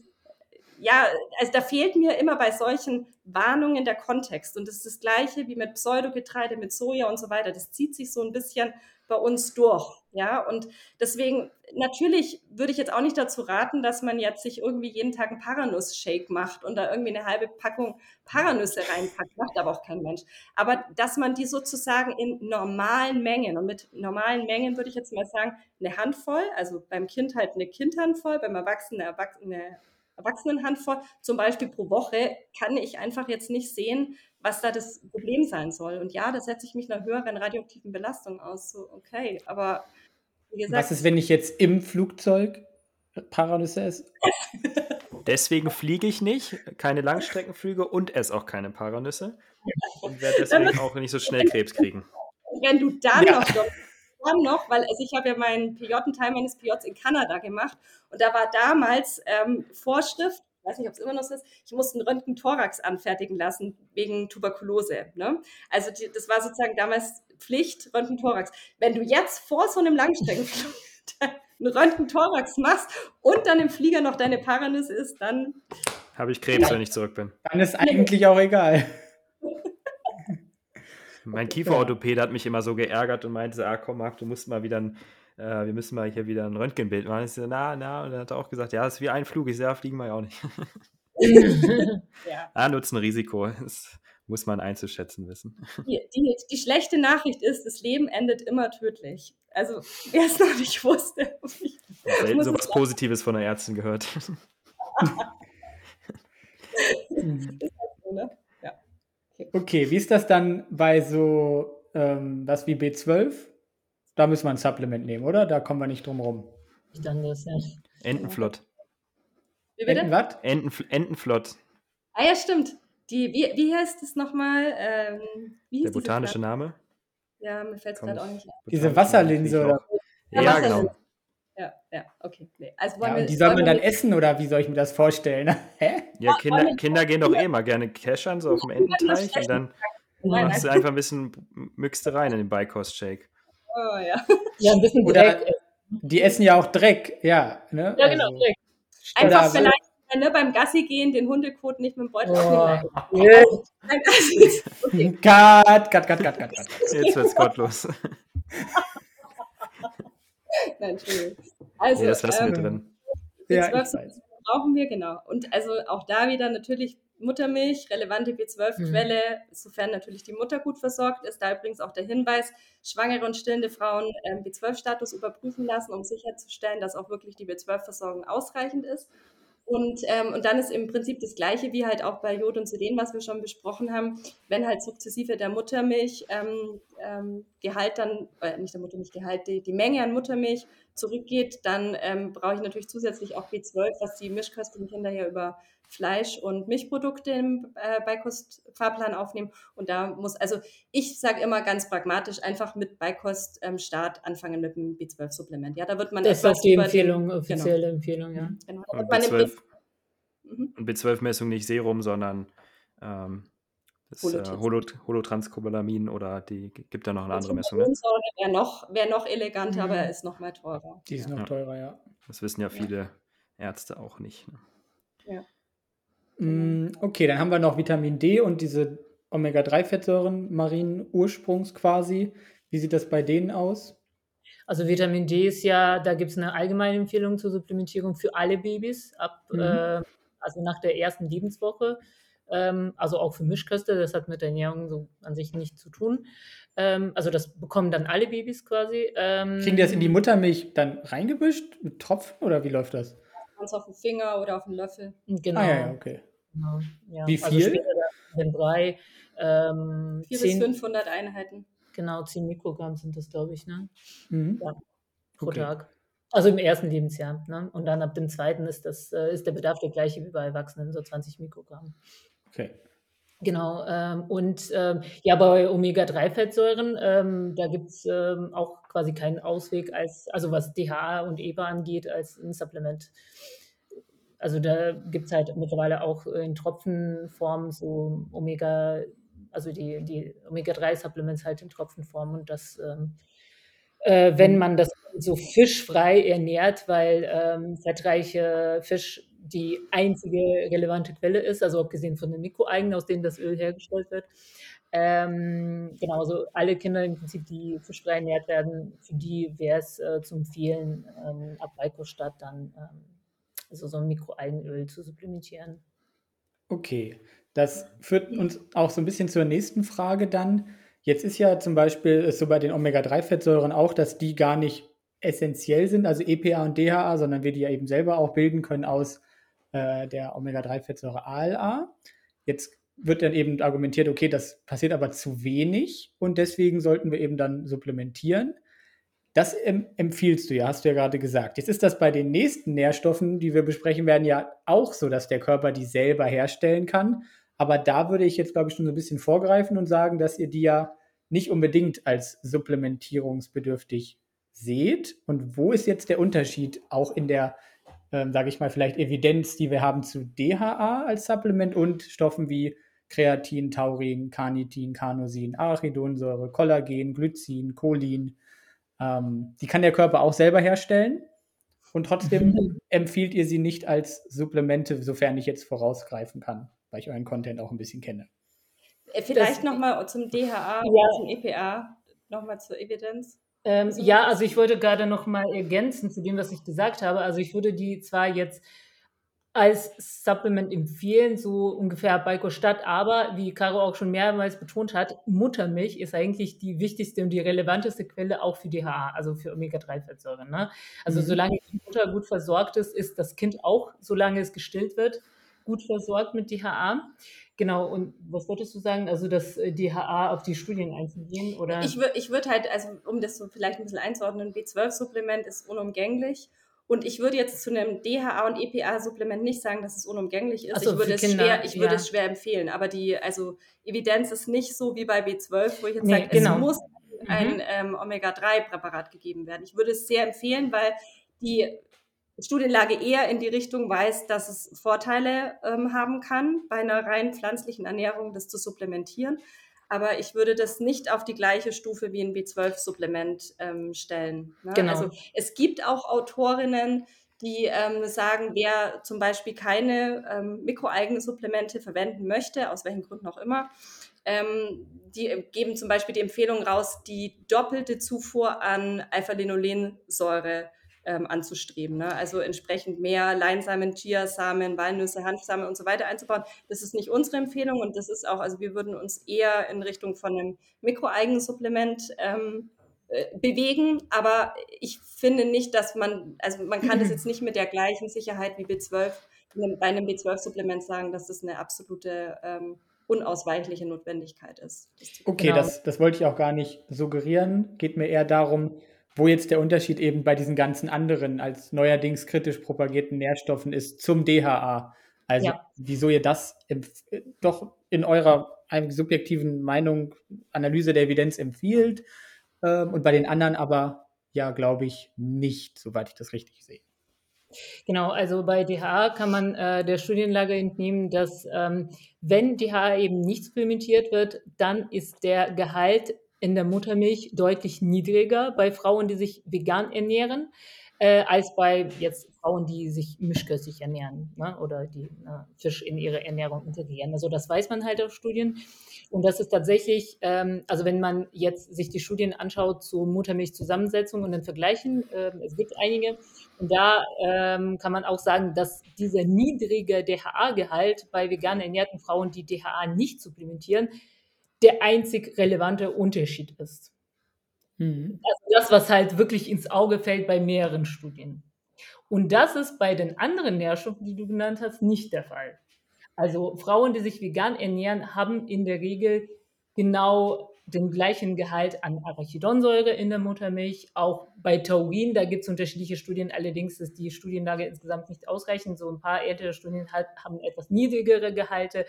ja, also da fehlt mir immer bei solchen Warnungen der Kontext. Und das ist das Gleiche wie mit Pseudogetreide, mit Soja und so weiter. Das zieht sich so ein bisschen bei uns durch. Ja, und deswegen, natürlich würde ich jetzt auch nicht dazu raten, dass man jetzt sich irgendwie jeden Tag einen Paranuss-Shake macht und da irgendwie eine halbe Packung Paranüsse reinpackt, macht aber auch kein Mensch. Aber dass man die sozusagen in normalen Mengen, und mit normalen Mengen würde ich jetzt mal sagen, eine Handvoll, also beim Kind halt eine Kindhandvoll, beim Erwachsenen eine, Erwachsene, Erwachsenenhandvoll, zum Beispiel pro Woche, kann ich einfach jetzt nicht sehen, was da das Problem sein soll. Und ja, da setze ich mich einer höheren radioaktiven Belastung aus. So, okay, aber wie gesagt. Was ist, wenn ich jetzt im Flugzeug Paranüsse esse? Deswegen fliege ich nicht, keine Langstreckenflüge und esse auch keine Paranüsse. Und werde deswegen auch nicht so schnell Krebs kriegen. Wenn du dann ja. noch dann noch, weil also ich habe ja meinen PJ, einen Teil meines PJs in Kanada gemacht und da war damals ähm, Vorschrift, weiß nicht, ob es immer noch so ist, ich musste einen Röntgen-Thorax anfertigen lassen wegen Tuberkulose. Ne? Also die, das war sozusagen damals Pflicht, Röntgen-Thorax. Wenn du jetzt vor so einem Langstreckenflug einen Röntgen-Thorax machst und dann im Flieger noch deine Paranüsse isst, dann... Habe ich Krebs, ja. wenn ich zurück bin. Dann ist eigentlich auch egal. Mein Kieferorthopäde hat mich immer so geärgert und meinte, ah komm Marc, du musst mal wieder ein, äh, wir müssen mal hier wieder ein Röntgenbild machen. Ich so, na, na, und dann hat er auch gesagt, ja, das ist wie ein Flug. Ich sage, ja, fliegen wir ja auch nicht. ja. Ah, Nutzen, Risiko. Das muss man einzuschätzen wissen. Die, die, die, schlechte Nachricht ist, das Leben endet immer tödlich. Also, wer es noch nicht wusste. Ich selten so was Positives von der Ärztin gehört. halt ne? Okay, wie ist das dann bei so ähm, was wie B12? Da müssen wir ein Supplement nehmen, oder? Da kommen wir nicht drum rum. Ich dann das, ja. Entenflott. Wie bitte? Enten was? Entenfl Entenflott. Ah ja, stimmt. Die, wie, wie heißt es nochmal? Ähm, Der botanische Name? Ja, mir fällt es gerade auch nicht ein. Diese Wasserlinse, oder? Ja, ja genau ja, ja, okay. Nee. Also ja, wir, die soll man dann essen oder wie soll ich mir das vorstellen? Hä? Ja, Kinder, Kinder gehen doch eh mal gerne keschern, so auf dem Ententeich und dann machst du einfach ein bisschen mixte rein in den Beikost-Shake. Oh ja. Ja, ein bisschen Dreck. Oder die essen ja auch Dreck, ja. Ne? Ja, genau, also, Dreck. Einfach da, vielleicht ne, beim Gassi gehen den Hundekot nicht mit dem Beutel oh. yeah. okay. Cut, cut, cut, cut, cut. Jetzt wird's gottlos. Nein, Entschuldigung. Also, nee, das lassen ähm, wir drin. Ja, brauchen wir, genau. Und also auch da wieder natürlich Muttermilch, relevante B12-Quelle, mhm. sofern natürlich die Mutter gut versorgt ist. Da übrigens auch der Hinweis, schwangere und stillende Frauen ähm, B12-Status überprüfen lassen, um sicherzustellen, dass auch wirklich die B12-Versorgung ausreichend ist. Und, ähm, und dann ist im Prinzip das Gleiche wie halt auch bei Jod und Selen, was wir schon besprochen haben. Wenn halt sukzessive der Muttermilch ähm, ähm, dann, äh, nicht der Muttermilch Gehalt, die, die Menge an Muttermilch zurückgeht, dann ähm, brauche ich natürlich zusätzlich auch B12, was die mischköstlichen Kinder ja über Fleisch- und Milchprodukte im äh, Beikostfahrplan aufnehmen. Und da muss, also ich sage immer ganz pragmatisch, einfach mit Beikoststart ähm, anfangen mit dem B12-Supplement. Ja, da wird man Das ist die Empfehlung, den, offizielle genau. Empfehlung, ja. Mhm, genau. Und B12, mhm. B12-Messung nicht Serum, sondern ähm, das äh, Holotranscobalamin oder die gibt da noch eine andere Messung. Ne? Wäre noch, wär noch eleganter, mhm. aber er ist noch mal teurer. Die ist noch ja. teurer, ja. Das wissen ja viele ja. Ärzte auch nicht. Ne? Ja. Mm, okay, dann haben wir noch Vitamin D und diese Omega-3-Fettsäuren marinen Ursprungs quasi. Wie sieht das bei denen aus? Also Vitamin D ist ja, da gibt es eine allgemeine Empfehlung zur Supplementierung für alle Babys ab, mhm. äh, also nach der ersten Lebenswoche. Ähm, also auch für Mischköste, das hat mit der Ernährung so an sich nichts zu tun. Ähm, also das bekommen dann alle Babys quasi. Ähm, Kriegen die das in die Muttermilch dann reingebüscht mit Tropfen oder wie läuft das? Ganz auf den Finger oder auf den Löffel. Genau. Ah, ja, okay. Genau, ja. Wie also viel? Also drei. Ähm, 4 bis 500 Einheiten. Genau, 10 Mikrogramm sind das, glaube ich, ne? Mhm. Ja, pro okay. Tag. Also im ersten Lebensjahr. Ne? Und dann ab dem zweiten ist, das, äh, ist der Bedarf der gleiche wie bei Erwachsenen, so 20 Mikrogramm. Okay. Genau, ähm, und ähm, ja, bei Omega-3-Fettsäuren, ähm, da gibt es ähm, auch quasi keinen Ausweg, als, also was DHA und EPA angeht, als ein Supplement. Also da gibt es halt mittlerweile auch in Tropfenform so Omega, also die, die Omega-3-Supplements halt in Tropfenform und das, ähm, äh, wenn man das so fischfrei ernährt, weil ähm, fettreiche Fisch die einzige relevante Quelle ist, also abgesehen von den Mikroalgen, aus denen das Öl hergestellt wird. Ähm, genau, also alle Kinder im Prinzip, die fischfrei ernährt werden, für die wäre es äh, zu empfehlen, ähm, ab Weikostadt dann ähm, also so ein Mikroalgenöl zu supplementieren. Okay, das führt uns auch so ein bisschen zur nächsten Frage dann. Jetzt ist ja zum Beispiel so bei den Omega-3-Fettsäuren auch, dass die gar nicht essentiell sind, also EPA und DHA, sondern wir die ja eben selber auch bilden können aus äh, der Omega-3-Fettsäure ALA. Jetzt wird dann eben argumentiert, okay, das passiert aber zu wenig und deswegen sollten wir eben dann supplementieren. Das empfiehlst du ja, hast du ja gerade gesagt. Jetzt ist das bei den nächsten Nährstoffen, die wir besprechen werden, ja auch so, dass der Körper die selber herstellen kann. Aber da würde ich jetzt, glaube ich, schon so ein bisschen vorgreifen und sagen, dass ihr die ja nicht unbedingt als supplementierungsbedürftig seht. Und wo ist jetzt der Unterschied auch in der ähm, sage ich mal, vielleicht Evidenz, die wir haben zu DHA als Supplement und Stoffen wie Kreatin, Taurin, Carnitin, Carnosin, Arachidonsäure, Kollagen, Glycin, Cholin. Ähm, die kann der Körper auch selber herstellen. Und trotzdem mhm. empfiehlt ihr sie nicht als Supplemente, sofern ich jetzt vorausgreifen kann, weil ich euren Content auch ein bisschen kenne. Äh, vielleicht nochmal zum DHA ja. zum EPA, nochmal zur Evidenz. Ähm, ja, also ich wollte gerade noch mal ergänzen zu dem, was ich gesagt habe. Also ich würde die zwar jetzt als Supplement empfehlen, so ungefähr bei Stadt, aber wie Caro auch schon mehrmals betont hat, Muttermilch ist eigentlich die wichtigste und die relevanteste Quelle auch für DHA, also für Omega-3-Fettsäuren. Ne? Also mhm. solange die Mutter gut versorgt ist, ist das Kind auch, solange es gestillt wird, gut versorgt mit DHA. Genau, und was wolltest du sagen? Also das äh, DHA auf die Studien einzugehen? Oder? Ich, ich würde halt, also um das so vielleicht ein bisschen einzuordnen, B12-Supplement ist unumgänglich. Und ich würde jetzt zu einem DHA und EPA-Supplement nicht sagen, dass es unumgänglich ist. So, ich würde, es schwer, ich würde es schwer empfehlen. Aber die also Evidenz ist nicht so wie bei B12, wo ich jetzt nee, sage, genau. es muss mhm. ein ähm, Omega-3-Präparat gegeben werden. Ich würde es sehr empfehlen, weil die Studienlage eher in die Richtung weist, dass es Vorteile ähm, haben kann, bei einer rein pflanzlichen Ernährung das zu supplementieren. Aber ich würde das nicht auf die gleiche Stufe wie ein B12-Supplement ähm, stellen. Ne? Genau. Also es gibt auch Autorinnen, die ähm, sagen, wer zum Beispiel keine ähm, Mikroalgensupplemente verwenden möchte, aus welchen Gründen auch immer, ähm, die geben zum Beispiel die Empfehlung raus, die doppelte Zufuhr an Alpha-Linolensäure ähm, anzustreben. Ne? Also entsprechend mehr Leinsamen, Chiasamen, Walnüsse, Hanfsamen und so weiter einzubauen. Das ist nicht unsere Empfehlung und das ist auch, also wir würden uns eher in Richtung von einem Mikroalgensupplement ähm, äh, bewegen, aber ich finde nicht, dass man, also man kann das jetzt nicht mit der gleichen Sicherheit wie B12 bei einem B12-Supplement sagen, dass das eine absolute ähm, unausweichliche Notwendigkeit ist. Okay, genau. das, das wollte ich auch gar nicht suggerieren. Geht mir eher darum, wo jetzt der Unterschied eben bei diesen ganzen anderen als neuerdings kritisch propagierten Nährstoffen ist zum DHA. Also ja. wieso ihr das doch in eurer subjektiven Meinung, Analyse der Evidenz empfiehlt ähm, und bei den anderen aber ja, glaube ich, nicht, soweit ich das richtig sehe. Genau, also bei DHA kann man äh, der Studienlage entnehmen, dass ähm, wenn DHA eben nicht supplementiert wird, dann ist der Gehalt in der Muttermilch deutlich niedriger bei Frauen, die sich vegan ernähren, äh, als bei jetzt Frauen, die sich mischköstlich ernähren ne, oder die äh, Fisch in ihre Ernährung integrieren. Also das weiß man halt auf Studien. Und das ist tatsächlich, ähm, also wenn man jetzt sich die Studien anschaut zur Muttermilchzusammensetzung und dann vergleichen, äh, es gibt einige, und da ähm, kann man auch sagen, dass dieser niedrige DHA-Gehalt bei vegan ernährten Frauen, die DHA nicht supplementieren, der einzig relevante Unterschied ist. Mhm. Also das, was halt wirklich ins Auge fällt bei mehreren Studien. Und das ist bei den anderen Nährstoffen, die du genannt hast, nicht der Fall. Also Frauen, die sich vegan ernähren, haben in der Regel genau den gleichen Gehalt an Arachidonsäure in der Muttermilch. Auch bei Taurin, da gibt es unterschiedliche Studien, allerdings ist die Studienlage insgesamt nicht ausreichend. So ein paar ältere Studien haben etwas niedrigere Gehalte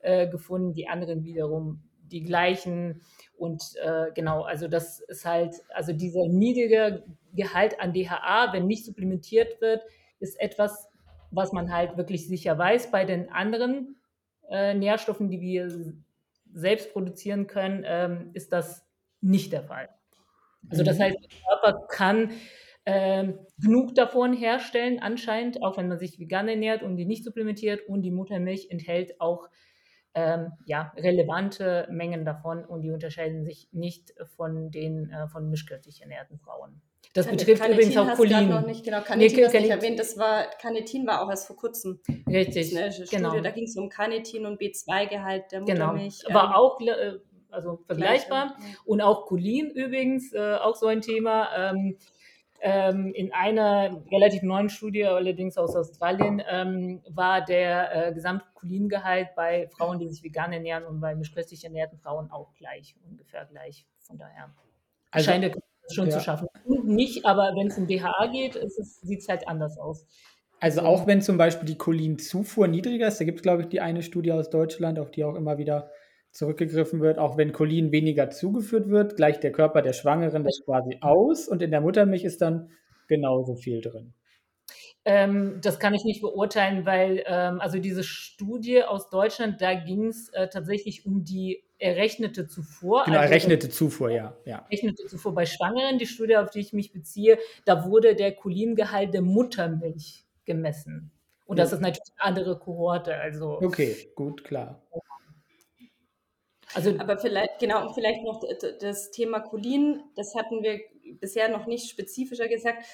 äh, gefunden, die anderen wiederum die gleichen. Und äh, genau, also das ist halt, also dieser niedrige Gehalt an DHA, wenn nicht supplementiert wird, ist etwas, was man halt wirklich sicher weiß. Bei den anderen äh, Nährstoffen, die wir selbst produzieren können, ähm, ist das nicht der Fall. Also das mhm. heißt, der Körper kann ähm, genug davon herstellen, anscheinend, auch wenn man sich vegan ernährt und die nicht supplementiert. Und die Muttermilch enthält auch ähm, ja, relevante Mengen davon und die unterscheiden sich nicht von den äh, von mischköstlich ernährten Frauen. Das Can betrifft Canetin übrigens auch Cholin. Noch nicht, genau, Canetin nee, hast nicht erwähnt. Das war, Canetin war auch erst vor kurzem. Richtig, genau. Da ging es um Canetin und B2-Gehalt der genau. Muttermilch. Genau, war ähm, auch äh, also vergleichbar. Gleich, ja. Und auch Cholin übrigens, äh, auch so ein Thema. Ähm, ähm, in einer relativ neuen Studie, allerdings aus Australien, ähm, war der äh, Gesamtcholingehalt bei Frauen, die sich vegan ernähren und bei mischköstlich ernährten Frauen auch gleich, ungefähr gleich. Von daher also, scheint es schon ja. zu schaffen. Und nicht, aber wenn es um DHA geht, sieht es halt anders aus. Also auch wenn zum Beispiel die Cholinzufuhr niedriger ist, da gibt es, glaube ich, die eine Studie aus Deutschland, auf die auch immer wieder zurückgegriffen wird, auch wenn Cholin weniger zugeführt wird, gleicht der Körper der Schwangeren das quasi aus und in der Muttermilch ist dann genauso viel drin. Ähm, das kann ich nicht beurteilen, weil ähm, also diese Studie aus Deutschland, da ging es äh, tatsächlich um die errechnete Zufuhr. Genau, also errechnete Zufuhr, ja, ja. Errechnete Zufuhr bei Schwangeren. Die Studie, auf die ich mich beziehe, da wurde der Cholingehalt der Muttermilch gemessen. Und das ist natürlich eine andere Kohorte. Also, okay, gut, klar. Also, aber vielleicht, genau, und vielleicht noch das Thema Cholin, das hatten wir bisher noch nicht spezifischer gesagt.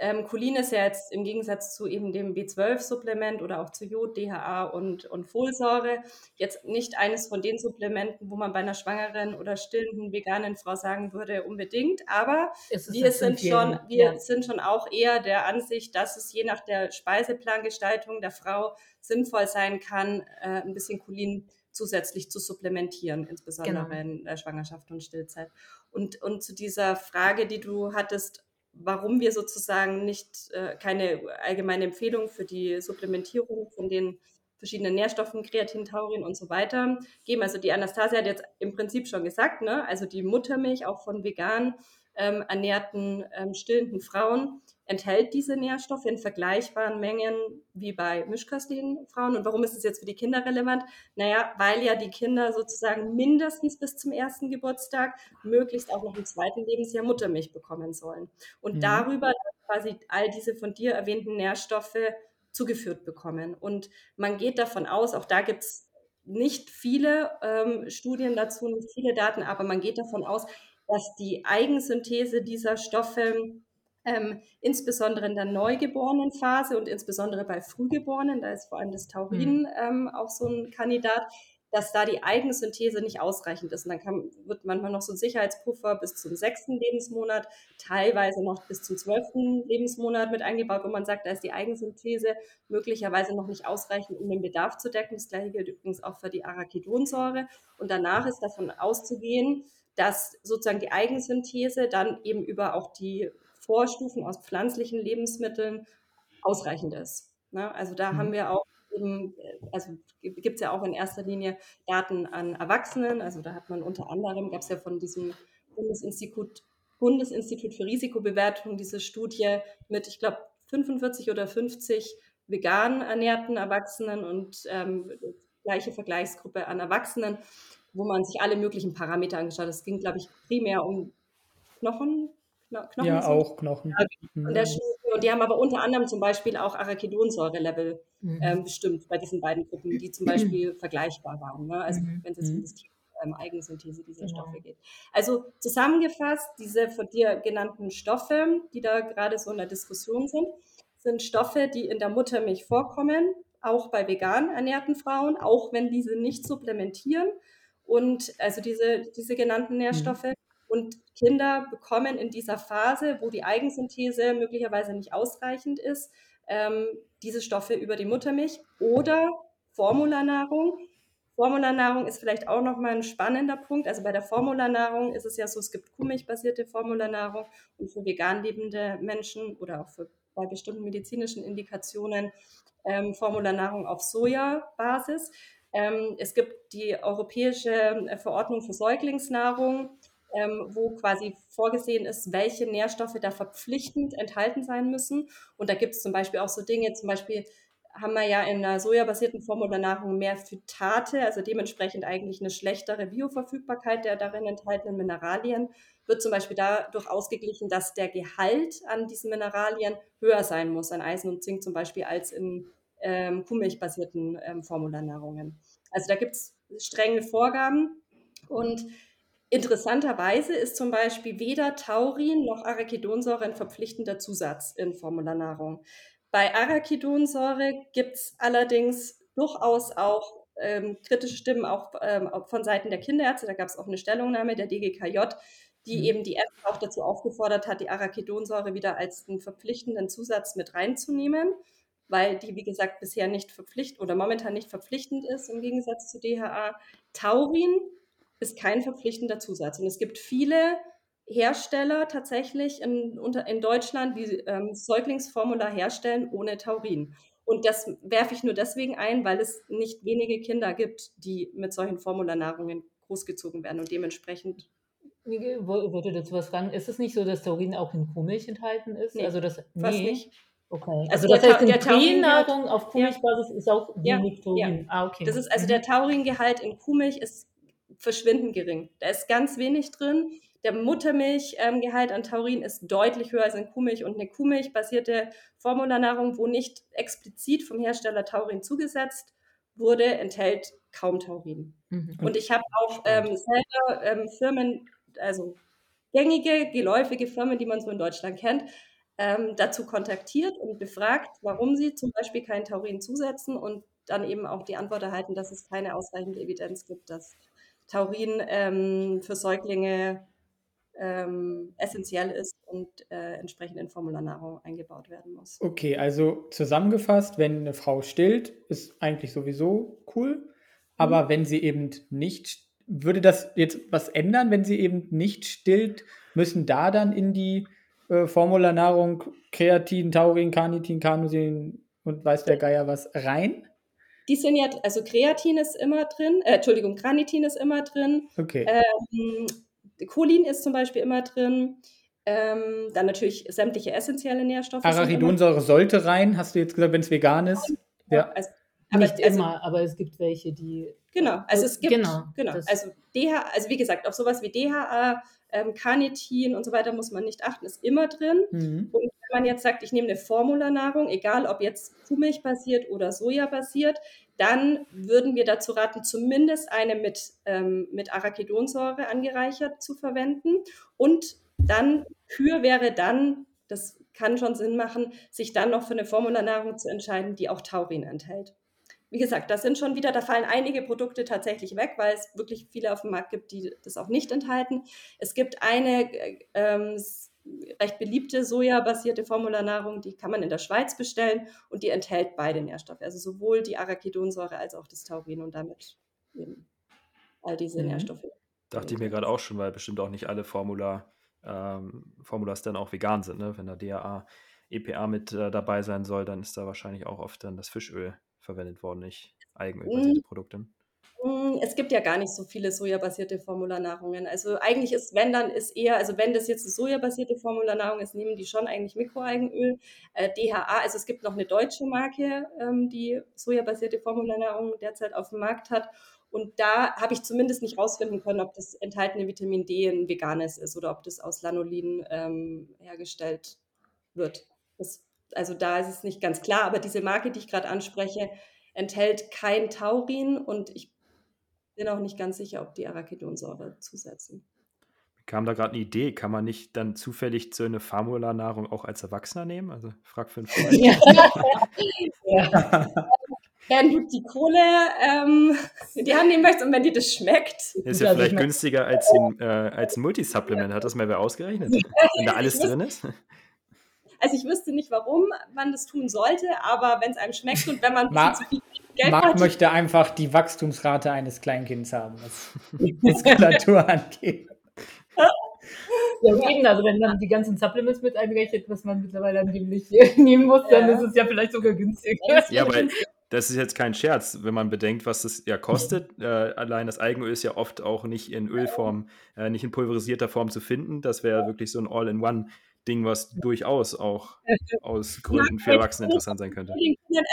Ähm, Cholin ist ja jetzt im Gegensatz zu eben dem B12-Supplement oder auch zu Jod, DHA und, und Folsäure jetzt nicht eines von den Supplementen, wo man bei einer schwangeren oder stillenden veganen Frau sagen würde, unbedingt. Aber wir, sind schon, wir ja. sind schon auch eher der Ansicht, dass es je nach der Speiseplangestaltung der Frau sinnvoll sein kann, äh, ein bisschen Cholin zusätzlich zu supplementieren, insbesondere genau. in der Schwangerschaft und Stillzeit. Und, und zu dieser Frage, die du hattest, warum wir sozusagen nicht äh, keine allgemeine Empfehlung für die Supplementierung von den verschiedenen Nährstoffen, Kreatin, Taurin und so weiter geben. Also die Anastasia hat jetzt im Prinzip schon gesagt, ne? also die Muttermilch auch von vegan ähm, ernährten ähm, stillenden Frauen enthält diese Nährstoffe in vergleichbaren Mengen wie bei mischköstlichen Frauen. Und warum ist es jetzt für die Kinder relevant? Naja, weil ja die Kinder sozusagen mindestens bis zum ersten Geburtstag, möglichst auch noch im zweiten Lebensjahr Muttermilch bekommen sollen. Und mhm. darüber quasi all diese von dir erwähnten Nährstoffe zugeführt bekommen. Und man geht davon aus, auch da gibt es nicht viele ähm, Studien dazu, nicht viele Daten, aber man geht davon aus, dass die Eigensynthese dieser Stoffe ähm, insbesondere in der Neugeborenenphase und insbesondere bei Frühgeborenen, da ist vor allem das Taurin mhm. ähm, auch so ein Kandidat, dass da die Eigensynthese nicht ausreichend ist. Und dann kann, wird manchmal noch so ein Sicherheitspuffer bis zum sechsten Lebensmonat, teilweise noch bis zum zwölften Lebensmonat mit eingebaut, wo man sagt, da ist die Eigensynthese möglicherweise noch nicht ausreichend, um den Bedarf zu decken. Das gleiche gilt übrigens auch für die Arachidonsäure. Und danach ist davon auszugehen, dass sozusagen die Eigensynthese dann eben über auch die Vorstufen aus pflanzlichen Lebensmitteln ausreichend ist. Ne? Also da mhm. haben wir auch eben, also gibt es ja auch in erster Linie Daten an Erwachsenen. Also da hat man unter anderem, gab es ja von diesem Bundesinstitut, Bundesinstitut für Risikobewertung diese Studie mit, ich glaube, 45 oder 50 vegan ernährten Erwachsenen und ähm, gleiche Vergleichsgruppe an Erwachsenen, wo man sich alle möglichen Parameter angeschaut hat. Es ging, glaube ich, primär um Knochen, Knochen ja, auch Knochen. Mhm. Und die haben aber unter anderem zum Beispiel auch Arachidonsäure-Level mhm. ähm, bestimmt bei diesen beiden Gruppen, die zum Beispiel vergleichbar waren. Ne? Also mhm. wenn es jetzt um mhm. das Thema ähm, Eigensynthese dieser genau. Stoffe geht. Also zusammengefasst, diese von dir genannten Stoffe, die da gerade so in der Diskussion sind, sind Stoffe, die in der Muttermilch vorkommen, auch bei vegan ernährten Frauen, auch wenn diese nicht supplementieren. Und also diese, diese genannten mhm. Nährstoffe. Mhm. Und Kinder bekommen in dieser Phase, wo die Eigensynthese möglicherweise nicht ausreichend ist, ähm, diese Stoffe über die Muttermilch oder Formularnahrung. Formularnahrung ist vielleicht auch nochmal ein spannender Punkt. Also bei der Formularnahrung ist es ja so, es gibt kuhmilchbasierte Formularnahrung und für vegan lebende Menschen oder auch für, bei bestimmten medizinischen Indikationen ähm, Formularnahrung auf Sojabasis. Ähm, es gibt die Europäische äh, Verordnung für Säuglingsnahrung, ähm, wo quasi vorgesehen ist, welche Nährstoffe da verpflichtend enthalten sein müssen. Und da gibt es zum Beispiel auch so Dinge, zum Beispiel haben wir ja in einer sojabasierten Nahrung mehr Phytate, also dementsprechend eigentlich eine schlechtere Bioverfügbarkeit der darin enthaltenen Mineralien, wird zum Beispiel dadurch ausgeglichen, dass der Gehalt an diesen Mineralien höher sein muss, an Eisen und Zink zum Beispiel, als in ähm, kuhmilchbasierten ähm, Formularnahrungen. Also da gibt es strenge Vorgaben und Interessanterweise ist zum Beispiel weder Taurin noch Arachidonsäure ein verpflichtender Zusatz in Formularnahrung. Bei Arachidonsäure gibt es allerdings durchaus auch ähm, kritische Stimmen auch ähm, von Seiten der Kinderärzte. Da gab es auch eine Stellungnahme der DGKJ, die mhm. eben die Ärzte auch dazu aufgefordert hat, die Arachidonsäure wieder als einen verpflichtenden Zusatz mit reinzunehmen, weil die, wie gesagt, bisher nicht verpflichtend oder momentan nicht verpflichtend ist im Gegensatz zu DHA. Taurin ist kein verpflichtender Zusatz. Und es gibt viele Hersteller tatsächlich in, unter, in Deutschland, die ähm, Säuglingsformular herstellen ohne Taurin. Und das werfe ich nur deswegen ein, weil es nicht wenige Kinder gibt, die mit solchen Formularnahrungen großgezogen werden und dementsprechend. Ich würde dazu was fragen. Ist es nicht so, dass Taurin auch in Kuhmilch enthalten ist? Nee, also das, nee. nicht. Okay. Also, das heißt, in Kuhnahrung auf Kuhmilchbasis ja. ist auch wenig ja, Taurin. Ja. Ah, okay. Das ist also mhm. der Tauringehalt in Kuhmilch ist verschwindend gering. Da ist ganz wenig drin. Der Muttermilchgehalt ähm, an Taurin ist deutlich höher als in Kuhmilch und eine Kuhmilch-basierte Formularnahrung, wo nicht explizit vom Hersteller Taurin zugesetzt wurde, enthält kaum Taurin. Mhm. Und ich habe auch ähm, selber ähm, Firmen, also gängige, geläufige Firmen, die man so in Deutschland kennt, ähm, dazu kontaktiert und befragt, warum sie zum Beispiel kein Taurin zusetzen und dann eben auch die Antwort erhalten, dass es keine ausreichende Evidenz gibt, dass Taurin ähm, für Säuglinge ähm, essentiell ist und äh, entsprechend in Formularnahrung eingebaut werden muss. Okay, also zusammengefasst, wenn eine Frau stillt, ist eigentlich sowieso cool. Aber mhm. wenn sie eben nicht, würde das jetzt was ändern, wenn sie eben nicht stillt, müssen da dann in die äh, Formularnahrung Kreatin, Taurin, Carnitin, Carnosin und weiß der Geier was rein? Die sind ja, also Kreatin ist immer drin, äh, Entschuldigung, Granitin ist immer drin. Okay. Ähm, Cholin ist zum Beispiel immer drin. Ähm, dann natürlich sämtliche essentielle Nährstoffe. Arachidonsäure sollte rein, hast du jetzt gesagt, wenn es vegan ist? Ja. Also, aber, Nicht also, immer, aber es gibt welche, die. Genau, also es gibt. Genau. genau also, DH, also wie gesagt, auf sowas wie DHA, ähm, Carnitin und so weiter muss man nicht achten, ist immer drin. Mhm. Und wenn man jetzt sagt, ich nehme eine Formularnahrung, egal ob jetzt Kuhmilch basiert oder Soja basiert, dann würden wir dazu raten, zumindest eine mit, ähm, mit Arachidonsäure angereichert zu verwenden. Und dann, Kür wäre dann das kann schon Sinn machen, sich dann noch für eine Formularnahrung zu entscheiden, die auch Taurin enthält. Wie gesagt, da sind schon wieder, da fallen einige Produkte tatsächlich weg, weil es wirklich viele auf dem Markt gibt, die das auch nicht enthalten. Es gibt eine äh, ähm, recht beliebte sojabasierte Formularnahrung, die kann man in der Schweiz bestellen und die enthält beide Nährstoffe, also sowohl die Arachidonsäure als auch das Taurin und damit eben all diese mhm. Nährstoffe. Dachte ich mir gerade auch schon, weil bestimmt auch nicht alle Formula, ähm, Formulas dann auch vegan sind. Ne? Wenn da DHA, EPA mit äh, dabei sein soll, dann ist da wahrscheinlich auch oft dann das Fischöl verwendet worden, nicht Eigenölbasierte mhm. Produkte. Hm, es gibt ja gar nicht so viele sojabasierte Formularnahrungen. Also eigentlich ist, wenn dann ist eher, also wenn das jetzt eine sojabasierte Formularnahrung ist, nehmen die schon eigentlich Mikroalgenöl, äh, DHA. Also es gibt noch eine deutsche Marke, ähm, die sojabasierte Formularnahrung derzeit auf dem Markt hat. Und da habe ich zumindest nicht rausfinden können, ob das enthaltene Vitamin D ein veganes ist oder ob das aus Lanolin ähm, hergestellt wird. Das, also da ist es nicht ganz klar, aber diese Marke, die ich gerade anspreche, enthält kein Taurin und ich bin auch nicht ganz sicher, ob die Arachidonsäure zusetzen. Kam da gerade eine Idee, kann man nicht dann zufällig so eine Formularnahrung auch als Erwachsener nehmen? Also frag für einen Freund. ja. wenn du die Kohle ähm, in die Hand nehmen möchtest und wenn dir das schmeckt. Ist ja vielleicht günstiger als, im, äh, als ein Multisupplement. Hat das mal wer ausgerechnet? wenn da alles drin ist? Also ich wüsste nicht, warum man das tun sollte, aber wenn es einem schmeckt und wenn man Marc, zu viel Geld Marc hat, möchte einfach die Wachstumsrate eines Kleinkinds haben, was die Muskulatur angeht. Ja, eben, also wenn man die ganzen Supplements mit einrechnet, was man mittlerweile angeblich nehmen muss, dann ja. ist es ja vielleicht sogar günstiger. Ja, aber das ist jetzt kein Scherz, wenn man bedenkt, was das ja kostet. Äh, allein das Eigenöl ist ja oft auch nicht in Ölform, äh, nicht in pulverisierter Form zu finden. Das wäre wirklich so ein All-in-One Ding, was durchaus auch aus Gründen für Erwachsene interessant sein könnte.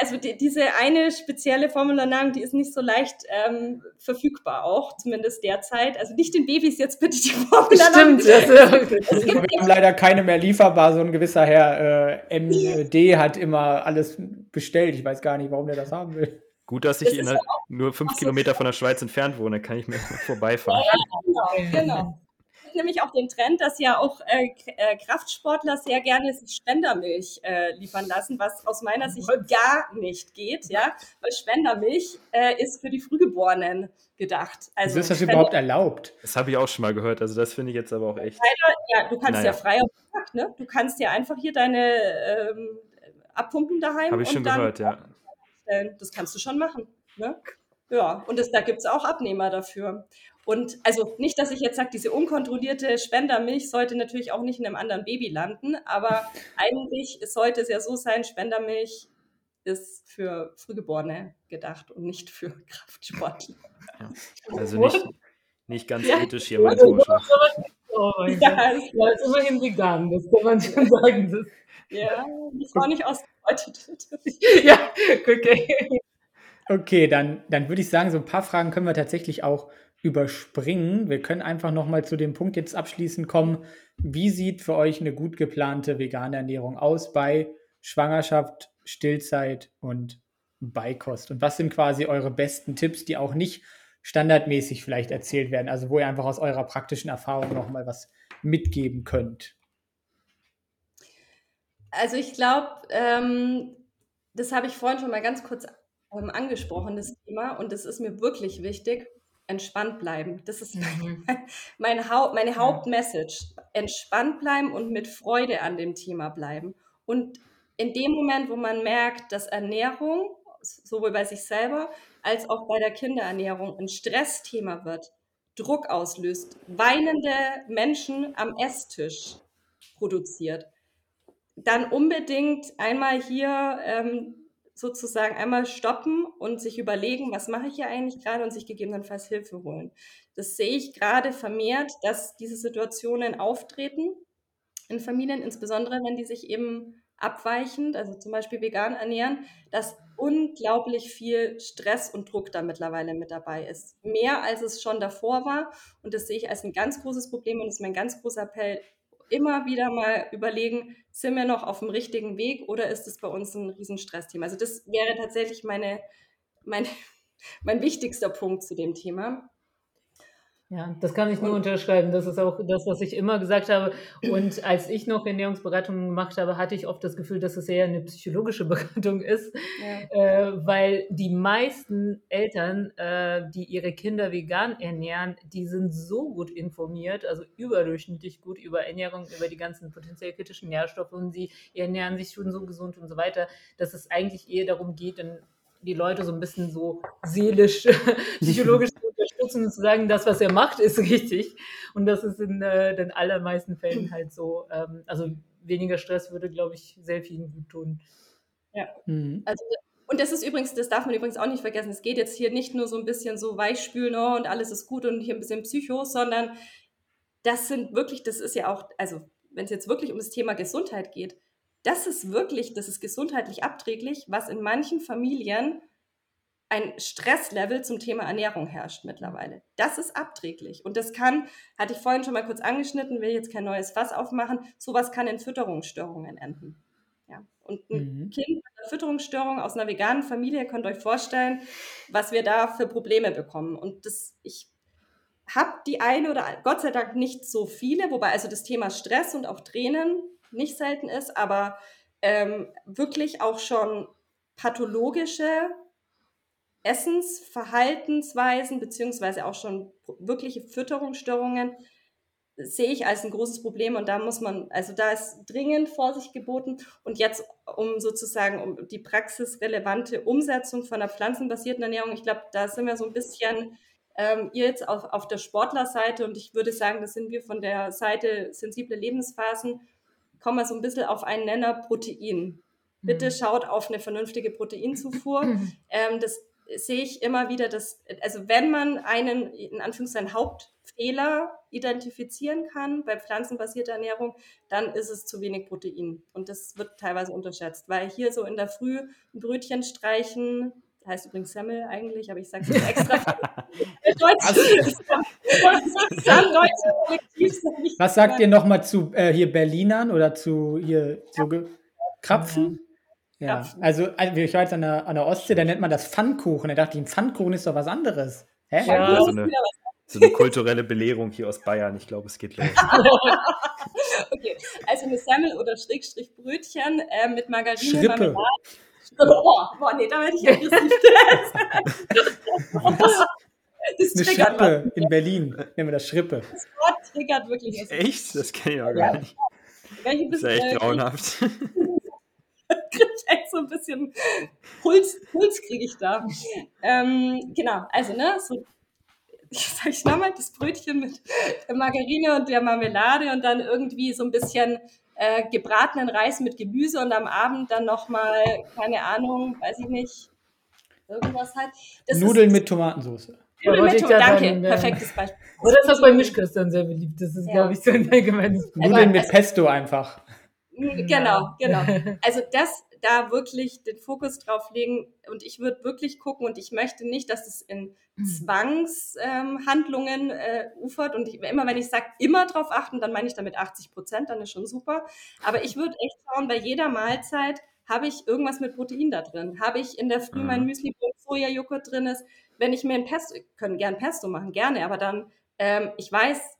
Also die, diese eine spezielle Formularnahrung, die ist nicht so leicht ähm, verfügbar auch, zumindest derzeit. Also nicht den Babys jetzt bitte die Formularnahrung. Stimmt. Also, wir haben leider keine mehr lieferbar. So ein gewisser Herr äh, MD hat immer alles bestellt. Ich weiß gar nicht, warum der das haben will. Gut, dass ich das nur fünf Kilometer von der Schweiz entfernt wohne, kann ich mir vorbeifahren. Ja, genau, genau nämlich auch den Trend, dass ja auch äh, äh, Kraftsportler sehr gerne sich Spendermilch äh, liefern lassen, was aus meiner Sicht gar nicht geht, ja, weil Spendermilch äh, ist für die Frühgeborenen gedacht. Also ist das Spender überhaupt erlaubt? Das habe ich auch schon mal gehört. Also das finde ich jetzt aber auch echt. Ja, du kannst naja. ja frei auf den Tag, ne? Du kannst ja einfach hier deine ähm, abpumpen daheim. Habe ich schon gehört, ja. Das kannst du schon machen. Ne? Ja, und das, da gibt es auch Abnehmer dafür. Und also nicht, dass ich jetzt sage, diese unkontrollierte Spendermilch sollte natürlich auch nicht in einem anderen Baby landen, aber eigentlich sollte es ja so sein, Spendermilch ist für Frühgeborene gedacht und nicht für Kraftsportler. Ja, also nicht, nicht ganz ja. ethisch hier mein Vorschlag. Oh mein ja, Gott. Ja, ist immerhin vegan, das kann man schon sagen. Das ja, das war nicht ausgebeutet. ja, okay. Okay, dann, dann würde ich sagen, so ein paar Fragen können wir tatsächlich auch überspringen. Wir können einfach nochmal zu dem Punkt jetzt abschließend kommen. Wie sieht für euch eine gut geplante vegane Ernährung aus bei Schwangerschaft, Stillzeit und Beikost? Und was sind quasi eure besten Tipps, die auch nicht standardmäßig vielleicht erzählt werden? Also wo ihr einfach aus eurer praktischen Erfahrung nochmal was mitgeben könnt. Also ich glaube, ähm, das habe ich vorhin schon mal ganz kurz ähm, angesprochen, das Thema, und das ist mir wirklich wichtig entspannt bleiben. Das ist mhm. mein, Haupt, meine Hauptmessage. Entspannt bleiben und mit Freude an dem Thema bleiben. Und in dem Moment, wo man merkt, dass Ernährung sowohl bei sich selber als auch bei der Kinderernährung ein Stressthema wird, Druck auslöst, weinende Menschen am Esstisch produziert, dann unbedingt einmal hier ähm, sozusagen einmal stoppen und sich überlegen, was mache ich hier eigentlich gerade und sich gegebenenfalls Hilfe holen. Das sehe ich gerade vermehrt, dass diese Situationen auftreten in Familien, insbesondere wenn die sich eben abweichend, also zum Beispiel vegan ernähren, dass unglaublich viel Stress und Druck da mittlerweile mit dabei ist. Mehr als es schon davor war. Und das sehe ich als ein ganz großes Problem und ist mein ganz großer Appell, immer wieder mal überlegen, sind wir noch auf dem richtigen Weg oder ist es bei uns ein Riesenstressthema? Also das wäre tatsächlich meine, meine, mein wichtigster Punkt zu dem Thema. Ja, das kann ich nur unterschreiben. Das ist auch das, was ich immer gesagt habe. Und als ich noch Ernährungsberatungen gemacht habe, hatte ich oft das Gefühl, dass es eher eine psychologische Beratung ist, ja. äh, weil die meisten Eltern, äh, die ihre Kinder vegan ernähren, die sind so gut informiert, also überdurchschnittlich gut über Ernährung, über die ganzen potenziell kritischen Nährstoffe und sie ernähren sich schon so gesund und so weiter, dass es eigentlich eher darum geht, die Leute so ein bisschen so seelisch, psychologisch zu unterstützen und zu sagen, das, was er macht, ist richtig. Und das ist in äh, den allermeisten Fällen halt so. Ähm, also weniger Stress würde, glaube ich, sehr vielen gut tun. Ja. Mhm. Also und das ist übrigens, das darf man übrigens auch nicht vergessen, es geht jetzt hier nicht nur so ein bisschen so weichspülen oh, und alles ist gut und hier ein bisschen Psycho, sondern das sind wirklich, das ist ja auch, also wenn es jetzt wirklich um das Thema Gesundheit geht, das ist wirklich, das ist gesundheitlich abträglich, was in manchen Familien ein Stresslevel zum Thema Ernährung herrscht mittlerweile. Das ist abträglich. Und das kann, hatte ich vorhin schon mal kurz angeschnitten, will jetzt kein neues Fass aufmachen, sowas kann in Fütterungsstörungen enden. Ja. Und ein mhm. Kind mit einer Fütterungsstörung aus einer veganen Familie, könnt ihr euch vorstellen, was wir da für Probleme bekommen. Und das, ich habe die eine oder Gott sei Dank nicht so viele, wobei also das Thema Stress und auch Tränen nicht selten ist, aber ähm, wirklich auch schon pathologische Essensverhaltensweisen beziehungsweise auch schon wirkliche Fütterungsstörungen sehe ich als ein großes Problem und da muss man, also da ist dringend Vorsicht geboten und jetzt um sozusagen um die praxisrelevante Umsetzung von einer pflanzenbasierten Ernährung, ich glaube, da sind wir so ein bisschen ähm, ihr jetzt auf, auf der Sportlerseite und ich würde sagen, das sind wir von der Seite sensible Lebensphasen kommen wir so ein bisschen auf einen Nenner Protein. Bitte mhm. schaut auf eine vernünftige Proteinzufuhr. Ähm, das sehe ich immer wieder, dass, also wenn man einen, in Anführungszeichen, Hauptfehler identifizieren kann bei pflanzenbasierter Ernährung, dann ist es zu wenig Protein. Und das wird teilweise unterschätzt, weil hier so in der Früh ein Brötchen streichen, heißt übrigens Semmel eigentlich, aber ich sage es extra. Was sagt ihr nochmal zu äh, hier Berlinern oder zu hier so Krapfen? Ja, also ich war jetzt an der, an der Ostsee, da nennt man das Pfannkuchen. Da dachte ich, ein Pfannkuchen ist doch was anderes. Hä? Ja, so eine, so eine kulturelle Belehrung hier aus Bayern. Ich glaube, es geht los. okay, also eine Semmel oder Schrägstrich Brötchen äh, mit Margarine, Schrippe. Marmelade. Boah, boah, nee, da werde ich aggressiv. das, das eine Schrippe in Berlin, nennen wir das Schrippe. Das Wort triggert wirklich. Echt? Das kenne ich auch gar nicht. Welche das ist echt grauenhaft. Kriege ich echt so ein bisschen Puls, Puls kriege ich da. Ähm, genau, also ne, so sag ich nochmal, das Brötchen mit der Margarine und der Marmelade und dann irgendwie so ein bisschen äh, gebratenen Reis mit Gemüse und am Abend dann nochmal, keine Ahnung, weiß ich nicht, irgendwas halt. Das Nudeln ist, mit Tomatensauce. Nudeln mit Tomatensauce, danke, perfektes Beispiel. Oder ist das bei Mischköstern sehr beliebt? Das ist, ja. glaube ich, so ein allgemeines Nudeln mit Pesto einfach. Genau, genau. Also das da wirklich den Fokus drauf legen und ich würde wirklich gucken und ich möchte nicht, dass es in mhm. Zwangshandlungen ähm, äh, ufert und ich, immer wenn ich sage, immer drauf achten, dann meine ich damit 80 Prozent, dann ist schon super. Aber ich würde echt schauen, bei jeder Mahlzeit habe ich irgendwas mit Protein da drin? Habe ich in der Früh mein mhm. Müsli, wo Sojajoghurt drin ist? Wenn ich mir ein Pesto, können gern Pesto machen, gerne, aber dann, ähm, ich weiß,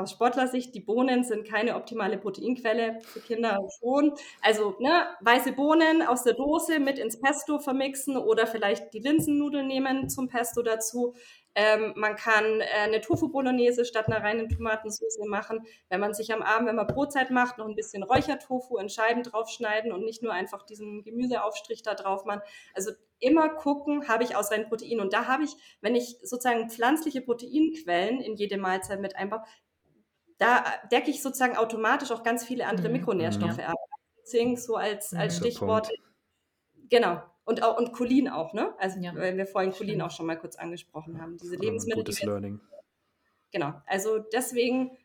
aus Sportlersicht, die Bohnen sind keine optimale Proteinquelle für Kinder schon. Also ne, weiße Bohnen aus der Dose mit ins Pesto vermixen oder vielleicht die Linsennudeln nehmen zum Pesto dazu. Ähm, man kann äh, eine Tofu-Bolognese statt einer reinen Tomatensauce machen. Wenn man sich am Abend, wenn man Brotzeit macht, noch ein bisschen Räuchertofu in Scheiben draufschneiden und nicht nur einfach diesen Gemüseaufstrich da drauf machen. Also immer gucken, habe ich ausreichend Protein. Und da habe ich, wenn ich sozusagen pflanzliche Proteinquellen in jede Mahlzeit mit einbaue, da decke ich sozusagen automatisch auch ganz viele andere mhm. Mikronährstoffe ja. ab. Zink so als, als Stichwort. Punkt. Genau. Und, auch, und Cholin auch, ne? Also, ja. weil wir vorhin Cholin auch schon mal kurz angesprochen haben. Diese Lebensmittel. Gutes Learning. Genau. Also deswegen,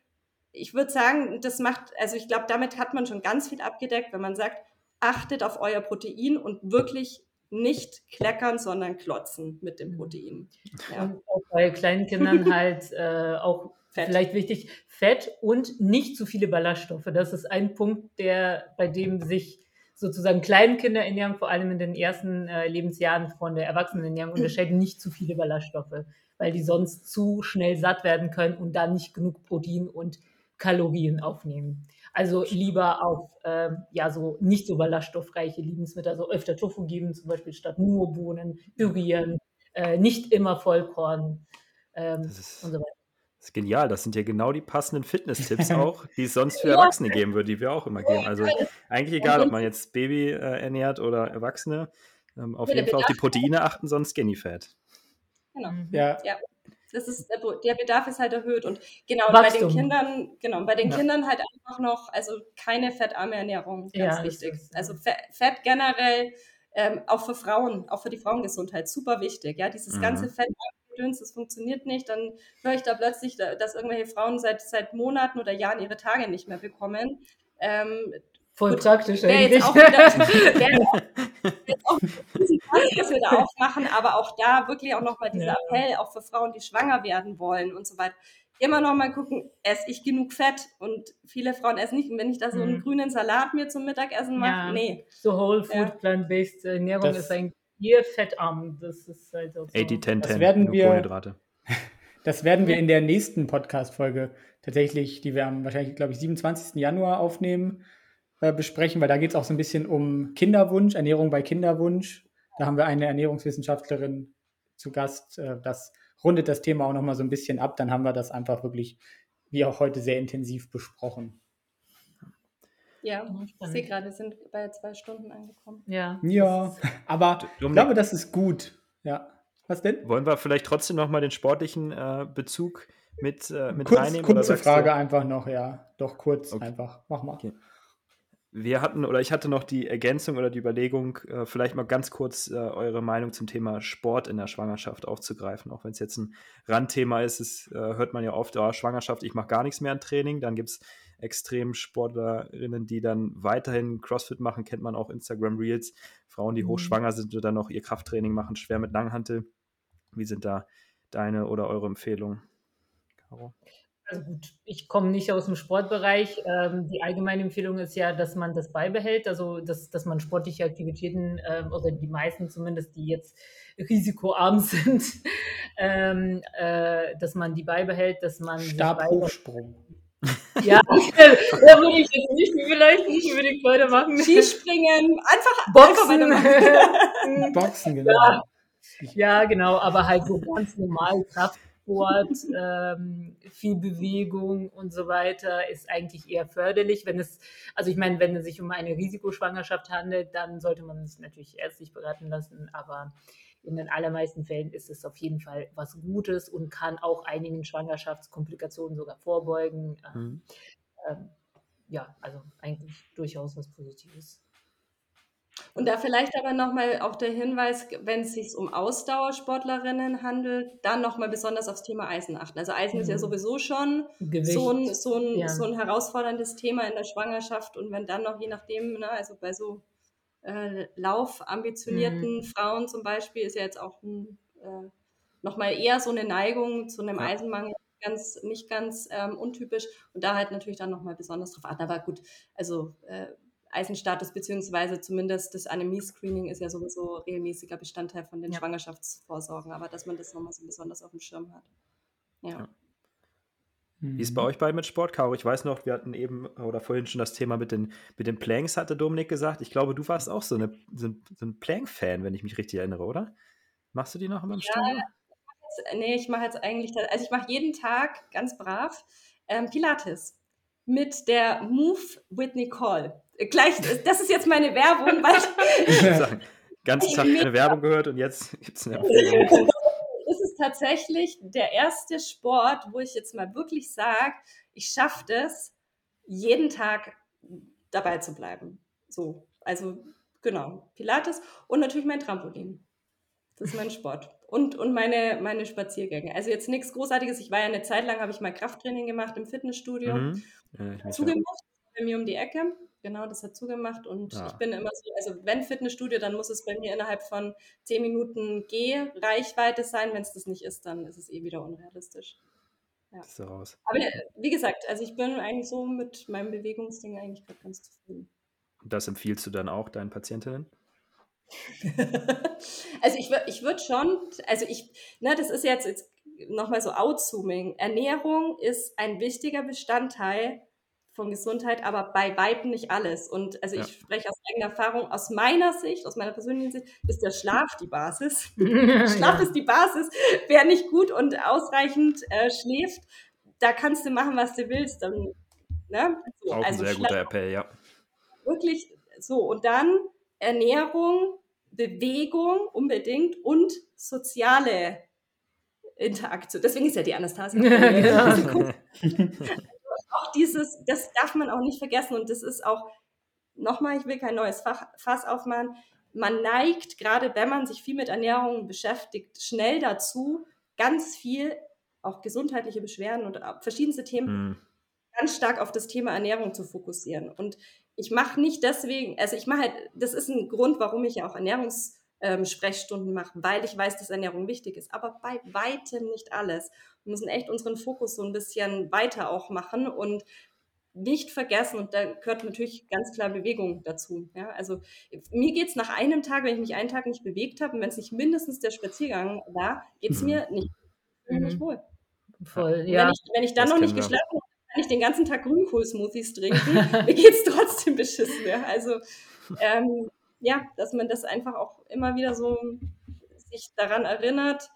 ich würde sagen, das macht, also ich glaube, damit hat man schon ganz viel abgedeckt, wenn man sagt, achtet auf euer Protein und wirklich nicht kleckern, sondern klotzen mit dem mhm. Protein. Ja. Und auch bei kleinen Kindern halt äh, auch Fett. Vielleicht wichtig, Fett und nicht zu viele Ballaststoffe. Das ist ein Punkt, der, bei dem sich sozusagen Kleinkinderernährung vor allem in den ersten äh, Lebensjahren von der Erwachsenenernährung unterscheidet, nicht zu viele Ballaststoffe. weil die sonst zu schnell satt werden können und dann nicht genug Protein und Kalorien aufnehmen. Also lieber auf ähm, ja so nicht so ballaststoffreiche Lebensmittel, also öfter Tofu geben, zum Beispiel statt nur Bohnen, pürieren, äh, nicht immer Vollkorn ähm, und so weiter. Das ist genial. Das sind ja genau die passenden Fitness-Tipps auch, die es sonst für Erwachsene geben würde, die wir auch immer geben. Also eigentlich egal, ob man jetzt Baby äh, ernährt oder Erwachsene. Ähm, auf jeden Fall auf die Proteine achten, sonst Skinny Fat. Genau. Ja. ja. Das ist, der Bedarf ist halt erhöht. Und genau, bei den Kindern, genau, bei den ja. Kindern halt einfach noch, also keine fettarme Ernährung, ganz ja, wichtig. Ist, also Fett generell, ähm, auch für Frauen, auch für die Frauengesundheit, super wichtig. Ja, dieses mhm. ganze Fett das funktioniert nicht, dann höre ich da plötzlich, dass irgendwelche Frauen seit, seit Monaten oder Jahren ihre Tage nicht mehr bekommen. Ähm, Voll gut, praktisch eigentlich. Jetzt auch auch dass wir da aufmachen, aber auch da wirklich auch nochmal dieser ja. Appell, auch für Frauen, die schwanger werden wollen und so weiter. Immer noch mal gucken, esse ich genug Fett? Und viele Frauen essen nicht. Und wenn ich da so einen mhm. grünen Salat mir zum Mittagessen mache, ja. nee. So Whole Food, ja. Plant-Based Ernährung das ist eigentlich hier fettarm. Das ist halt auch so. 80, 10, 10, das werden wir, Das werden wir in der nächsten Podcast-Folge tatsächlich, die wir am wahrscheinlich, glaube ich, 27. Januar aufnehmen, äh, besprechen, weil da geht es auch so ein bisschen um Kinderwunsch, Ernährung bei Kinderwunsch. Da haben wir eine Ernährungswissenschaftlerin zu Gast. Äh, das rundet das Thema auch nochmal so ein bisschen ab. Dann haben wir das einfach wirklich, wie auch heute, sehr intensiv besprochen. Ja, ich sehe gerade, wir sind bei zwei Stunden angekommen. Ja. Ja, aber ich glaube, das ist gut. Ja. Was denn? Wollen wir vielleicht trotzdem nochmal den sportlichen äh, Bezug mit, äh, mit kurz, reinnehmen? Kurze Frage du? einfach noch, ja. Doch kurz okay. einfach. Mach mal. Okay wir hatten oder ich hatte noch die Ergänzung oder die Überlegung, äh, vielleicht mal ganz kurz äh, eure Meinung zum Thema Sport in der Schwangerschaft aufzugreifen. Auch wenn es jetzt ein Randthema ist, ist äh, hört man ja oft, oh, Schwangerschaft, ich mache gar nichts mehr an Training. Dann gibt es Extremsportlerinnen, die dann weiterhin CrossFit machen, kennt man auch Instagram Reels. Frauen, die mhm. hochschwanger sind und dann noch ihr Krafttraining machen, schwer mit Langhantel. Wie sind da deine oder eure Empfehlungen? Caro? Also gut, ich komme nicht aus dem Sportbereich. Ähm, die allgemeine Empfehlung ist ja, dass man das beibehält, also dass, dass man sportliche Aktivitäten, ähm, oder die meisten zumindest, die jetzt risikoarm sind, ähm, äh, dass man die beibehält, dass man. Stabhochsprung. Ja, da würde ich jetzt nicht vielleicht nicht unbedingt weitermachen. Skispringen, einfach Boxen. Einfach Boxen, genau. Ja, ja, genau, aber halt so ganz normal Kraft Sport, ähm, viel Bewegung und so weiter ist eigentlich eher förderlich. Wenn es, also ich meine, wenn es sich um eine Risikoschwangerschaft handelt, dann sollte man es natürlich ärztlich beraten lassen, aber in den allermeisten Fällen ist es auf jeden Fall was Gutes und kann auch einigen Schwangerschaftskomplikationen sogar vorbeugen. Ähm, mhm. Ähm, ja, also eigentlich durchaus was Positives. Und da vielleicht aber nochmal auch der Hinweis, wenn es sich um Ausdauersportlerinnen handelt, dann nochmal besonders aufs Thema Eisen achten. Also Eisen mhm. ist ja mhm. sowieso schon so ein, so, ein, ja. so ein herausforderndes Thema in der Schwangerschaft. Und wenn dann noch, je nachdem, ne, also bei so äh, laufambitionierten mhm. Frauen zum Beispiel, ist ja jetzt auch äh, nochmal eher so eine Neigung zu einem ja. Eisenmangel ganz, nicht ganz ähm, untypisch. Und da halt natürlich dann nochmal besonders drauf achten. Aber gut, also äh, Eisenstatus beziehungsweise zumindest das Anämie-Screening ist ja sowieso regelmäßiger Bestandteil von den ja. Schwangerschaftsvorsorgen, aber dass man das nochmal so besonders auf dem Schirm hat. Ja. ja. Wie ist bei mhm. euch beiden mit Sport, Caro? Ich weiß noch, wir hatten eben oder vorhin schon das Thema mit den, mit den Planks, hatte Dominik gesagt. Ich glaube, du warst auch so, eine, so ein, so ein Plank-Fan, wenn ich mich richtig erinnere, oder? Machst du die noch immer im ja, Studio? Nee, ich mache jetzt eigentlich, also ich mache jeden Tag ganz brav ähm, Pilates mit der Move with Nicole. Gleich, das ist jetzt meine Werbung, weil ich sagen, ganzen Tag keine Werbung gehört und jetzt gibt es eine Empfehlung. Ist tatsächlich der erste Sport, wo ich jetzt mal wirklich sage, ich schaffe das, jeden Tag dabei zu bleiben. So, also genau, Pilates und natürlich mein Trampolin. Das ist mein Sport. Und, und meine, meine Spaziergänge. Also jetzt nichts Großartiges. Ich war ja eine Zeit lang, habe ich mal Krafttraining gemacht im Fitnessstudio. Mhm. Ja, zugemacht, bei mir um die Ecke. Genau, das hat zugemacht. Und ja. ich bin immer so, also wenn Fitnessstudio, dann muss es bei mir innerhalb von zehn Minuten Geh-Reichweite sein. Wenn es das nicht ist, dann ist es eh wieder unrealistisch. Ja. So raus. Aber wie gesagt, also ich bin eigentlich so mit meinem Bewegungsding eigentlich ganz zufrieden. Und das empfiehlst du dann auch deinen Patientinnen? also ich, ich würde schon, also ich, ne, das ist jetzt, jetzt nochmal so outzooming. Ernährung ist ein wichtiger Bestandteil von Gesundheit, aber bei Weitem nicht alles. Und also ja. ich spreche aus eigener Erfahrung, aus meiner Sicht, aus meiner persönlichen Sicht, ist der Schlaf die Basis. Schlaf ja. ist die Basis. Wer nicht gut und ausreichend äh, schläft, da kannst du machen, was du willst. Dann, ne? so, Auch also ein sehr Schlaf, guter Appell, ja. Wirklich so. Und dann Ernährung, Bewegung unbedingt und soziale Interaktion. Deswegen ist ja die Anastasia. dieses, das darf man auch nicht vergessen und das ist auch, nochmal, ich will kein neues Fach, Fass aufmachen, man neigt, gerade wenn man sich viel mit Ernährung beschäftigt, schnell dazu, ganz viel, auch gesundheitliche Beschwerden und verschiedenste Themen, hm. ganz stark auf das Thema Ernährung zu fokussieren. Und ich mache nicht deswegen, also ich mache halt, das ist ein Grund, warum ich ja auch Ernährungssprechstunden ähm, mache, weil ich weiß, dass Ernährung wichtig ist, aber bei weitem nicht alles. Wir müssen echt unseren Fokus so ein bisschen weiter auch machen und nicht vergessen, und da gehört natürlich ganz klar Bewegung dazu. Ja? Also mir geht es nach einem Tag, wenn ich mich einen Tag nicht bewegt habe und wenn es nicht mindestens der Spaziergang war, geht es mhm. mir nicht, mhm. nicht wohl. Voll, ja. Wenn ich, wenn ich dann das noch nicht geschlafen habe, kann ich den ganzen Tag Grünkohl-Smoothies trinken. mir geht es trotzdem beschissen. Ja? Also ähm, ja, dass man das einfach auch immer wieder so sich daran erinnert,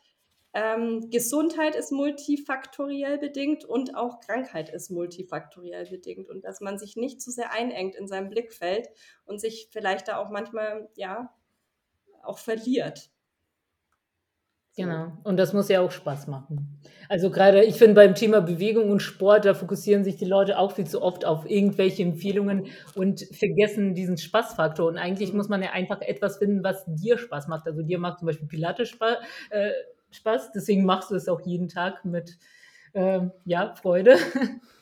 ähm, Gesundheit ist multifaktoriell bedingt und auch Krankheit ist multifaktoriell bedingt und dass man sich nicht zu sehr einengt in seinem Blickfeld und sich vielleicht da auch manchmal ja auch verliert. Genau. Und das muss ja auch Spaß machen. Also gerade, ich finde beim Thema Bewegung und Sport, da fokussieren sich die Leute auch viel zu oft auf irgendwelche Empfehlungen und vergessen diesen Spaßfaktor. Und eigentlich muss man ja einfach etwas finden, was dir Spaß macht. Also dir macht zum Beispiel Pilates Spaß. Äh, Spaß. Deswegen machst du es auch jeden Tag mit ähm, ja, Freude.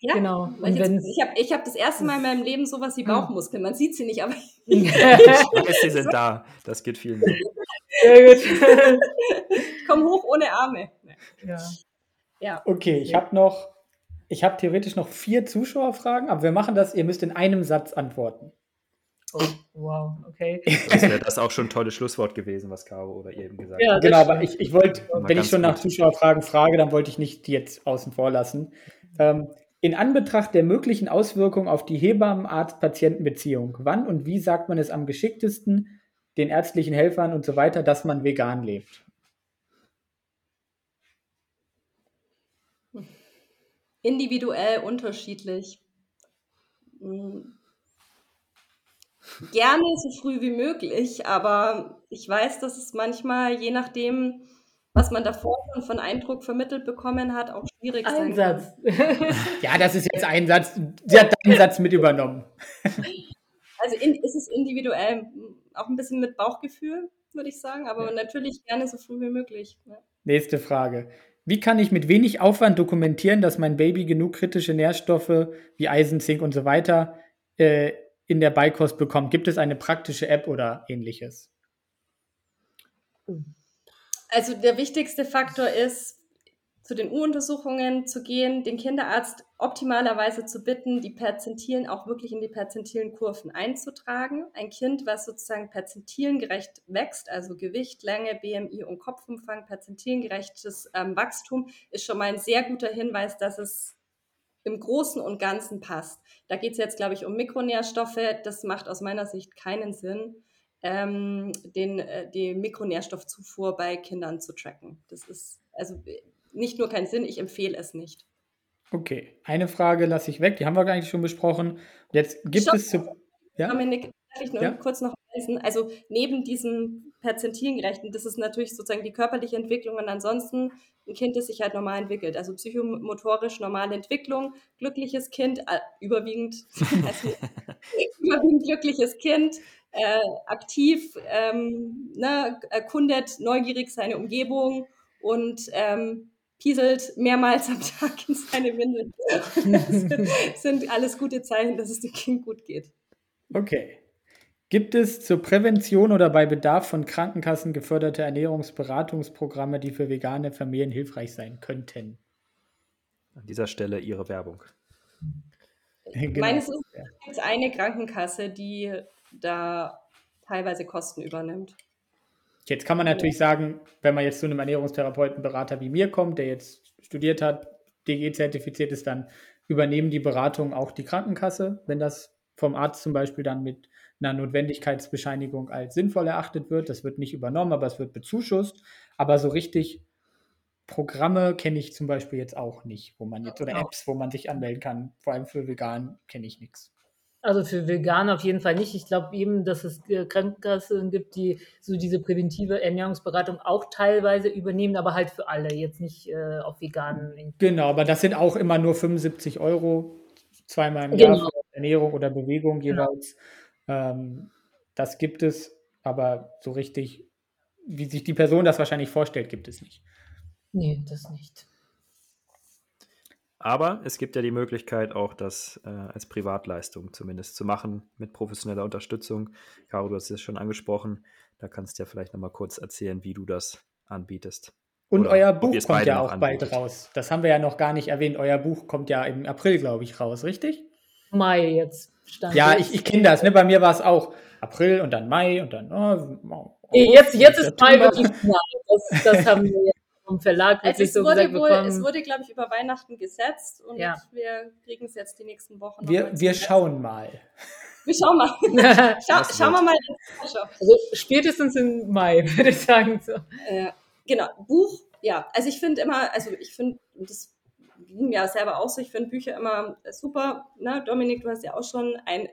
Ja, genau. Und jetzt, ich habe ich hab das erste Mal in meinem Leben sowas wie hm. Bauchmuskeln. Man sieht sie nicht, aber. sie sind da. Das geht vielen. Sehr gut. ich komme hoch ohne Arme. Ja. ja. Okay, ich habe noch, ich habe theoretisch noch vier Zuschauerfragen, aber wir machen das, ihr müsst in einem Satz antworten. Oh, wow, okay. Das wäre das auch schon ein tolles Schlusswort gewesen, was Caro oder ihr eben gesagt ja, habt. Genau, aber ich, ich wollte, wenn ich schon nach Zuschauerfragen frage, dann wollte ich nicht die jetzt außen vor lassen. Ähm, in Anbetracht der möglichen Auswirkungen auf die Hebammen-Arzt-Patienten-Beziehung, wann und wie sagt man es am geschicktesten den ärztlichen Helfern und so weiter, dass man vegan lebt? Individuell unterschiedlich. Hm gerne so früh wie möglich, aber ich weiß, dass es manchmal, je nachdem, was man davor schon von Eindruck vermittelt bekommen hat, auch schwierig ein sein Satz. kann. ja, das ist jetzt ein Satz. Sie hat deinen Satz mit übernommen. Also in, ist es individuell auch ein bisschen mit Bauchgefühl, würde ich sagen, aber ja. natürlich gerne so früh wie möglich. Ja. Nächste Frage. Wie kann ich mit wenig Aufwand dokumentieren, dass mein Baby genug kritische Nährstoffe wie Eisen, Zink und so weiter äh, in der Beikost bekommt? Gibt es eine praktische App oder ähnliches? Also der wichtigste Faktor ist, zu den U-Untersuchungen zu gehen, den Kinderarzt optimalerweise zu bitten, die Perzentilen auch wirklich in die perzentilen Kurven einzutragen. Ein Kind, was sozusagen perzentilengerecht wächst, also Gewicht, Länge, BMI und Kopfumfang, perzentilengerechtes ähm, Wachstum, ist schon mal ein sehr guter Hinweis, dass es im Großen und Ganzen passt. Da geht es jetzt, glaube ich, um Mikronährstoffe. Das macht aus meiner Sicht keinen Sinn, ähm, den, äh, die Mikronährstoffzufuhr bei Kindern zu tracken. Das ist also nicht nur kein Sinn, ich empfehle es nicht. Okay, eine Frage lasse ich weg, die haben wir eigentlich schon besprochen. Jetzt gibt Stopp. es zu. Ja? Dominik, darf ich nur ja? kurz noch ergänzen? Also neben diesem Perzentilengerechten, das ist natürlich sozusagen die körperliche Entwicklung und ansonsten ein Kind, das sich halt normal entwickelt. Also psychomotorisch normale Entwicklung, glückliches Kind, äh, überwiegend, also, überwiegend glückliches Kind, äh, aktiv, ähm, ne, erkundet neugierig seine Umgebung und ähm, pieselt mehrmals am Tag in seine Windel. das sind alles gute Zeichen, dass es dem Kind gut geht. Okay. Gibt es zur Prävention oder bei Bedarf von Krankenkassen geförderte Ernährungsberatungsprogramme, die für vegane Familien hilfreich sein könnten? An dieser Stelle Ihre Werbung. Genau. Meines Wissens gibt es eine Krankenkasse, die da teilweise Kosten übernimmt. Jetzt kann man natürlich sagen, wenn man jetzt zu einem Ernährungstherapeutenberater wie mir kommt, der jetzt studiert hat, DG-zertifiziert ist, dann übernehmen die Beratungen auch die Krankenkasse, wenn das vom Arzt zum Beispiel dann mit einer Notwendigkeitsbescheinigung als sinnvoll erachtet wird. Das wird nicht übernommen, aber es wird bezuschusst. Aber so richtig Programme kenne ich zum Beispiel jetzt auch nicht, wo man jetzt, oder Apps, wo man sich anmelden kann. Vor allem für vegan kenne ich nichts. Also für Veganer auf jeden Fall nicht. Ich glaube eben, dass es Krankenkassen gibt, die so diese präventive Ernährungsberatung auch teilweise übernehmen, aber halt für alle, jetzt nicht äh, auf Veganen. Genau, aber das sind auch immer nur 75 Euro, zweimal im genau. Jahr für Ernährung oder Bewegung jeweils. Genau. Ähm, das gibt es, aber so richtig, wie sich die Person das wahrscheinlich vorstellt, gibt es nicht. Nee, das nicht. Aber es gibt ja die Möglichkeit, auch das äh, als Privatleistung zumindest zu machen, mit professioneller Unterstützung. Caro, du hast es schon angesprochen. Da kannst du ja vielleicht nochmal kurz erzählen, wie du das anbietest. Und Oder euer Buch kommt ja auch bald raus. Das haben wir ja noch gar nicht erwähnt. Euer Buch kommt ja im April, glaube ich, raus, richtig? Mai jetzt. Stand ja, ich, ich kenne das. Ne? Bei mir war es auch April und dann Mai und dann. Oh, oh, jetzt, jetzt ist Mai wirklich klar. Das, das haben wir jetzt vom Verlag also es so wurde wohl, bekommen. Es wurde, glaube ich, über Weihnachten gesetzt und ja. wir kriegen es jetzt die nächsten Wochen. Wir, wir schauen mal. Wir schauen mal. Schau, schauen wir mal. Also spätestens im Mai, würde ich sagen. So. Äh, genau, Buch, ja. Also ich finde immer, also ich finde, das ging mir selber auch so, ich finde Bücher immer super. Ne? Dominik, du hast ja auch schon ein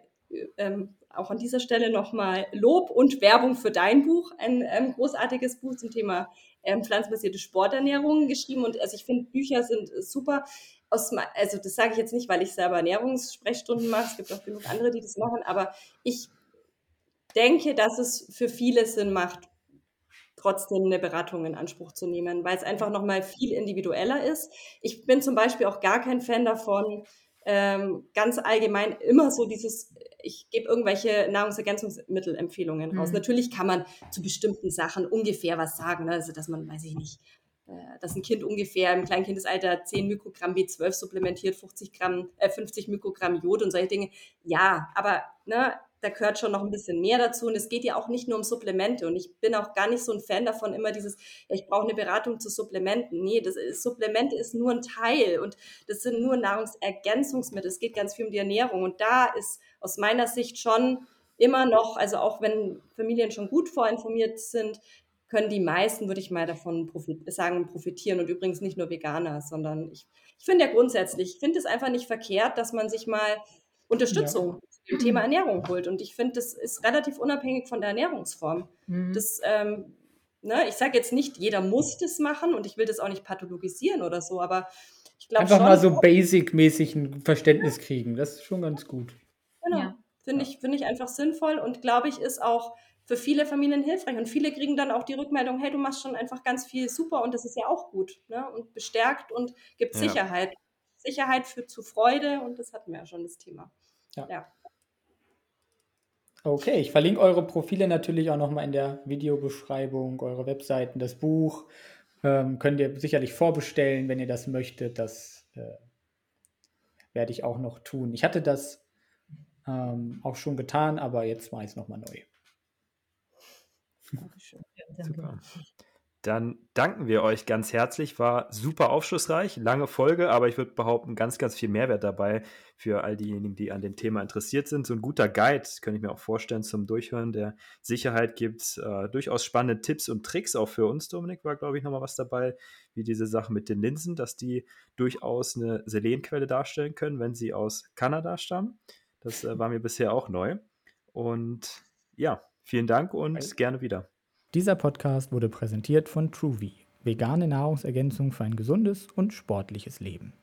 ähm, auch an dieser Stelle nochmal Lob und Werbung für dein Buch, ein ähm, großartiges Buch zum Thema ähm, pflanzenbasierte Sporternährung geschrieben. Und also ich finde, Bücher sind super. Aus, also das sage ich jetzt nicht, weil ich selber Ernährungssprechstunden mache. Es gibt auch genug andere, die das machen. Aber ich denke, dass es für viele Sinn macht, trotzdem eine Beratung in Anspruch zu nehmen, weil es einfach nochmal viel individueller ist. Ich bin zum Beispiel auch gar kein Fan davon, ähm, ganz allgemein immer so dieses ich gebe irgendwelche Nahrungsergänzungsmittelempfehlungen raus. Mhm. Natürlich kann man zu bestimmten Sachen ungefähr was sagen, ne? also dass man, weiß ich nicht, äh, dass ein Kind ungefähr im Kleinkindesalter 10 Mikrogramm B12 supplementiert, 50, Gramm, äh, 50 Mikrogramm Jod und solche Dinge. Ja, aber ne, da gehört schon noch ein bisschen mehr dazu. Und es geht ja auch nicht nur um Supplemente. Und ich bin auch gar nicht so ein Fan davon, immer dieses, ich brauche eine Beratung zu Supplementen. Nee, das ist, Supplemente ist nur ein Teil und das sind nur Nahrungsergänzungsmittel. Es geht ganz viel um die Ernährung. Und da ist aus meiner Sicht schon immer noch, also auch wenn Familien schon gut vorinformiert sind, können die meisten, würde ich mal davon profit sagen, profitieren. Und übrigens nicht nur Veganer, sondern ich, ich finde ja grundsätzlich, ich finde es einfach nicht verkehrt, dass man sich mal Unterstützung ja. Im Thema Ernährung holt. Und ich finde, das ist relativ unabhängig von der Ernährungsform. Mhm. Das, ähm, ne, ich sage jetzt nicht, jeder muss das machen und ich will das auch nicht pathologisieren oder so, aber ich glaube Einfach schon, mal so basic-mäßig ein Verständnis kriegen, das ist schon ganz gut. Genau. Ja. Finde ich, find ich einfach sinnvoll und glaube ich, ist auch für viele Familien hilfreich. Und viele kriegen dann auch die Rückmeldung, hey, du machst schon einfach ganz viel super und das ist ja auch gut. Ne? Und bestärkt und gibt ja. Sicherheit. Sicherheit führt zu Freude und das hatten wir ja schon das Thema. Ja. ja. Okay, ich verlinke eure Profile natürlich auch nochmal in der Videobeschreibung, eure Webseiten, das Buch. Ähm, könnt ihr sicherlich vorbestellen, wenn ihr das möchtet. Das äh, werde ich auch noch tun. Ich hatte das ähm, auch schon getan, aber jetzt mache ich es nochmal neu. Super. Dann danken wir euch ganz herzlich. War super aufschlussreich, lange Folge, aber ich würde behaupten, ganz, ganz viel Mehrwert dabei für all diejenigen, die an dem Thema interessiert sind. So ein guter Guide, könnte ich mir auch vorstellen, zum Durchhören der Sicherheit gibt äh, durchaus spannende Tipps und Tricks auch für uns. Dominik war, glaube ich, nochmal was dabei, wie diese Sache mit den Linsen, dass die durchaus eine Selenquelle darstellen können, wenn sie aus Kanada stammen. Das äh, war mir bisher auch neu. Und ja, vielen Dank und okay. gerne wieder. Dieser Podcast wurde präsentiert von TrueV, vegane Nahrungsergänzung für ein gesundes und sportliches Leben.